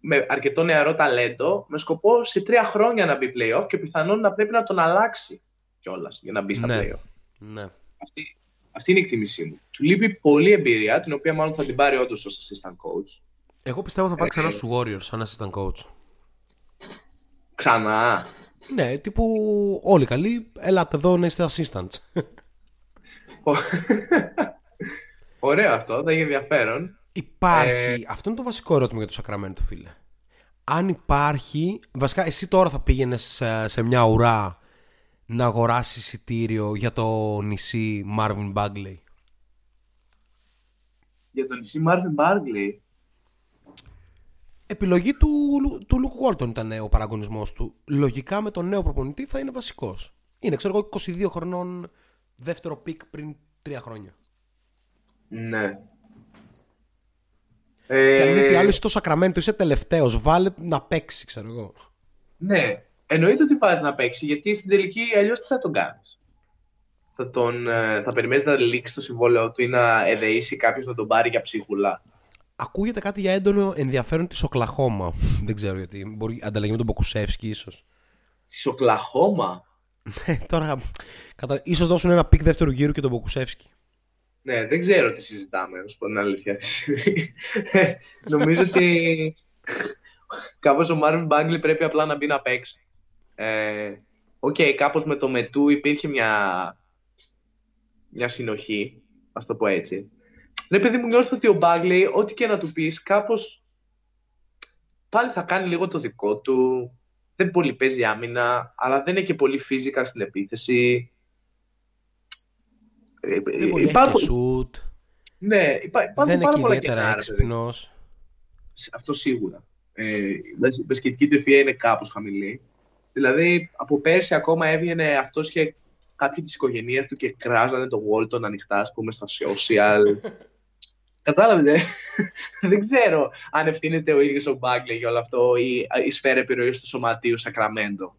με αρκετό νεαρό ταλέντο με σκοπό σε τρία χρόνια να μπει playoff και πιθανόν να πρέπει να τον αλλάξει κιόλας για να μπει στα Ναι. playoff. Ναι. Αυτή, αυτή είναι η εκτίμησή μου. Του λείπει πολλή εμπειρία, την οποία μάλλον θα την πάρει όντως ως assistant coach. Εγώ πιστεύω θα πάει Ε, ξανά ε. στους Warriors σαν assistant coach. Ξανά. Ναι, τύπου όλοι καλοί, ελάτε εδώ να είστε assistants. Ωραίο αυτό, θα έχει ενδιαφέρον. Υπάρχει, Ε, αυτό είναι το βασικό ερώτημα για το Sacramento, φίλε. Αν υπάρχει, βασικά εσύ τώρα θα πήγαινες σε, σε μια ουρά να αγοράσεις εισιτήριο για το νησί Marvin Bagley; Για τον νησί Μάρτιν Μπάργκλι. Επιλογή του, του Luke Walton ήταν ο παραγωνισμός του. Λογικά με τον νέο προπονητή θα είναι βασικός. Είναι, ξέρω εγώ, 22 χρονών δεύτερο pick πριν 3 χρόνια. Ναι. Και αν είναι Ε, τι άλλο, είσαι στο Sacramento, είσαι τελευταίος, βάλε να παίξει, ξέρω εγώ. Ναι, εννοείται ότι βάζεις να παίξει, γιατί στην τελική αλλιώς τι θα τον κάνεις; Θα, τον, ε, θα περιμένεις να λήξει το συμβόλαιο του ή να εδεήσει κάποιος να τον πάρει για ψίχουλα; Ακούγεται κάτι για έντονο ενδιαφέρον της Οκλαχώμα. Δεν ξέρω γιατί. Μπορεί ανταλλαγή με τον Ποκουσέφσκι, ίσως. Της Οκλαχώμα; Τώρα, κατα... ίσως δώσουν ένα pick δεύτερου γύρου και τον Ποκουσέφσκι. Ναι, δεν ξέρω τι συζητάμε, να σου πω την αλήθεια αυτή τη στιγμή. Νομίζω ότι κάπως ο Marvin Bagley πρέπει απλά να μπει να παίξει. Ε, Οκ, κάπως με το Μετού υπήρχε μια, μια συνοχή, ας το πω έτσι. Ναι, παιδί μου, νιώθω ότι ο Bagley, ό,τι και να του πεις, κάπως πάλι θα κάνει λίγο το δικό του. Δεν πολύ παίζει άμυνα, αλλά δεν είναι και πολύ physical στην επίθεση. Ε, Δεν μπορεί να υπάρχουν- έχει και σουτ. ναι, υπά, υπάρχουν Δεν είναι πάρα και πολλά ιδιαίτερα κενά, ρε παιδί. έξυπνος. Αυτό σίγουρα. Ε, η μπασκετική του ευφυΐα είναι κάπως χαμηλή. Δηλαδή, από πέρσι ακόμα έβγαινε αυτός και κάποιοι της οικογένειας του και κράζανε το Walton ανοιχτά, ας πούμε, στα social. Κατάλαβες, δεν ξέρω αν ευθύνεται ο ίδιος ο Μπάγκλε για όλο αυτό ή η σφαίρα επιρροής του σωματείου Σακραμέντο.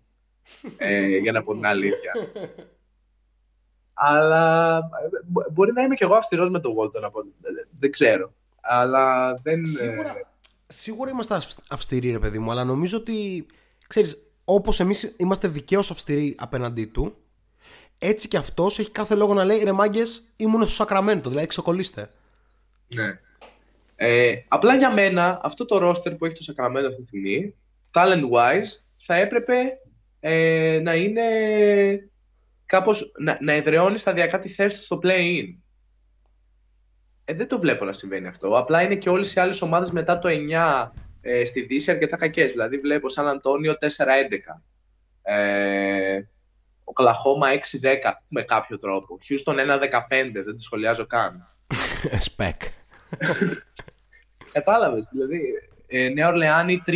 Ε, για να πω την αλήθεια. Αλλά ε, μπο- μπορεί να είμαι κι εγώ αυστηρός με το Walton, από- δεν ξέρω. Αλλά δεν... Σίγουρα, ε, σίγουρα είμαστε αυ- αυστηροί, ρε παιδί μου, αλλά νομίζω ότι, ξέρεις, όπως εμείς είμαστε δικαίως αυστηροί απέναντί του, έτσι και αυτός έχει κάθε λόγο να λέει ρε μάγκες, ήμουν στο Σακραμέντο, δηλαδή ξεκολλήστε. Ναι. Ε, απλά για μένα, αυτό το roster που έχει το Sacramento αυτή τη στιγμή, talent-wise, θα έπρεπε ε, να είναι κάπως, να, να εδραιώνεις σταδιακά τη θέση τους στο play-in. Ε, δεν το βλέπω να συμβαίνει αυτό. Απλά είναι και όλες οι άλλες ομάδες μετά το 9 ε, στη Δύση αρκετά κακές. Δηλαδή βλέπω Σαν Αντώνιο 4-11. Ε, Οκλαχώμα 6-10 με κάποιο τρόπο. Houston 1-15, δεν το σχολιάζω καν. Spec. Κατάλαβες. Δηλαδή, ε, Νέα Ορλεάνη 3-15.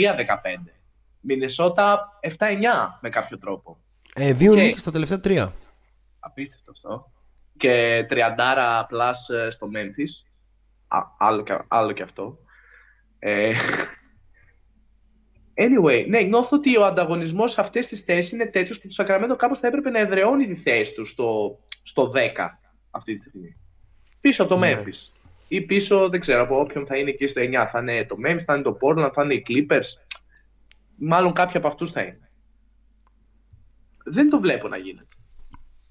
Μινεσότα 7-9 με κάποιο τρόπο. Ε, δύο Οκ. νίκες στα τελευταία τρία. Απίστευτο αυτό. Και 30 plus ε, στο Memphis. Α, άλλο, και, άλλο και αυτό. Ε, anyway, ναι, νιώθω ότι ο ανταγωνισμός σε αυτές τις θέσεις είναι τέτοιος που το Σακραμέντο κάπως θα έπρεπε να εδραιώνει τη θέση του στο, στο 10 αυτή τη στιγμή. Πίσω από το Ναι. Memphis. Ή πίσω, δεν ξέρω από όποιον θα είναι εκεί στο 9. Θα είναι το Memphis, θα είναι το Portland, θα είναι οι Clippers. Μάλλον κάποιοι από αυτούς θα είναι. Δεν το βλέπω να γίνεται.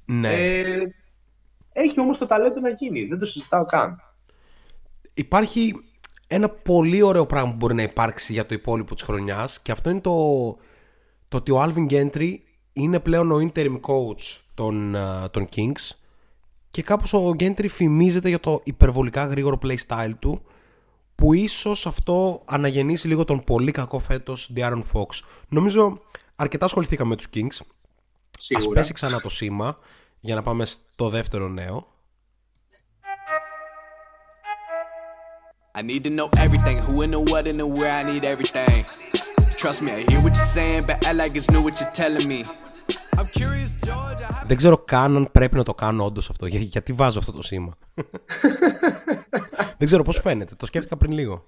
Ναι. Ε, έχει όμως το ταλέντο να γίνει. Δεν το συζητάω καν. Υπάρχει ένα πολύ ωραίο πράγμα που μπορεί να υπάρξει για το υπόλοιπο της χρονιάς και αυτό είναι το, το ότι ο Alvin Gentry είναι πλέον ο interim coach των, ε, των Kings και κάπως ο Gentry φημίζεται για το υπερβολικά γρήγορο play style του που ίσως αυτό αναγεννήσει λίγο τον πολύ κακό φέτος De'Aaron Fox. Νομίζω αρκετά ασχοληθήκαμε με τους Kings. Ας Σίγουρα. πέσει ξανά το σήμα για να πάμε στο δεύτερο νέο. I need to know everything. Who and the what and the where. I need everything. Trust me, I hear what you're saying, but I like it's new what you're telling me. I'm curious, George. I have Δεν ξέρω καν αν πρέπει να το κάνω όντως αυτό. Για- γιατί βάζω αυτό το σήμα. Δεν ξέρω πώς φαίνεται. Το σκέφτηκα πριν λίγο.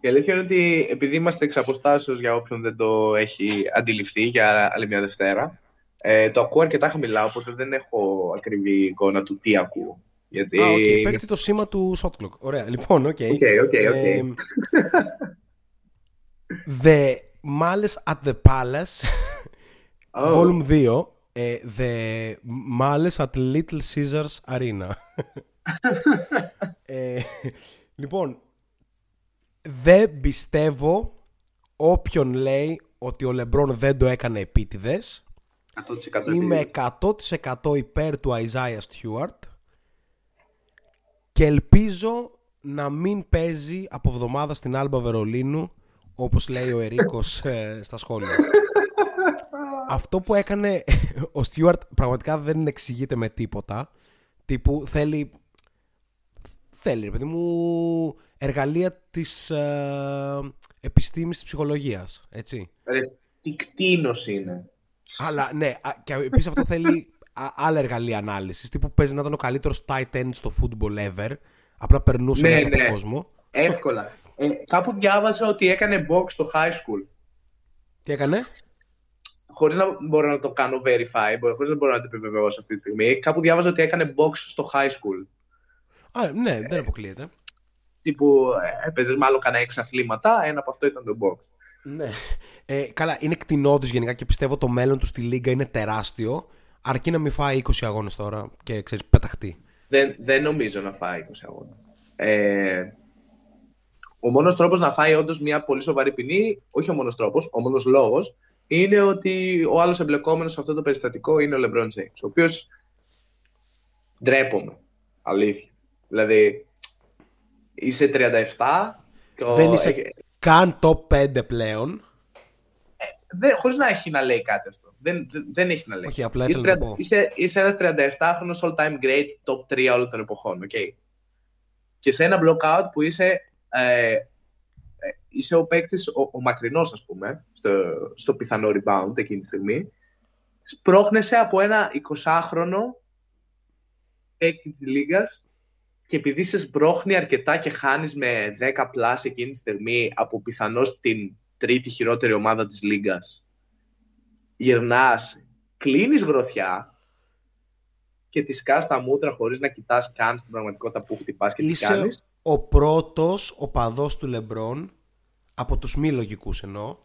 Η αλήθεια είναι ότι επειδή είμαστε εξ αποστάσεως για όποιον δεν το έχει αντιληφθεί για άλλη μια Δευτέρα, ε, το ακούω αρκετά χαμηλά, οπότε δεν έχω ακριβή εικόνα του τι ακούω. Γιατί... Α, οκ, πέφτει το σήμα του shot clock. Ωραία, λοιπόν, OK. OK, OK, OK. Ε, the Malice at the Palace, Oh. Volume 2. ε, the Malice at Little Caesars Arena. Ε, λοιπόν, δεν πιστεύω όποιον λέει ότι ο Λεμπρόν δεν το έκανε επίτηδες. 100% Είμαι 100% υπέρ του Isaiah Stewart και ελπίζω να μην παίζει από εβδομάδα στην Άλμπα Βερολίνου όπως λέει ο Ερίκος ε, στα σχόλια. Αυτό που έκανε ο Stewart πραγματικά δεν εξηγείται με τίποτα. Τύπου θέλει, θέλει ρε παιδί μου, εργαλεία της ε, επιστήμης της ψυχολογίας, έτσι. Ρε, τι κτίνος είναι. Αλλά ναι, α, και επίσης αυτό θέλει α- άλλα εργαλεία ανάλυσης. Τύπου παίζει να ήταν ο καλύτερος tight end στο football ever. Απλά περνούσε Ναι, μέσα από ναι. τον κόσμο. Εύκολα. Ε, κάπου διάβαζα ότι έκανε box στο high school. Τι έκανε; Χωρίς να μπορώ να το κάνω verify, μπορώ- χωρίς να μπορώ να το επιβεβαιώσω αυτή τη στιγμή. Κάπου διάβαζα ότι έκανε box στο high school. Α, ναι, δεν αποκλείεται. Τύπου ε, έπαιζε μάλλον κανένα έξι αθλήματα, ένα από αυτό ήταν το box. Ναι. Ε, καλά, είναι κτηνόδη γενικά και πιστεύω το μέλλον τους στη Λίγκα είναι τεράστιο. Αρκεί να μην φάει 20 αγώνες τώρα και ξέρεις, πεταχτεί. Δεν, δεν νομίζω να φάει 20 αγώνες. Ε, ο μόνος τρόπος να φάει όντως μια πολύ σοβαρή ποινή, όχι ο μόνος τρόπος, ο μόνος λόγος, είναι ότι ο άλλος εμπλεκόμενος σε αυτό το περιστατικό είναι ο LeBron James, ο οποίος ντρέπομαι, αλήθεια. Δηλαδή, είσαι 37 και ο- Δεν είσαι έχει- καν top 5 πλέον. δεν, χωρίς να έχει να λέει κάτι αυτό. Δεν, δεν, δεν έχει να λέει. Όχι, απλά είσαι, ήθελα να 30 πω. είσαι, είσαι ένας 37χρονος all-time great, top 3 όλων των εποχών, okay. Και σε ένα blockout που είσαι, ε, ε, είσαι ο παίκτης, ο, ο μακρινός ας πούμε, στο, στο πιθανό rebound εκείνη τη στιγμή, σπρώχνεσαι από ένα 20χρονο παίκτη της λίγας και επειδή σε σμπρώχνει αρκετά και χάνεις με 10 πλάς εκείνη τη στιγμή από πιθανώς την τρίτη χειρότερη ομάδα της λίγας, γυρνάς, κλείνεις γροθιά και τη σκάς τα μούτρα χωρίς να κοιτάς καν στην πραγματικότητα που χτυπάς και τι Είσαι κάνεις. ο πρώτος οπαδός του Λεμπρόν, από τους μη λογικούς εννοώ,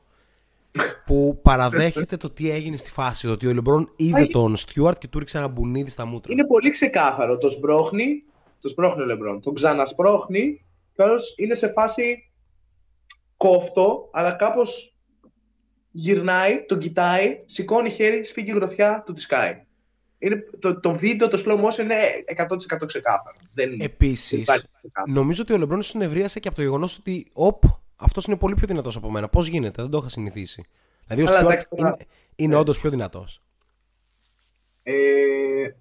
που παραδέχεται το τι έγινε στη φάση. Ότι ο Λεμπρόν είδε Άγι- τον Στιούαρτ και του 'ριξε ένα μπουνίδι στα μούτρα. Είναι πολύ ξεκάθαρο. Το σπρώχνει, το σπρώχνει ο Λεμπρόν. Τον ξανασπρώχνει και όλος είναι σε φάση κόφτο, αλλά κάπως γυρνάει, τον κοιτάει, σηκώνει χέρι, σφίγγει γροθιά, του τη σκάει. Είναι, το, το βίντεο, το slow motion είναι 100% ξεκάθαρο. Δεν, δεν Επίσης, υπάρχει ξεκάθαρο. νομίζω ότι ο Λεμπρόν συνευρίασε και από το γεγονός ότι οπ, αυτός είναι πολύ πιο δυνατός από μένα. Πώς γίνεται, δεν το είχα συνηθίσει. Δηλαδή ο Αλλά Στιούαρτ εντάξει, τώρα- είναι, είναι όντως πιο δυνατός. Ε,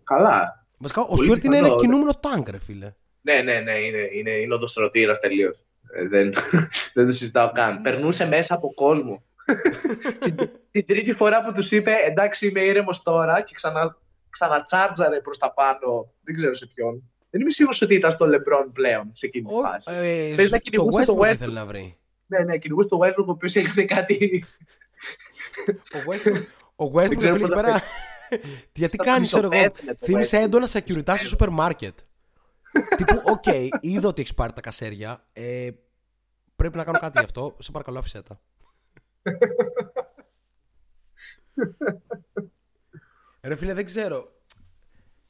καλά. Βασικά, ο Πολύ Στιούαρτ είναι ένα πιθανό, κινούμενο τάγκ, ρε φίλε. Ναι, ναι, ναι, είναι, είναι, είναι οδοστρωτήρας τελείως. Ε, δεν, δεν το συζητάω καν. Περνούσε μέσα από κόσμο. την, την τρίτη φορά που τους είπε εντάξει είμαι ήρεμος τώρα και ξανα, ξανατσάρτζαρε προς τα πάνω, δεν ξέρω σε ποιον. Δεν είμαι σίγουρος ότι ήταν στο Λεμπρόν πλέον σε εκείνη τη Ο- φάση. ε, Παίζει να το κυνηγούσε το Westbrook Westbrook. θέλει να βρει. Ναι, ναι, κυνηγούσε το Westbrook ο οποίος έκανε κάτι... Ο Westbrook, ο Westbrook ξέρω φίλε, πώς εκεί να πέρα. Γιατί Θα κάνεις, τον ξέρω εγώ. ισοπαίδωνε το Θύμισε Westbrook. έντονα security στο σούπερ μάρκετ. Τύπου, οκ, είδα ότι έχεις πάρει τα κασέρια. Ε, πρέπει να κάνω κάτι γι' αυτό. Σε παρακαλώ, άφησέ τα. Ρε φίλε, δεν ξέρω.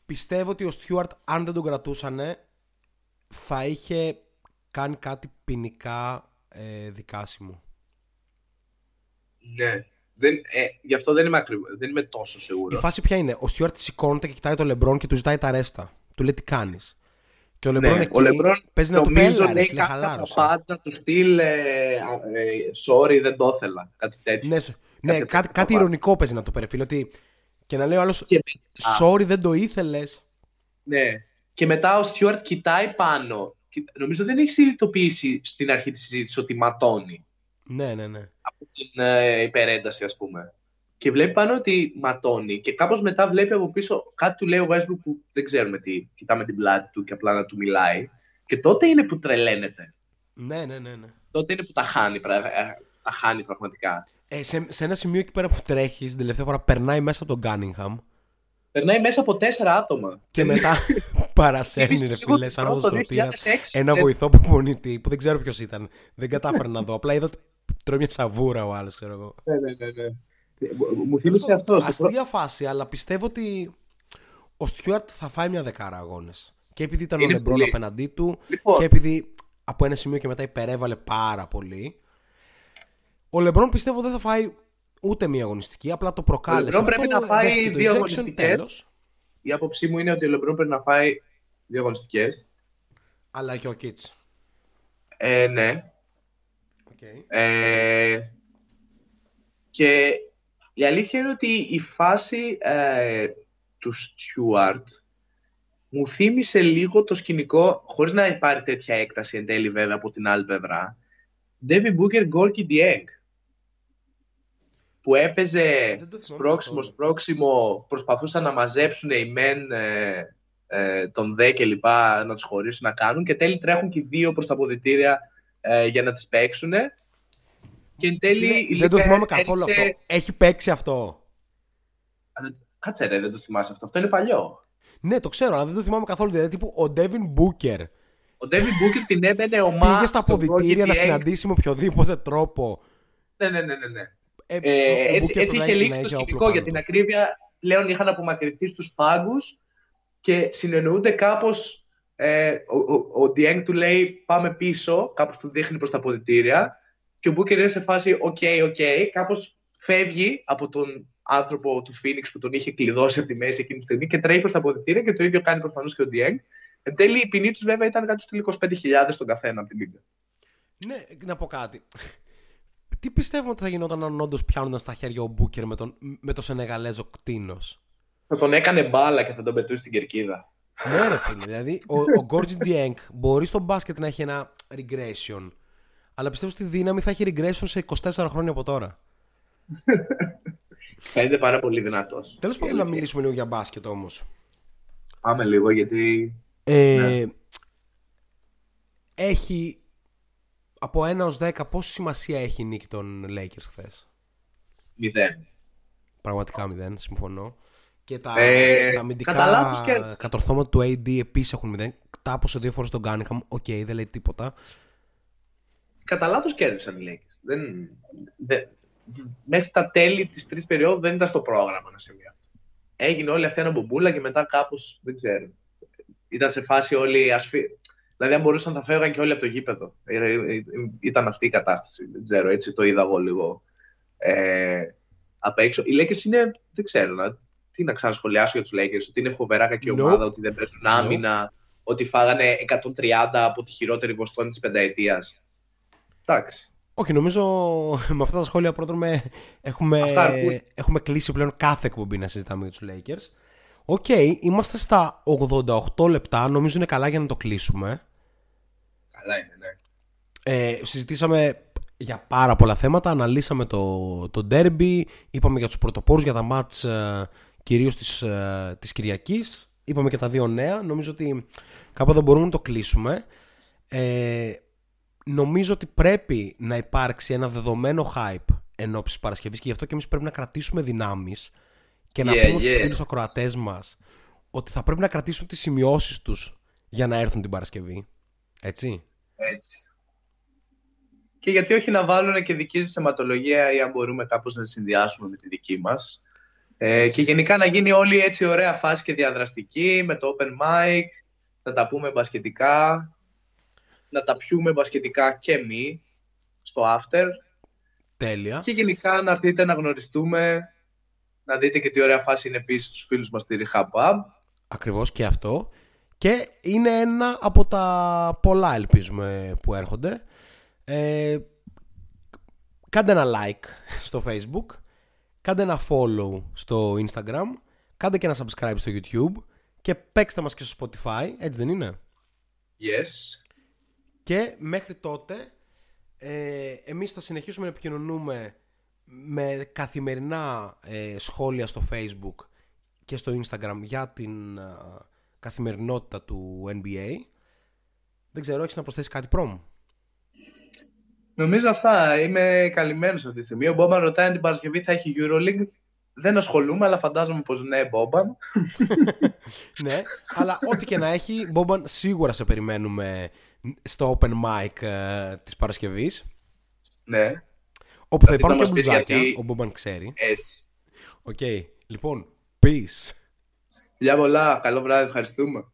Πιστεύω ότι ο Στιούαρτ, αν δεν τον κρατούσανε, θα είχε κάνει κάτι ποινικά ε, δικάσιμο. Ναι. Δεν, ε, γι' αυτό δεν είμαι, ακριβ... δεν είμαι τόσο Η σίγουρο. φάση ποια είναι; Ο Στιούαρτ σηκώνεται και κοιτάει τον Λεμπρόν και του ζητάει τα ρέστα. Του λέει τι κάνεις; Και ο Λεμπρόν Ναι, εκεί ο Λεμπρόν παίζει να του πει νομίζω έλα, ρε, λέει φίλε, κάποια χαλάρωσε. πάντα του στυλ ε, α, ε, sorry δεν το ήθελα. Κάτι τέτοιο. Ναι, σ- ναι, τέτοιο κάτι, θα κάτι πάρει. ηρωνικό παίζει να το πει, φίλε, ότι και να λέει ο άλλος. Και, Sorry, δεν το ήθελες. ναι. και μετά ο Στιούαρτ κοιτάει πάνω. Και Νομίζω δεν έχει συνειδητοποιήσει στην αρχή της συζήτησης ότι ματώνει Ναι, ναι, ναι. Από την ε, υπερένταση, ας πούμε. Και βλέπει πάνω ότι ματώνει και κάπως μετά βλέπει από πίσω κάτι του λέει ο Westbrook που δεν ξέρουμε τι. Κοιτάμε την πλάτη του και απλά να του μιλάει. Και τότε είναι που τρελαίνεται. Ναι, ναι, ναι. ναι. Τότε είναι που τα χάνει, πρα- ε, τα χάνει πραγματικά. Ε, σε, σε ένα σημείο εκεί πέρα που τρέχεις, την τελευταία φορά περνάει μέσα από τον Γκάνιγχαμ Περνάει μέσα από τέσσερα άτομα. και μετά παρασέρνει, Θυμίζει ρε λίγο φίλε, το σαν πρώτο οδοστρωτήρα. 2006, Ένα ναι. βοηθό προπονητή που δεν ξέρω ποιος ήταν. Δεν κατάφερα να δω. Απλά είδα ότι τρώει μια σαβούρα ο άλλος, ξέρω εγώ. Ναι, ναι, ναι, ναι. Μου- Μου θύμισε αυτός. στο πρώτο- Αστεία φάση, αλλά πιστεύω ότι ο Στιούαρτ θα φάει μια δεκάρα αγώνες. Και επειδή ήταν ο Είναι Λεμπρόν πολύ. απέναντί του, Λοιπόν. και επειδή από ένα σημείο και μετά υπερέβαλε πάρα πολύ. Ο Λεμπρόν πιστεύω δεν θα φάει ούτε μία αγωνιστική, απλά το προκάλεσε. Λεμπρόν πρέπει αυτό, να φάει δέχτηκε το δύο ejection, αγωνιστικές. τέλος. Η άποψή μου είναι ότι ο Λεμπρόν πρέπει να φάει δύο αγωνιστικές. Αλλά και ο Κίτς. Ε, ναι. Okay. Ε, και η αλήθεια είναι ότι η φάση ε, του Στιούαρτ μου θύμισε λίγο το σκηνικό, χωρίς να πάρει τέτοια έκταση εν τέλει βέβαια από την άλλη πλευρά, David Booker, Gorky Dieng, που έπαιζε Δεν το θυμάμαι σπρόξιμο, καθόλου. σπρόξιμο, προσπαθούσαν να μαζέψουν οι μεν ε, ε, τον δε και λοιπά, να τους χωρίσουν να κάνουν και τέλει τρέχουν και οι δύο προς τα αποδητήρια ε, για να τις παίξουν. Και εν τέλει Φίλε, η δεν το Λίγκα θυμάμαι καθόλου έριξε- αυτό. Έχει παίξει αυτό. Α, δεν- Κάτσε ρε, δεν το θυμάσαι αυτό. Αυτό είναι παλιό. Ναι, το ξέρω, αλλά δεν το θυμάμαι καθόλου. Δηλαδή, τύπου ο Ντέβιν Μπούκερ Ο David Booker την έμπαινε ομά πήγε στα στον αποδητήρια Gorky να Dieng. συναντήσει με οποιοδήποτε τρόπο. Ναι, ναι, ναι, ναι. ναι. Ε, Ε, ο έτσι Booker έτσι πρέπει να είχε έχει- λήξει να το έχει όπλο σκηνικό πάνω για του. την ακρίβεια. Πλέον είχαν απομακρυνθεί στους πάγκους και συνεννοούνται κάπως ε, ο, ο, ο Dieng του λέει πάμε πίσω, κάπως του δείχνει προς τα αποδητήρια και ο Booker είναι σε φάση οκ, οκ, κάπως φεύγει από τον άνθρωπο του Phoenix που τον είχε κλειδώσει από τη μέση εκείνη τη στιγμή και τρέχει προς τα αποδητήρια και το ίδιο κάνει προφανώς και ο Dieng. Εν τέλει η ποινή τους βέβαια ήταν κάτω στο 25.000 τον καθένα από την Λίγκα. Ναι, να πω κάτι. Τι πιστεύω ότι θα γινόταν αν όντως πιάνονταν στα χέρια ο Μπούκερ με τον, με το Σενεγαλέζο κτίνος; Θα τον έκανε μπάλα και θα τον πετούσε στην κερκίδα. Ναι, ρε φίλε. Δηλαδή, ο, ο Γκόρτζι Διέγκ μπορεί στο μπάσκετ να έχει ένα regression. Αλλά πιστεύω στη δύναμη θα έχει regression σε 24 χρόνια από τώρα. Φαίνεται πάρα πολύ δυνατός. Τέλος πάντων, να μιλήσουμε λίγο για μπάσκετ όμως. Πάμε λίγο γιατί. Ε, Έχει από 1 ως 10 πόση σημασία έχει η νίκη των Lakers χθες; Μηδέν. Πραγματικά 0, συμφωνώ. Και τα, Ε, τα αμυντικά κατά λάθος κέρδισε. κατορθώματα του AD επίσης έχουν 0. Τάπωσε δύο φορές τον Κάνιγχαμ. Οκ, δεν λέει τίποτα. Κατά λάθος κέρδισαν οι Lakers. Δεν, δεν, μέχρι τα τέλη της τρίτη περίοδου δεν ήταν στο πρόγραμμα να συμβεί αυτό. Έγινε όλη αυτή ένα μπομπούλα και μετά κάπως. Δεν ξέρω. Ήταν σε φάση όλοι ασφί... Δηλαδή, αν μπορούσαν θα φεύγαν και όλοι από το γήπεδο. Ε, ε, ε, Ήταν αυτή η κατάσταση. Δεν ξέρω, έτσι το είδα εγώ λίγο ε, απ' έξω. Οι Lakers είναι, δεν ξέρω, να, τι να ξανασχολιάσω για τους Lakers, ότι είναι φοβερά κακή Nope. ομάδα, ότι δεν παίζουν άμυνα, ότι φάγανε 130 από τη χειρότερη Βοστόνη της πενταετίας. Εντάξει. Όχι, νομίζω με αυτά τα σχόλια Πρόδρομε έχουμε, Αυτά αρκούν. έχουμε κλείσει πλέον κάθε εκπομπή να συζητάμε για τους Lakers. OK, είμαστε στα 88 λεπτά. Νομίζω είναι καλά για να το κλείσουμε. Καλά είναι, ναι. Ε, συζητήσαμε για πάρα πολλά θέματα, αναλύσαμε το, το derby, είπαμε για τους πρωτοπόρους, για τα μάτς ε, κυρίως της, ε, της Κυριακής, είπαμε και τα δύο νέα, νομίζω ότι κάπου εδώ μπορούμε να το κλείσουμε. Ε, νομίζω ότι πρέπει να υπάρξει ένα δεδομένο hype εν ώψης Παρασκευής και γι' αυτό και εμείς πρέπει να κρατήσουμε δυνάμεις και να Yeah, πούμε στους yeah. φίλους ακροατές μας ότι θα πρέπει να κρατήσουν τις σημειώσεις τους για να έρθουν την Παρασκευή. Έτσι. Έτσι. Και γιατί όχι να βάλουν και δική τους θεματολογία ή αν μπορούμε κάπως να τη συνδυάσουμε με τη δική μας. Ε, και γενικά να γίνει όλη έτσι ωραία φάση και διαδραστική με το open mic, να τα πούμε μπασκετικά, να τα πιούμε μπασκετικά και εμεί στο after. Τέλεια. Και γενικά να έρθετε να γνωριστούμε, να δείτε και τι ωραία φάση είναι επίσης στους φίλους μας στη Rehab Pub. Ακριβώς και αυτό. Και είναι ένα από τα πολλά ελπίζουμε που έρχονται. Ε, κάντε ένα like στο facebook, κάντε ένα follow στο instagram, κάντε και ένα subscribe στο youtube και παίξτε μας και στο spotify, έτσι δεν είναι; Yes. Και μέχρι τότε ε, εμείς θα συνεχίσουμε να επικοινωνούμε με καθημερινά ε, σχόλια στο facebook και στο instagram για την ε, καθημερινότητα του NBA. Δεν ξέρω, έχεις να προσθέσεις κάτι πρόμ. Νομίζω αυτά. Είμαι καλυμμένος αυτή τη στιγμή. Ο Μπόμπαν ρωτάει αν την Παρασκευή θα έχει Euroleague. Δεν ασχολούμαι, αλλά φαντάζομαι πως ναι, Μπόμπαν. ναι, αλλά ό,τι και να έχει, Μπόμπαν, σίγουρα σε περιμένουμε στο open mic ε, της Παρασκευής. ναι, Όπου θα Δηλαδή, υπάρχουν θα και μας πεις μπλουζάκια, γιατί- ο Μπόμπαν ξέρει. έτσι. Οκ, λοιπόν, peace. Γεια πολλά. Καλό βράδυ. Ευχαριστούμε.